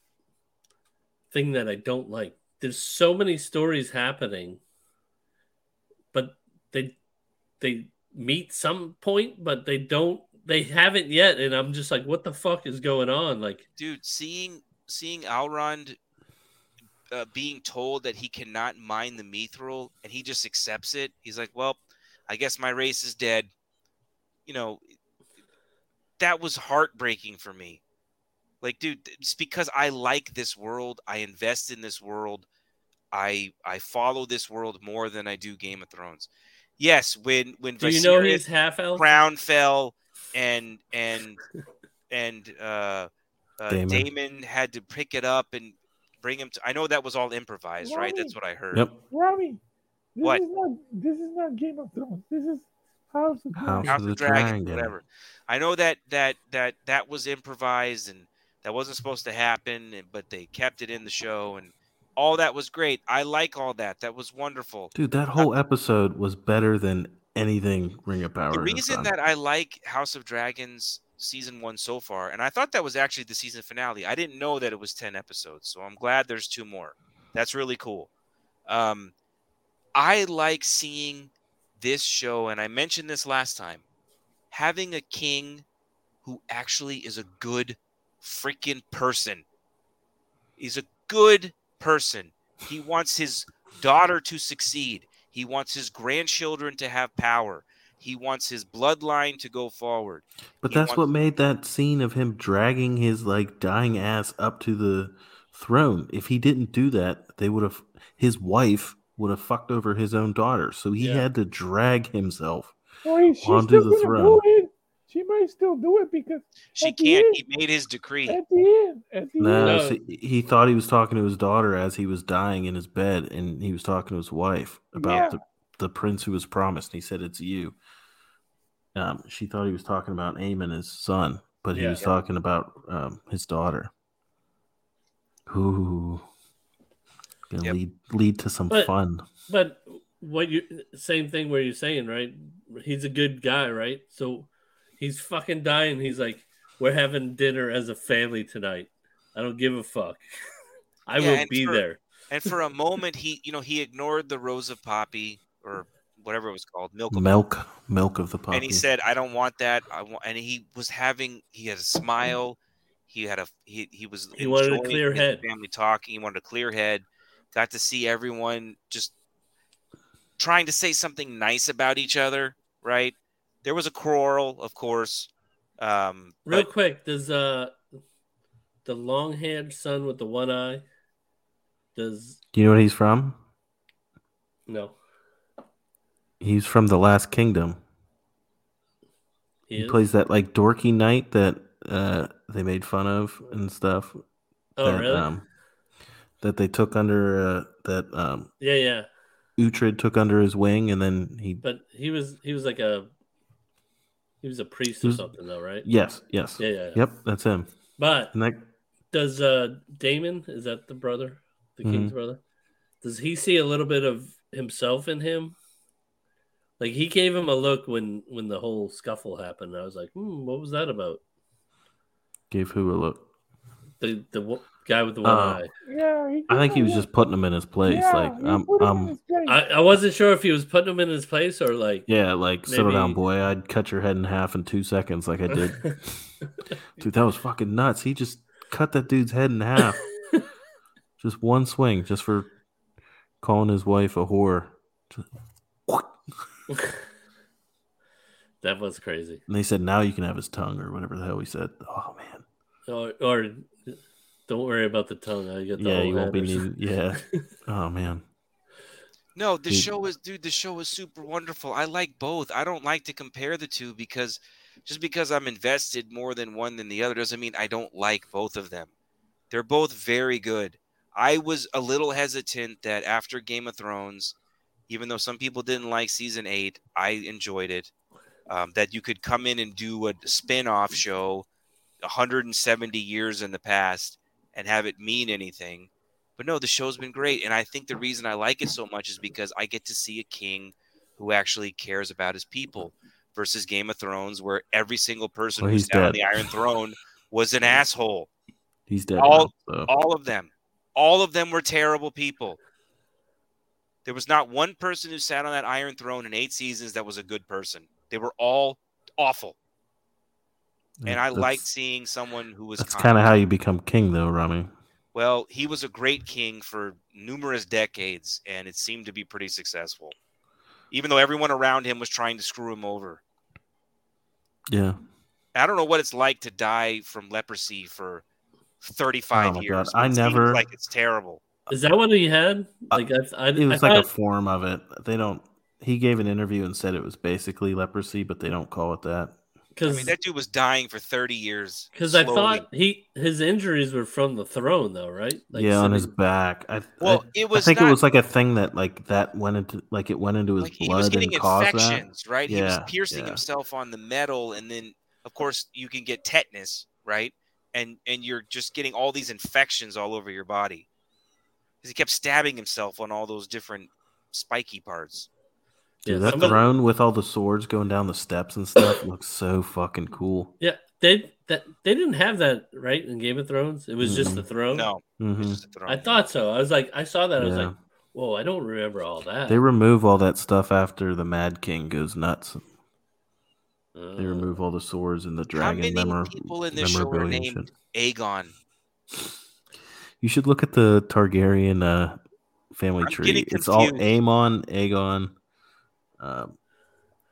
[SPEAKER 3] thing that I don't like. There's so many stories happening, but they they meet some point, but they don't. They haven't yet, and I'm just like, what the fuck is going on? Like,
[SPEAKER 2] Dude, seeing seeing Elrond uh, being told that he cannot mine the mithril and he just accepts it. He's like, "Well, I guess my race is dead." You know, that was heartbreaking for me. Like, dude, just because I like this world, I invest in this world, I I follow this world more than I do Game of Thrones. Yes, when when
[SPEAKER 3] do you know
[SPEAKER 2] Viserys-
[SPEAKER 3] he's half elf?
[SPEAKER 2] crown fell and and and uh, uh
[SPEAKER 5] Daemon.
[SPEAKER 2] Daemon. had to pick it up and bring him to I know that was all improvised, right? That's what I heard.
[SPEAKER 5] Yep.
[SPEAKER 4] Robbie, this
[SPEAKER 2] What?
[SPEAKER 4] is not this is not Game of Thrones. This is House of
[SPEAKER 5] House
[SPEAKER 2] House
[SPEAKER 5] of
[SPEAKER 2] of
[SPEAKER 5] the
[SPEAKER 2] Dragon,
[SPEAKER 5] Dragon.
[SPEAKER 2] whatever. I know that that that that was improvised and that wasn't supposed to happen, but they kept it in the show and all that was great. I like all that. That was wonderful.
[SPEAKER 5] Dude, that uh, whole episode was better than anything Ring of Power.
[SPEAKER 2] the reason that I like House of Dragons season one so far, and I thought that was actually the season finale. I didn't know that it was ten episodes, so I'm glad there's two more. That's really cool. Um, I like seeing this show, and I mentioned this last time, having a king who actually is a good freaking person. He's a good person. He wants his daughter to succeed. He wants his grandchildren to have power. He wants his bloodline to go forward.
[SPEAKER 5] But
[SPEAKER 2] he
[SPEAKER 5] that's
[SPEAKER 2] wants-
[SPEAKER 5] what made that scene of him dragging his like dying ass up to the throne. If he didn't do that, they would have his wife would have fucked over his own daughter. So he
[SPEAKER 3] Yeah.
[SPEAKER 5] had to drag himself.
[SPEAKER 4] Wait,
[SPEAKER 5] onto
[SPEAKER 4] still
[SPEAKER 5] the throne.
[SPEAKER 4] She might still do it because
[SPEAKER 2] She can't.
[SPEAKER 4] end-
[SPEAKER 2] He made his decree.
[SPEAKER 4] at the end, at the
[SPEAKER 5] No,
[SPEAKER 4] end,
[SPEAKER 3] No.
[SPEAKER 5] see, he thought he was talking to his daughter as he was dying in his bed, and he was talking to his wife about
[SPEAKER 4] Yeah.
[SPEAKER 5] the, the prince who was promised. And he said, "It's you." Um, she thought he was talking about Amon, his son, but he
[SPEAKER 3] Yeah.
[SPEAKER 5] was talking about um, his daughter. Ooh, gonna
[SPEAKER 2] Yep.
[SPEAKER 5] lead lead to some
[SPEAKER 3] But-
[SPEAKER 5] fun.
[SPEAKER 3] But what you same thing where you're saying, right? He's a good guy, right? So he's fucking dying. He's like, we're having dinner as a family tonight. I don't give a fuck. I
[SPEAKER 2] Yeah,
[SPEAKER 3] will be
[SPEAKER 2] for-
[SPEAKER 3] there.
[SPEAKER 2] And for a moment, he, you know, he ignored the rose of poppy or whatever it was called, milk. of
[SPEAKER 5] Milk, milk of the puppy.
[SPEAKER 2] and he said, "I don't want that." I want, and he was having, he had a smile. He had a, he, he was.
[SPEAKER 3] He wanted a clear head.
[SPEAKER 2] Family talking. He wanted a clear head. Got to see everyone just trying to say something nice about each other. Right. There was a quarrel, of course. Um,
[SPEAKER 3] Real
[SPEAKER 2] but
[SPEAKER 3] quick, does uh the long haired son with the one eye does
[SPEAKER 5] Do you know what he's from?
[SPEAKER 3] no.
[SPEAKER 5] He's from the Last Kingdom.
[SPEAKER 3] He He,
[SPEAKER 5] plays that like dorky knight that uh, they made fun of and stuff.
[SPEAKER 3] Oh,
[SPEAKER 5] that,
[SPEAKER 3] really?
[SPEAKER 5] Um, that they took under uh, that um,
[SPEAKER 3] yeah, yeah.
[SPEAKER 5] Uhtred took under his wing, and then he.
[SPEAKER 3] But he was he was like a he was a priest
[SPEAKER 5] He
[SPEAKER 3] or
[SPEAKER 5] was-
[SPEAKER 3] something though, right?
[SPEAKER 5] Yes, yes,
[SPEAKER 3] Yeah, yeah. yeah.
[SPEAKER 5] yep, that's him.
[SPEAKER 3] But
[SPEAKER 5] And that
[SPEAKER 3] does uh Daemon is that the brother, the
[SPEAKER 5] Mhm.
[SPEAKER 3] king's brother? Does he see a little bit of himself in him? Like he gave him a look when when the whole scuffle happened. I was like, hmm, what was that about?
[SPEAKER 5] gave who a look.
[SPEAKER 3] The the w- guy with the one
[SPEAKER 5] Oh.
[SPEAKER 3] eye.
[SPEAKER 4] Yeah, he
[SPEAKER 5] I think he was
[SPEAKER 4] kinda
[SPEAKER 5] just putting him in his place.
[SPEAKER 4] Yeah,
[SPEAKER 5] like I'm,
[SPEAKER 4] him in
[SPEAKER 5] I'm
[SPEAKER 4] his place.
[SPEAKER 3] I, I wasn't sure if he was putting him in his place or like
[SPEAKER 5] yeah, like settle down, boy. I'd cut your head in half in two seconds, like I did. Dude, that was fucking nuts. He just cut that dude's head in half. just one swing, just for calling his wife a whore. Just-
[SPEAKER 3] that was crazy.
[SPEAKER 5] And they said, now you can have his tongue or whatever the hell he said. Oh, man.
[SPEAKER 3] Or, or don't worry about the tongue. I get the
[SPEAKER 5] Yeah, you won't be needing. Yeah. Oh, man.
[SPEAKER 2] No, the
[SPEAKER 5] Dude.
[SPEAKER 2] show is dude, the show is super wonderful. I like both. I don't like to compare the two because just because I'm invested more than one than the other doesn't mean I don't like both of them. They're both very good. I was a little hesitant that after Game of Thrones, even though some people didn't like season 8, I enjoyed it. Um, that you could come in and do a spin-off show 170 years in the past and have it mean anything. But no, the show's been great. And I think the reason I like it so much is because I get to see a king who actually cares about his people versus Game of Thrones, where every single person
[SPEAKER 5] Well,
[SPEAKER 2] who's down on the Iron Throne was an asshole.
[SPEAKER 5] He's dead.
[SPEAKER 2] All-
[SPEAKER 5] now, so.
[SPEAKER 2] All of them. All of them were terrible people. There was not one person who sat on that Iron Throne in eight seasons that was a good person. They were all awful. And I
[SPEAKER 5] That's-
[SPEAKER 2] liked seeing someone who was
[SPEAKER 5] That's
[SPEAKER 2] kind.
[SPEAKER 5] kind of how you become king, though, Rami.
[SPEAKER 2] Well, he was a great king for numerous decades, and it seemed to be pretty successful. Even though everyone around him was trying to screw him over.
[SPEAKER 5] Yeah.
[SPEAKER 2] I don't know what it's like to die from leprosy for 35
[SPEAKER 5] Oh
[SPEAKER 2] years.
[SPEAKER 5] God, I never-
[SPEAKER 2] like it's terrible.
[SPEAKER 3] Is that what he had? Uh, like I, I,
[SPEAKER 5] It was
[SPEAKER 3] I
[SPEAKER 5] like a form of it. They don't. He gave an interview and said it was basically leprosy, but they don't call it that.
[SPEAKER 2] Because I
[SPEAKER 3] because
[SPEAKER 2] mean, that dude was dying for 30 years.
[SPEAKER 3] because I
[SPEAKER 2] slowly.
[SPEAKER 3] thought he his injuries were from the throne though, right? Like
[SPEAKER 5] yeah, on his back. I,
[SPEAKER 2] Well,
[SPEAKER 5] I,
[SPEAKER 2] it
[SPEAKER 5] I think
[SPEAKER 2] not
[SPEAKER 5] it was like a thing that like that went into like it went into his
[SPEAKER 2] like
[SPEAKER 5] blood and caused that.
[SPEAKER 2] infections, right? He was
[SPEAKER 5] Yeah,
[SPEAKER 2] piercing
[SPEAKER 5] yeah.
[SPEAKER 2] himself on the metal, and then of course you can get tetanus, right? And and you're just getting all these infections all over your body because he kept stabbing himself on all those different spiky parts.
[SPEAKER 5] Dude,
[SPEAKER 3] Yeah,
[SPEAKER 5] that
[SPEAKER 3] somebody-
[SPEAKER 5] throne with all the swords going down the steps and stuff looks so fucking cool.
[SPEAKER 3] Yeah, they that they didn't have that right in Game of Thrones. It was just
[SPEAKER 5] Mm-mm.
[SPEAKER 3] the throne.
[SPEAKER 2] No, it
[SPEAKER 5] hmm
[SPEAKER 2] just a throne.
[SPEAKER 3] I thought so. I was like, I saw that. I was
[SPEAKER 5] Yeah.
[SPEAKER 3] like, whoa, I don't remember all that.
[SPEAKER 5] They remove all that stuff after the Mad King goes nuts.
[SPEAKER 3] Uh,
[SPEAKER 5] They remove all the swords and the dragon.
[SPEAKER 2] How
[SPEAKER 5] dragon
[SPEAKER 2] many
[SPEAKER 5] memor-
[SPEAKER 2] people in this show are named. Aegon?
[SPEAKER 5] You should look at the Targaryen uh, family
[SPEAKER 2] I'm
[SPEAKER 5] tree. It's all
[SPEAKER 2] confused.
[SPEAKER 5] Aemon, Aegon. Um,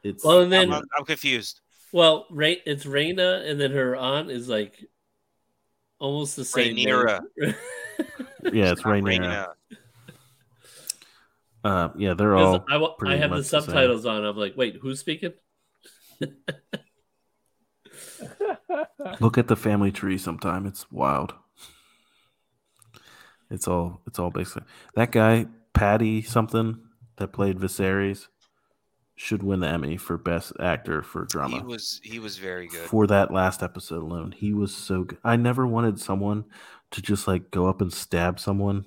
[SPEAKER 5] it's
[SPEAKER 3] Well, and then
[SPEAKER 2] I'm, I'm confused.
[SPEAKER 3] well, Ra- it's Rhaena, and then her aunt is like almost the same. name.
[SPEAKER 2] Rhaenyra.
[SPEAKER 5] yeah, it's
[SPEAKER 2] Not
[SPEAKER 5] Rhaenyra.
[SPEAKER 2] Rhaenyra.
[SPEAKER 5] Uh, yeah, they're
[SPEAKER 3] 'Cause
[SPEAKER 5] all
[SPEAKER 3] I, wa- I
[SPEAKER 5] pretty
[SPEAKER 3] have the
[SPEAKER 5] much the same.
[SPEAKER 3] subtitles on. I'm like, wait, who's speaking?
[SPEAKER 5] Look at the family tree sometime. It's wild. It's all it's all basically that guy, Paddy something that played Viserys should win the Emmy for best actor for drama.
[SPEAKER 2] He was he was very good.
[SPEAKER 5] For that last episode alone. He was so good. I never wanted someone to just like go up and stab someone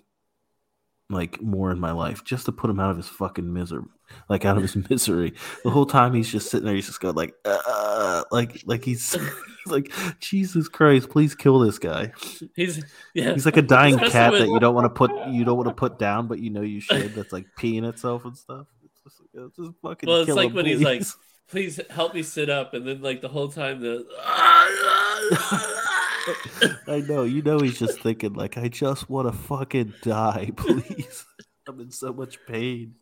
[SPEAKER 5] like more in my life just to put him out of his fucking misery like out of his misery the whole time he's just sitting there he's just going like uh, like like he's like jesus christ please kill this guy
[SPEAKER 3] He's yeah.
[SPEAKER 5] he's like a dying cat that you don't want to put you don't want to put down but you know you should that's like peeing itself and stuff it's just, like, just fucking
[SPEAKER 3] Well, it's like
[SPEAKER 5] him,
[SPEAKER 3] when he's like,
[SPEAKER 5] please.
[SPEAKER 3] please help me sit up, and then like the whole time the.
[SPEAKER 5] I know, you know, he's just thinking like, I just want to fucking die, please. I'm in so much pain.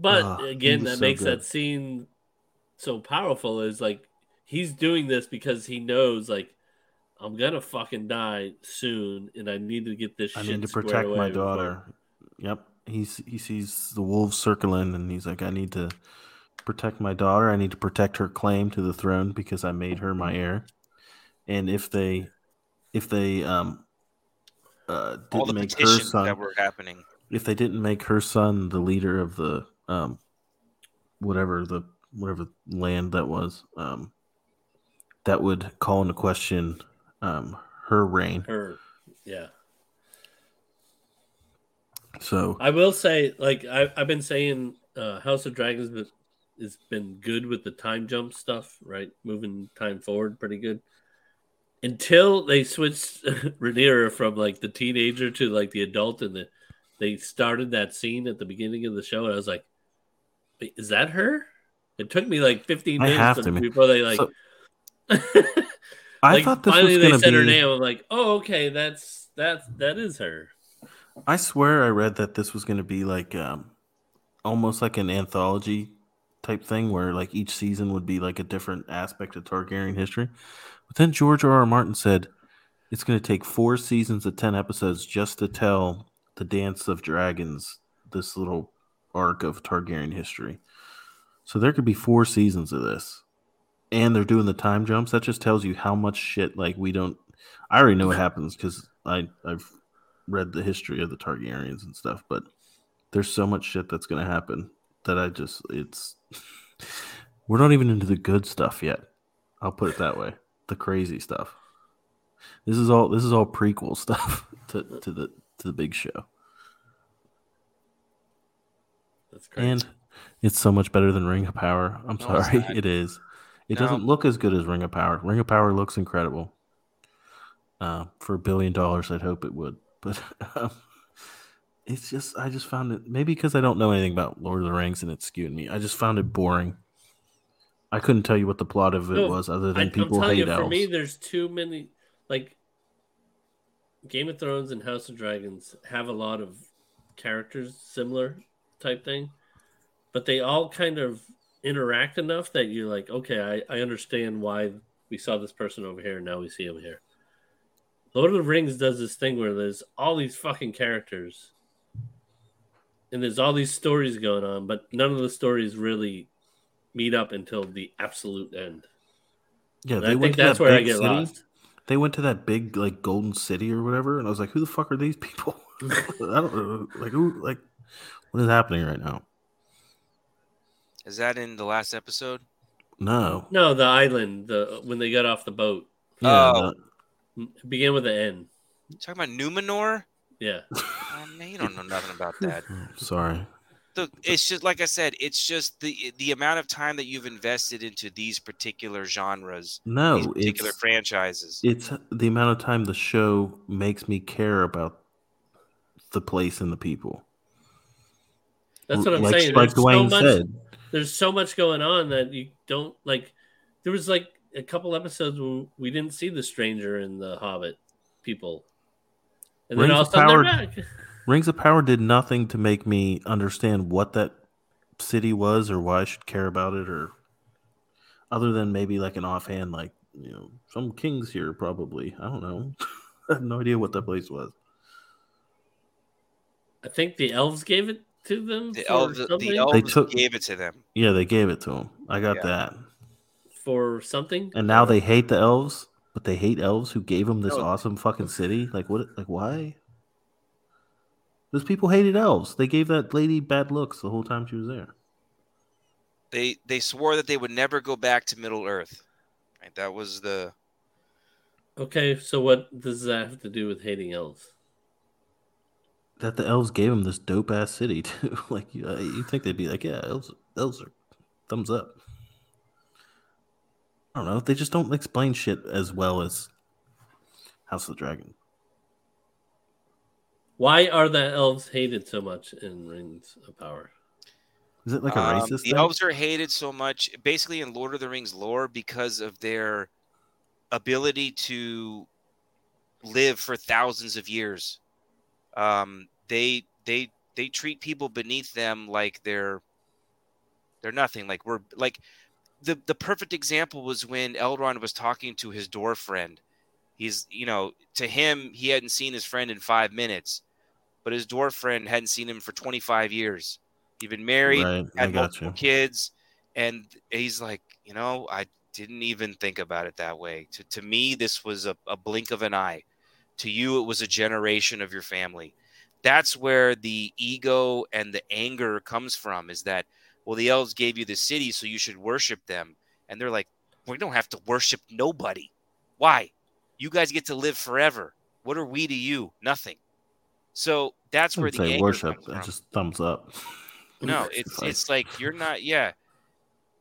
[SPEAKER 3] But
[SPEAKER 5] Ah,
[SPEAKER 3] again, that
[SPEAKER 5] so
[SPEAKER 3] makes
[SPEAKER 5] good.
[SPEAKER 3] that scene so powerful. Is like he's doing this because he knows like I'm gonna fucking die soon, and I need to get this.
[SPEAKER 5] I
[SPEAKER 3] shit
[SPEAKER 5] need to protect
[SPEAKER 3] away
[SPEAKER 5] my
[SPEAKER 3] before-
[SPEAKER 5] daughter. Yep, he's he sees the wolves circling, and he's like, I need to protect my daughter. I need to protect her claim to the throne because I made her my heir. And if they, if they um, uh,
[SPEAKER 2] All
[SPEAKER 5] didn't
[SPEAKER 2] the
[SPEAKER 5] make her
[SPEAKER 2] petitions
[SPEAKER 5] son,
[SPEAKER 2] that were happening.
[SPEAKER 5] if they didn't make her son the leader of the um, whatever the whatever land that was, um, that would call into question um her reign.
[SPEAKER 3] Her, yeah.
[SPEAKER 5] So
[SPEAKER 3] I will say, like I, I've been saying, uh, House of Dragons has been good with the time jump stuff, right? Moving time forward pretty good. Until they switched Rhaenyra from like the teenager to like the adult, and the, they started that scene at the beginning of the show, and I was like, Wait, "Is that her?" It took me like 15 minutes before they like.
[SPEAKER 5] So- I
[SPEAKER 3] like,
[SPEAKER 5] thought this
[SPEAKER 3] finally
[SPEAKER 5] was
[SPEAKER 3] they said
[SPEAKER 5] to
[SPEAKER 3] her name. I'm like, "Oh, okay, that's that's that is her."
[SPEAKER 5] I swear I read that this was going to be like um, almost like an anthology type thing where like each season would be like a different aspect of Targaryen history. But then George R. R. Martin said it's going to take four seasons of 10 episodes just to tell the Dance of Dragons, this little arc of Targaryen history. So there could be four seasons of this. And they're doing the time jumps. That just tells you how much shit like we don't. I already know what happens because I I've read the history of the Targaryens and stuff, but there's so much shit that's to happen that I just it's we're not even into the good stuff yet. I'll put it that way. The crazy stuff. This is all this is all prequel stuff to, to the to the big show.
[SPEAKER 3] That's crazy.
[SPEAKER 5] And it's so much better than Ring of Power. I'm
[SPEAKER 2] No,
[SPEAKER 5] sorry, it is. It
[SPEAKER 2] No.
[SPEAKER 5] doesn't look as good as Ring of Power. Ring of Power looks incredible. Uh, for a billion dollars, I'd hope it would. But um, it's just, I just found it maybe because I don't know anything about Lord of the Rings and it's skewed me. I just found it boring. I couldn't tell you what the plot of it
[SPEAKER 3] No,
[SPEAKER 5] was other
[SPEAKER 3] I,
[SPEAKER 5] than
[SPEAKER 3] I'm
[SPEAKER 5] people
[SPEAKER 3] telling
[SPEAKER 5] hate
[SPEAKER 3] you, for me, there's too many. Like Game of Thrones and House of Dragons have a lot of characters similar type thing, but they all kind of interact enough that you're like, okay, I, I understand why we saw this person over here and now we see him here. Lord of the Rings does this thing where there's all these fucking characters and there's all these stories going on, but none of the stories really meet up until the absolute end.
[SPEAKER 5] yeah,
[SPEAKER 3] And
[SPEAKER 5] they
[SPEAKER 3] I
[SPEAKER 5] went
[SPEAKER 3] think
[SPEAKER 5] to
[SPEAKER 3] that's
[SPEAKER 5] that
[SPEAKER 3] where I get
[SPEAKER 5] city.
[SPEAKER 3] lost.
[SPEAKER 5] They went to that big like golden city or whatever, and I was like, "Who the fuck are these people? I don't know. Like, who? Like, what is happening right now?"
[SPEAKER 2] Is that in the last episode?
[SPEAKER 5] No.
[SPEAKER 3] No, the island, the when they got off the boat,
[SPEAKER 5] Yeah,
[SPEAKER 2] Oh.
[SPEAKER 5] the-
[SPEAKER 3] it began with the N.
[SPEAKER 2] talking about Numenor?
[SPEAKER 3] Yeah,
[SPEAKER 2] Oh, man, you don't know nothing about that.
[SPEAKER 5] sorry.
[SPEAKER 2] the it's just like I said, it's just the the amount of time that you've invested into these particular genres, these
[SPEAKER 5] No,
[SPEAKER 2] particular
[SPEAKER 5] it's
[SPEAKER 2] franchises.
[SPEAKER 5] it's the amount of time the show makes me care about the place and the people.
[SPEAKER 3] That's what I'm
[SPEAKER 5] like,
[SPEAKER 3] saying.
[SPEAKER 5] Like
[SPEAKER 3] There's
[SPEAKER 5] Dwayne
[SPEAKER 3] so much.
[SPEAKER 5] said,
[SPEAKER 3] There's so much going on that you don't like. There was like a couple episodes where we didn't see the stranger and the Hobbit people, and then all of
[SPEAKER 5] of
[SPEAKER 3] a sudden they're
[SPEAKER 5] Power-
[SPEAKER 3] back.
[SPEAKER 5] Rings of Power did nothing to make me understand what that city was or why I should care about it, or other than maybe like an offhand, like you know, some kings here probably. I don't know. I have no idea what that place was.
[SPEAKER 3] I think the elves gave it to them
[SPEAKER 2] The elves,
[SPEAKER 3] something.
[SPEAKER 2] the elves
[SPEAKER 5] took-
[SPEAKER 2] gave it to them.
[SPEAKER 5] Yeah, they gave it to them. I got
[SPEAKER 2] Yeah.
[SPEAKER 5] that.
[SPEAKER 3] for something,
[SPEAKER 5] And now they hate the elves, but they hate elves who gave them this
[SPEAKER 2] No.
[SPEAKER 5] awesome fucking city. Like what? Like why? Those people hated elves. They gave that lady bad looks the whole time she was there.
[SPEAKER 2] They they swore that they would never go back to Middle Earth. Right? That was the
[SPEAKER 3] Okay, so what does that have to do with hating elves?
[SPEAKER 5] That the elves gave them this dope ass city too. like you, uh, you think they'd be like, yeah, elves, elves are thumbs up. I don't know. They just don't explain shit as well as House of the Dragon.
[SPEAKER 3] Why are the elves hated so much in Rings of Power?
[SPEAKER 5] Is it like a
[SPEAKER 2] um,
[SPEAKER 5] racist
[SPEAKER 2] the
[SPEAKER 5] thing?
[SPEAKER 2] elves are hated so much, basically in Lord of the Rings lore, because of their ability to live for thousands of years. Um, they they they treat people beneath them like they're they're nothing. Like we're like the the perfect example was when Elrond was talking to his dwarf friend. He's you know to him he hadn't seen his friend in five minutes, but his dwarf friend hadn't seen him for twenty five years. He'd been married,
[SPEAKER 5] right,
[SPEAKER 2] had multiple
[SPEAKER 5] you.
[SPEAKER 2] kids, and he's like, you know, I didn't even think about it that way. To to me, this was a, a blink of an eye. To you, it was a generation of your family. That's where the ego and the anger comes from. Is that well, the elves gave you the city, so you should worship them, and they're like, we don't have to worship nobody. Why? You guys get to live forever. What are we to you? Nothing. So that's where the anger
[SPEAKER 5] worship.
[SPEAKER 2] comes from.
[SPEAKER 5] Just thumbs up.
[SPEAKER 2] No, it's it's like you're not. Yeah,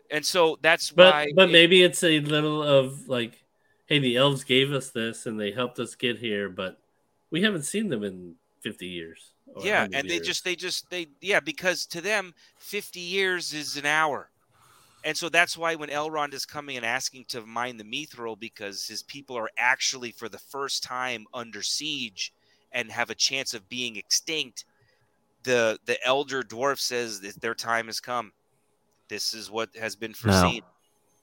[SPEAKER 2] and so that's
[SPEAKER 3] But
[SPEAKER 2] why.
[SPEAKER 3] but
[SPEAKER 2] it-
[SPEAKER 3] maybe it's a little of like, hey, the elves gave us this and they helped us get here, but we haven't seen them in fifty years.
[SPEAKER 2] yeah,
[SPEAKER 3] 100
[SPEAKER 2] and they
[SPEAKER 3] years.
[SPEAKER 2] just they just they yeah because to them fifty years is an hour, and so that's why when Elrond is coming and asking to mine the Mithril because his people are actually for the first time under siege and have a chance of being extinct, the the elder dwarf says that their time has come. This is what has been
[SPEAKER 5] Now,
[SPEAKER 2] foreseen.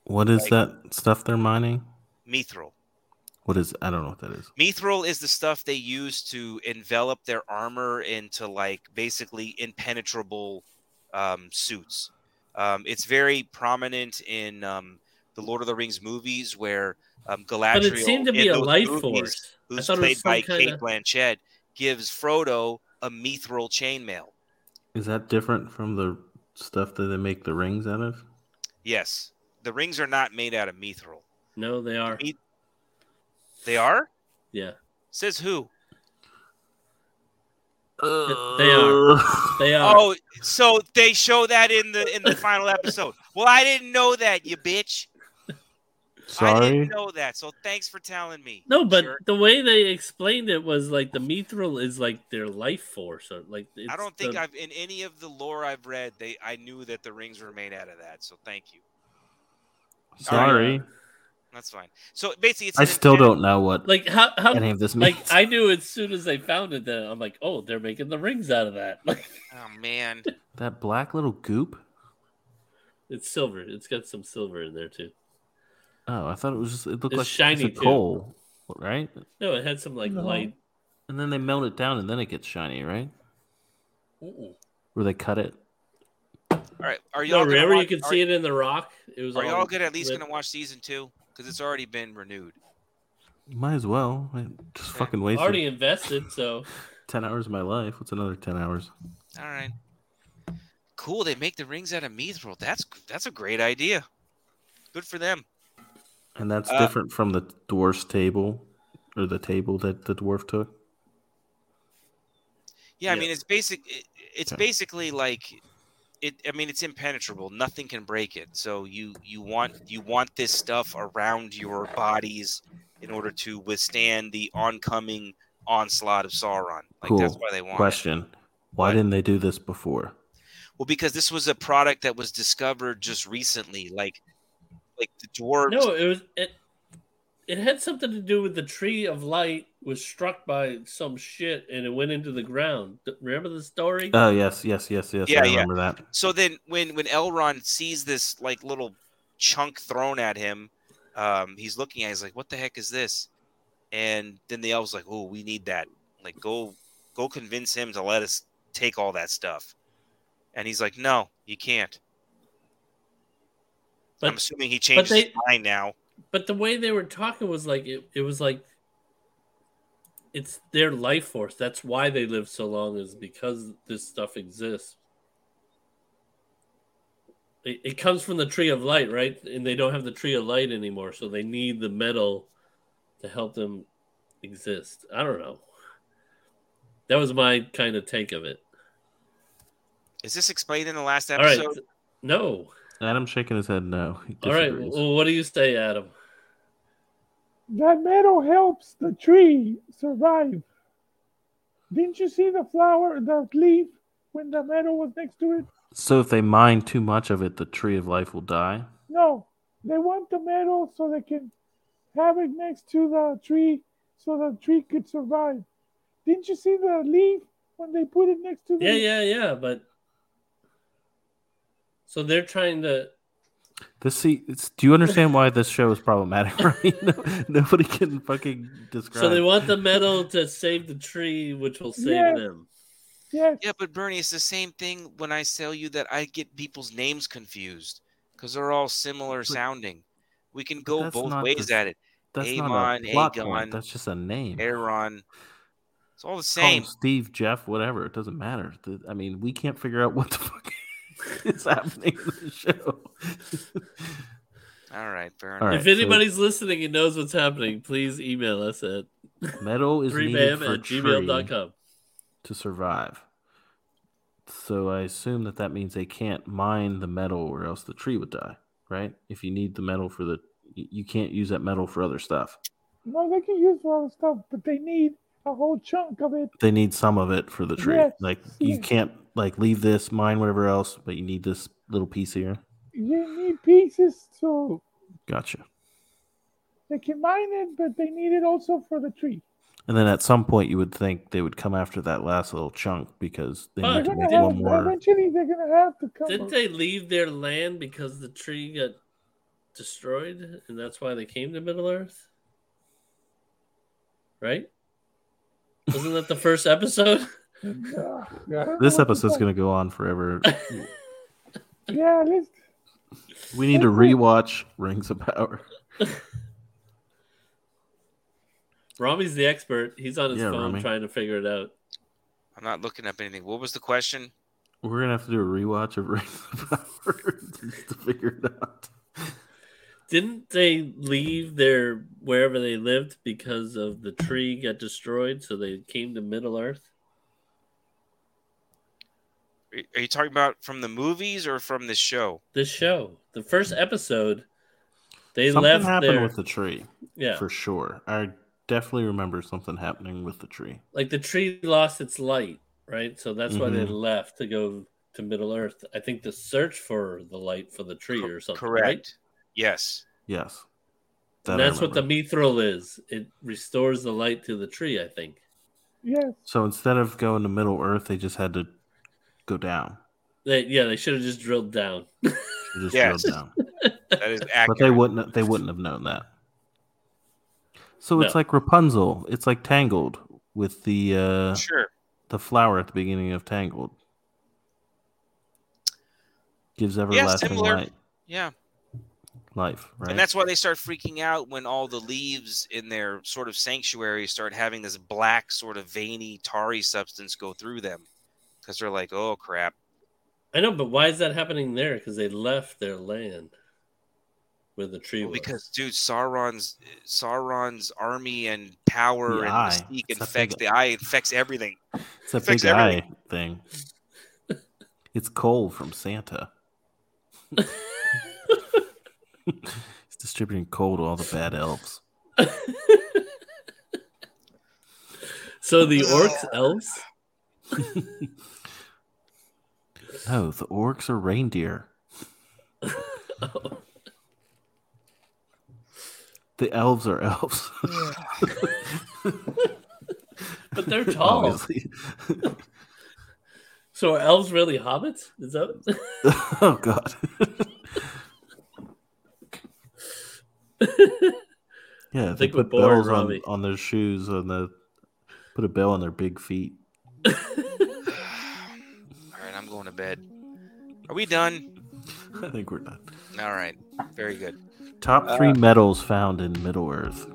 [SPEAKER 5] what is
[SPEAKER 2] Like-
[SPEAKER 5] that stuff they're mining?
[SPEAKER 2] Mithril.
[SPEAKER 5] What is? I don't know what that is.
[SPEAKER 2] Mithril is the stuff they use to envelop their armor into like basically impenetrable um, suits. Um, it's very prominent in um, the Lord of the Rings movies where um, Galadriel,
[SPEAKER 3] but it seemed to
[SPEAKER 2] in
[SPEAKER 3] be a life
[SPEAKER 2] movies,
[SPEAKER 3] force.
[SPEAKER 2] Who's played
[SPEAKER 3] was some
[SPEAKER 2] by
[SPEAKER 3] kind
[SPEAKER 2] Kate
[SPEAKER 3] of.
[SPEAKER 2] Blanchett, gives Frodo a Mithril chainmail.
[SPEAKER 5] Is that different from the stuff that they make the rings out of?
[SPEAKER 2] Yes, the rings are not made out of Mithril.
[SPEAKER 3] No, they are.
[SPEAKER 2] Me- They are.
[SPEAKER 3] Yeah,
[SPEAKER 2] Says who?
[SPEAKER 3] they are. They are.
[SPEAKER 2] Oh, so they show that in the in the final episode. Well, I didn't know that, you bitch.
[SPEAKER 5] Sorry.
[SPEAKER 2] I didn't know that. So thanks for telling me.
[SPEAKER 3] No, but
[SPEAKER 2] jerk.
[SPEAKER 3] the way they explained it was like the mithril is like their life force, or like it's
[SPEAKER 2] I don't think
[SPEAKER 3] the-
[SPEAKER 2] I've in any of the lore I've read, they I knew that the rings were made out of that. So thank you.
[SPEAKER 5] Sorry.
[SPEAKER 2] That's fine. So basically, it's
[SPEAKER 5] I still
[SPEAKER 2] intent-
[SPEAKER 5] don't know what
[SPEAKER 3] like how how
[SPEAKER 5] any of this means.
[SPEAKER 3] like I knew as soon as they found it that I'm like, oh, they're making the rings out of that. Like
[SPEAKER 2] Oh man,
[SPEAKER 5] that black little goop.
[SPEAKER 3] it's silver. It's got some silver in there too.
[SPEAKER 5] Oh, I thought it was just. It looked
[SPEAKER 3] It's
[SPEAKER 5] like
[SPEAKER 3] shiny,
[SPEAKER 5] shiny
[SPEAKER 3] too.
[SPEAKER 5] coal, right?
[SPEAKER 3] No, it had some like
[SPEAKER 4] No.
[SPEAKER 3] light.
[SPEAKER 5] And then they melt it down, and then it gets shiny, right?
[SPEAKER 3] Mm-mm.
[SPEAKER 5] Where they cut it.
[SPEAKER 2] all right. Are
[SPEAKER 3] No,
[SPEAKER 2] y'all gonna
[SPEAKER 3] remember you
[SPEAKER 2] watch-
[SPEAKER 3] could
[SPEAKER 2] are,
[SPEAKER 3] see it in the rock. It was.
[SPEAKER 2] Are
[SPEAKER 3] all
[SPEAKER 2] y'all gonna at least
[SPEAKER 3] lit.
[SPEAKER 2] gonna watch season two? Because it's already been renewed.
[SPEAKER 5] Might as well. I just
[SPEAKER 2] Okay.
[SPEAKER 5] fucking wasted
[SPEAKER 3] already invested? So
[SPEAKER 5] ten hours of my life. What's another ten hours?
[SPEAKER 2] All right. Cool. They make the rings out of mithril. That's that's a great idea. Good for them.
[SPEAKER 5] And that's
[SPEAKER 2] Uh,
[SPEAKER 5] different from the dwarf's table, or the table that the dwarf took.
[SPEAKER 2] Yeah, I mean it's basic. It, it's
[SPEAKER 5] Okay.
[SPEAKER 2] basically like it. I mean it's impenetrable. Nothing can break it. So you you want you want this stuff around your bodies in order to withstand the oncoming onslaught of Sauron. Like that's
[SPEAKER 5] Cool.
[SPEAKER 2] why they want. it.
[SPEAKER 5] Question: Why
[SPEAKER 2] What?
[SPEAKER 5] didn't they do this before?
[SPEAKER 2] Well, because this was a product that was discovered just recently. Like like the dwarves.
[SPEAKER 3] no, it was it. It had something to do with the tree of light was struck by some shit and it went into the ground. Remember the story?
[SPEAKER 5] Oh yes, yes, yes, yes.
[SPEAKER 2] Yeah,
[SPEAKER 5] I
[SPEAKER 2] yeah.
[SPEAKER 5] remember that.
[SPEAKER 2] So then, when when Elrond sees this like little chunk thrown at him, um, he's looking at. it, He's like, "What the heck is this?" And then the elves like, "Oh, we need that. Like, go go convince him to let us take all that stuff." And he's like, "No, you can't."
[SPEAKER 3] But-
[SPEAKER 2] I'm assuming he changed
[SPEAKER 3] they-
[SPEAKER 2] his mind now.
[SPEAKER 3] But the way they were talking was like it, it was like it's their life force. That's why they live so long, is because this stuff exists. It, it comes from the tree of light, right? And they don't have the tree of light anymore, so they need the metal to help them exist. I don't know. That was my kind of take of it.
[SPEAKER 2] Is this explained in the last
[SPEAKER 3] All right.
[SPEAKER 2] episode?
[SPEAKER 3] No.
[SPEAKER 5] Adam's shaking his head. No. He
[SPEAKER 3] All right. Well, what do you say, Adam?
[SPEAKER 4] That metal helps the tree survive. Didn't you see the flower, the leaf, when the metal was next to it?
[SPEAKER 5] So if they mine too much of it, the tree of life will die.
[SPEAKER 4] No, they want the metal so they can have it next to the tree so the tree could survive. Didn't you see the leaf when they put it next to the
[SPEAKER 3] Yeah, yeah, yeah. But so they're trying to.
[SPEAKER 5] This see, it's, do you understand why this show is problematic? Right? No, nobody can fucking describe.
[SPEAKER 3] So they want the metal to save the tree, which will save
[SPEAKER 4] Yeah.
[SPEAKER 3] them.
[SPEAKER 4] Yes,
[SPEAKER 2] Yeah, but Bernie, it's the same thing when I tell you that I get people's names confused. because they're all similar
[SPEAKER 5] But-
[SPEAKER 2] sounding. We can go both ways
[SPEAKER 5] the-
[SPEAKER 2] at it.
[SPEAKER 5] That's
[SPEAKER 2] Amon,
[SPEAKER 5] not a plot
[SPEAKER 2] Aegon,
[SPEAKER 5] point. That's just a name.
[SPEAKER 2] Aaron. It's all the
[SPEAKER 5] Call
[SPEAKER 2] same.
[SPEAKER 5] Steve, Jeff, whatever. It doesn't matter. The- I mean, we can't figure out what the fuck is happening in the show.
[SPEAKER 2] All right, fair enough.
[SPEAKER 5] All right,
[SPEAKER 3] if
[SPEAKER 5] so-
[SPEAKER 3] anybody's listening and knows what's happening, please email us at
[SPEAKER 5] Metal is needed for
[SPEAKER 3] at
[SPEAKER 5] tree
[SPEAKER 3] gmail.com.
[SPEAKER 5] to survive. So I assume that that means they can't mine the metal, or else the tree would die, right? If you need the metal for the, you can't use that metal for other stuff.
[SPEAKER 4] No, they can use for other stuff, but they need a whole chunk of it.
[SPEAKER 5] They need some of it for the tree.
[SPEAKER 4] Yes,
[SPEAKER 5] Like you can't like leave this, mine whatever else, but you need this little piece here.
[SPEAKER 4] You need pieces so
[SPEAKER 5] Gotcha.
[SPEAKER 4] they can mine it, but they need it also for the tree.
[SPEAKER 5] And then at some point, you would think they would come after that last little chunk because they
[SPEAKER 3] But-
[SPEAKER 4] They're
[SPEAKER 5] need to
[SPEAKER 4] gonna
[SPEAKER 5] make
[SPEAKER 4] have
[SPEAKER 5] one more.
[SPEAKER 4] eventually. They're gonna have to come.
[SPEAKER 3] Didn't they leave their land because the tree got destroyed, and that's why they came to Middle Earth? Right? Wasn't that the first episode?
[SPEAKER 5] This episode's going to go on forever.
[SPEAKER 4] Yeah, let's.
[SPEAKER 5] We need to rewatch Rings of Power.
[SPEAKER 3] Rami's the expert. He's on his
[SPEAKER 5] Yeah,
[SPEAKER 3] phone
[SPEAKER 5] Rami.
[SPEAKER 3] trying to figure it out.
[SPEAKER 2] I'm not looking up anything. What was the question?
[SPEAKER 5] We're gonna have to do a rewatch of Rings of Power just to figure it out.
[SPEAKER 3] Didn't they leave their wherever they lived because of the tree got destroyed, so they came to Middle Earth?
[SPEAKER 2] Are- Are you talking about from the movies or from this show?
[SPEAKER 3] This show, the first episode, they
[SPEAKER 5] something
[SPEAKER 3] left
[SPEAKER 5] happened
[SPEAKER 3] their
[SPEAKER 5] with the tree
[SPEAKER 3] yeah,
[SPEAKER 5] for sure. I definitely remember something happening with the tree.
[SPEAKER 3] like the tree lost its light, right? So that's why they
[SPEAKER 5] Mhm.
[SPEAKER 3] left to go to Middle Earth. I think to search for the light for the tree or something.
[SPEAKER 2] Correct.
[SPEAKER 3] Right?
[SPEAKER 2] Yes.
[SPEAKER 5] Yes, That
[SPEAKER 3] that's what the mithril is. It restores the light to the tree. I think.
[SPEAKER 4] Yes.
[SPEAKER 5] So instead of going to Middle Earth, they just had to go down.
[SPEAKER 3] They, yeah, they should have just drilled down.
[SPEAKER 5] They just
[SPEAKER 2] Yes.
[SPEAKER 5] drilled down.
[SPEAKER 2] That is
[SPEAKER 5] but they wouldn't. They wouldn't have known that. So it's
[SPEAKER 3] No.
[SPEAKER 5] like Rapunzel. It's like Tangled with the uh,
[SPEAKER 2] Sure.
[SPEAKER 5] the flower at the beginning of Tangled. Gives everlasting
[SPEAKER 2] similar.
[SPEAKER 5] light,
[SPEAKER 2] Yeah.
[SPEAKER 5] life, right?
[SPEAKER 2] And that's why they start freaking out when all the leaves in their sort of sanctuary start having this black, sort of veiny, tarry substance go through them. Because they're like, oh, crap.
[SPEAKER 3] I know, but why is that happening there? Because they left their land where the tree
[SPEAKER 2] Well,
[SPEAKER 3] was.
[SPEAKER 2] because, dude, Sauron's Sauron's army and power
[SPEAKER 5] The
[SPEAKER 2] and mystique infects
[SPEAKER 5] big-
[SPEAKER 2] the eye, infects everything.
[SPEAKER 5] It's a
[SPEAKER 2] affects
[SPEAKER 5] big eye
[SPEAKER 2] everything.
[SPEAKER 5] thing. It's coal from Santa. He's distributing coal to all the bad elves.
[SPEAKER 3] so the orcs, elves.
[SPEAKER 5] No, the orcs are reindeer. The elves are elves.
[SPEAKER 3] But they're tall. So are elves really hobbits? Is that?
[SPEAKER 5] oh god. yeah, they
[SPEAKER 3] think
[SPEAKER 5] put bells on, on their shoes and the put a bell on their big feet.
[SPEAKER 2] Bed. Are we done?
[SPEAKER 5] I think we're done.
[SPEAKER 2] All right. Very good.
[SPEAKER 5] Top
[SPEAKER 2] Uh,
[SPEAKER 5] three metals found in Middle Earth.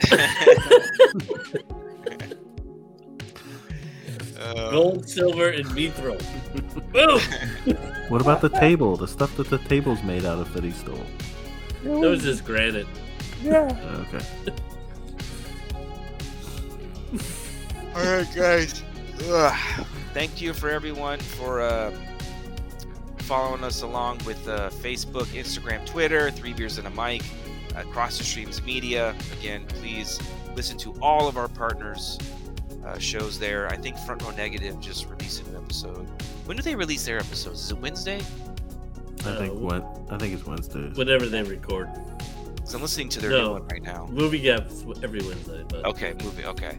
[SPEAKER 2] Uh,
[SPEAKER 3] Gold, silver, and mithril. Boom!
[SPEAKER 5] What about the table? The stuff that the table's made out of that he stole.
[SPEAKER 4] It
[SPEAKER 3] That was just granite.
[SPEAKER 4] yeah.
[SPEAKER 5] Okay.
[SPEAKER 2] All right, guys. Ugh. Thank you for everyone for uh, following us along with uh, Facebook, Instagram, Twitter, Three Beers and a Mic, uh, Cross the Streams Media. Again, please listen to all of our partners' uh, shows there. I think Front Row Negative just released an episode. When do they release their episodes? Is it Wednesday?
[SPEAKER 5] I think
[SPEAKER 3] Uh,
[SPEAKER 5] what I think it's Wednesday.
[SPEAKER 3] Whenever they record.
[SPEAKER 2] 'Cause I'm listening to their
[SPEAKER 3] No.
[SPEAKER 2] new one right now.
[SPEAKER 3] Movie gaps every Wednesday. But
[SPEAKER 2] Okay, movie. Okay.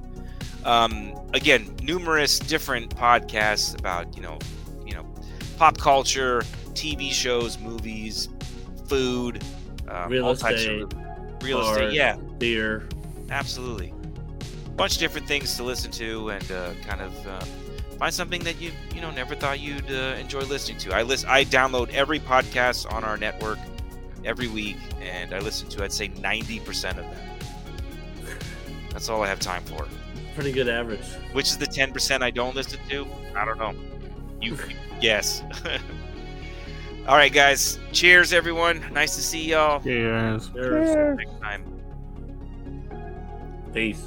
[SPEAKER 2] Um, again, numerous different podcasts about you know, pop culture, TV shows, movies, food, um,
[SPEAKER 3] Real
[SPEAKER 2] all types
[SPEAKER 3] estate,
[SPEAKER 2] of real
[SPEAKER 3] art.
[SPEAKER 2] estate. Yeah,
[SPEAKER 3] beer.
[SPEAKER 2] absolutely. Bunch of different things to listen to and uh, kind of uh, find something that you you know never thought you'd uh, enjoy listening to. I list I download every podcast on our network. every week, and I listen to I'd say 90% of them. That's all I have time for.
[SPEAKER 3] Pretty good average.
[SPEAKER 2] Which is the 10% I don't listen to? I don't know. You guess. all right, guys. Cheers, everyone. Nice to see y'all.
[SPEAKER 5] Yes.
[SPEAKER 3] Cheers.
[SPEAKER 4] Cheers.
[SPEAKER 2] Next time.
[SPEAKER 3] Peace.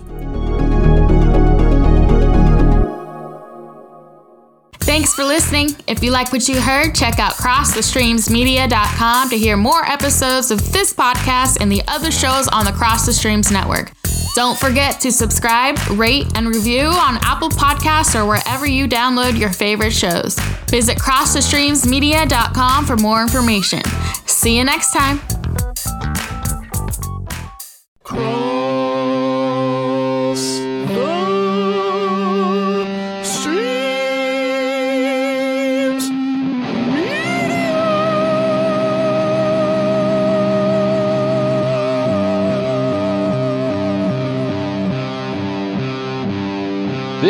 [SPEAKER 6] Thanks for listening. If you like what you heard, check out crossthestreamsmedia.com to hear more episodes of this podcast and the other shows on the Cross the Streams network. Don't forget to subscribe, rate, and review on Apple Podcasts or wherever you download your favorite shows. Visit crossthestreamsmedia.com for more information. See you next time.